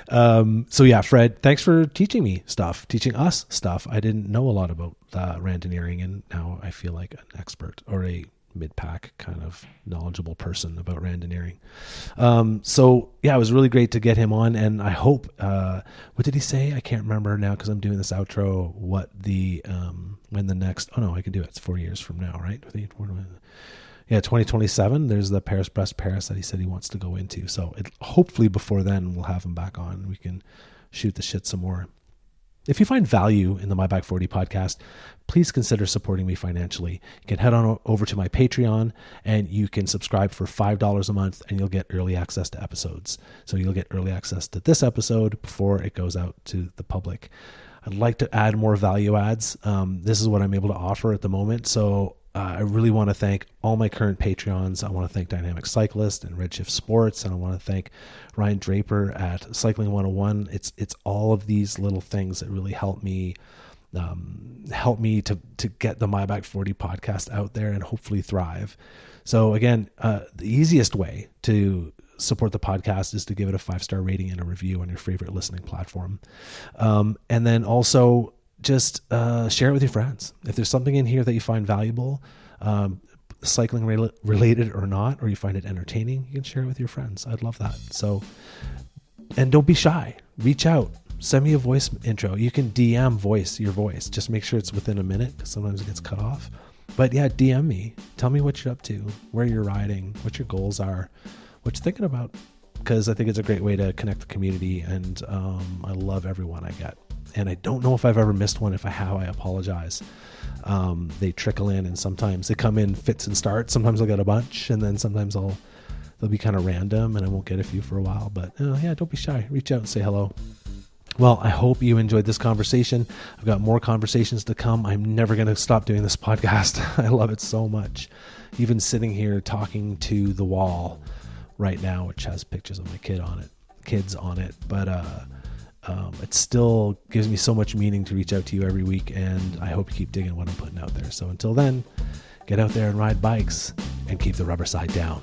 [SPEAKER 1] Um, so yeah, Fred, thanks for teaching me stuff, teaching us stuff. I didn't know a lot about uh, randonneuring, and now I feel like an expert or a mid pack kind of knowledgeable person about randonneuring. Um, so yeah, it was really great to get him on, and I hope. Uh, what did he say? I can't remember now because I'm doing this outro. What the um, when the next? Oh no, I can do it. It's four years from now, right? Yeah, 2027. There's the Paris Brest Paris that he said he wants to go into. So it, hopefully before then we'll have him back on. We can shoot the shit some more. If you find value in the My Back 40 podcast, please consider supporting me financially. You can head on over to my Patreon and you can subscribe for $5 a month and you'll get early access to episodes. So you'll get early access to this episode before it goes out to the public. I'd like to add more value adds. Um, this is what I'm able to offer at the moment. So uh, I really want to thank all my current Patreons. I want to thank Dynamic Cyclist and Redshift Sports, and I want to thank Ryan Draper at Cycling 101. It's it's all of these little things that really help me um, help me to to get the My Back 40 podcast out there and hopefully thrive. So again, uh, the easiest way to support the podcast is to give it a five star rating and a review on your favorite listening platform, um, and then also just uh, share it with your friends. If there's something in here that you find valuable, um, cycling re- related or not, or you find it entertaining, you can share it with your friends. I'd love that. So, and don't be shy. Reach out. Send me a voice intro. You can DM voice your voice. Just make sure it's within a minute because sometimes it gets cut off. But yeah, DM me. Tell me what you're up to, where you're riding, what your goals are, what you're thinking about. Because I think it's a great way to connect the community, and um, I love everyone I get and I don't know if I've ever missed one. If I have, I apologize. Um, they trickle in, and sometimes they come in fits and starts. Sometimes I'll get a bunch, and then sometimes I'll they'll be kind of random, and I won't get a few for a while. But uh, yeah, don't be shy. Reach out and say hello. Well, I hope you enjoyed this conversation. I've got more conversations to come. I'm never going to stop doing this podcast. I love it so much. Even sitting here talking to the wall right now, which has pictures of my kid on it, kids on it, but uh, um, it still gives me so much meaning to reach out to you every week, and I hope you keep digging what I'm putting out there. So until then, get out there and ride bikes and keep the rubber side down.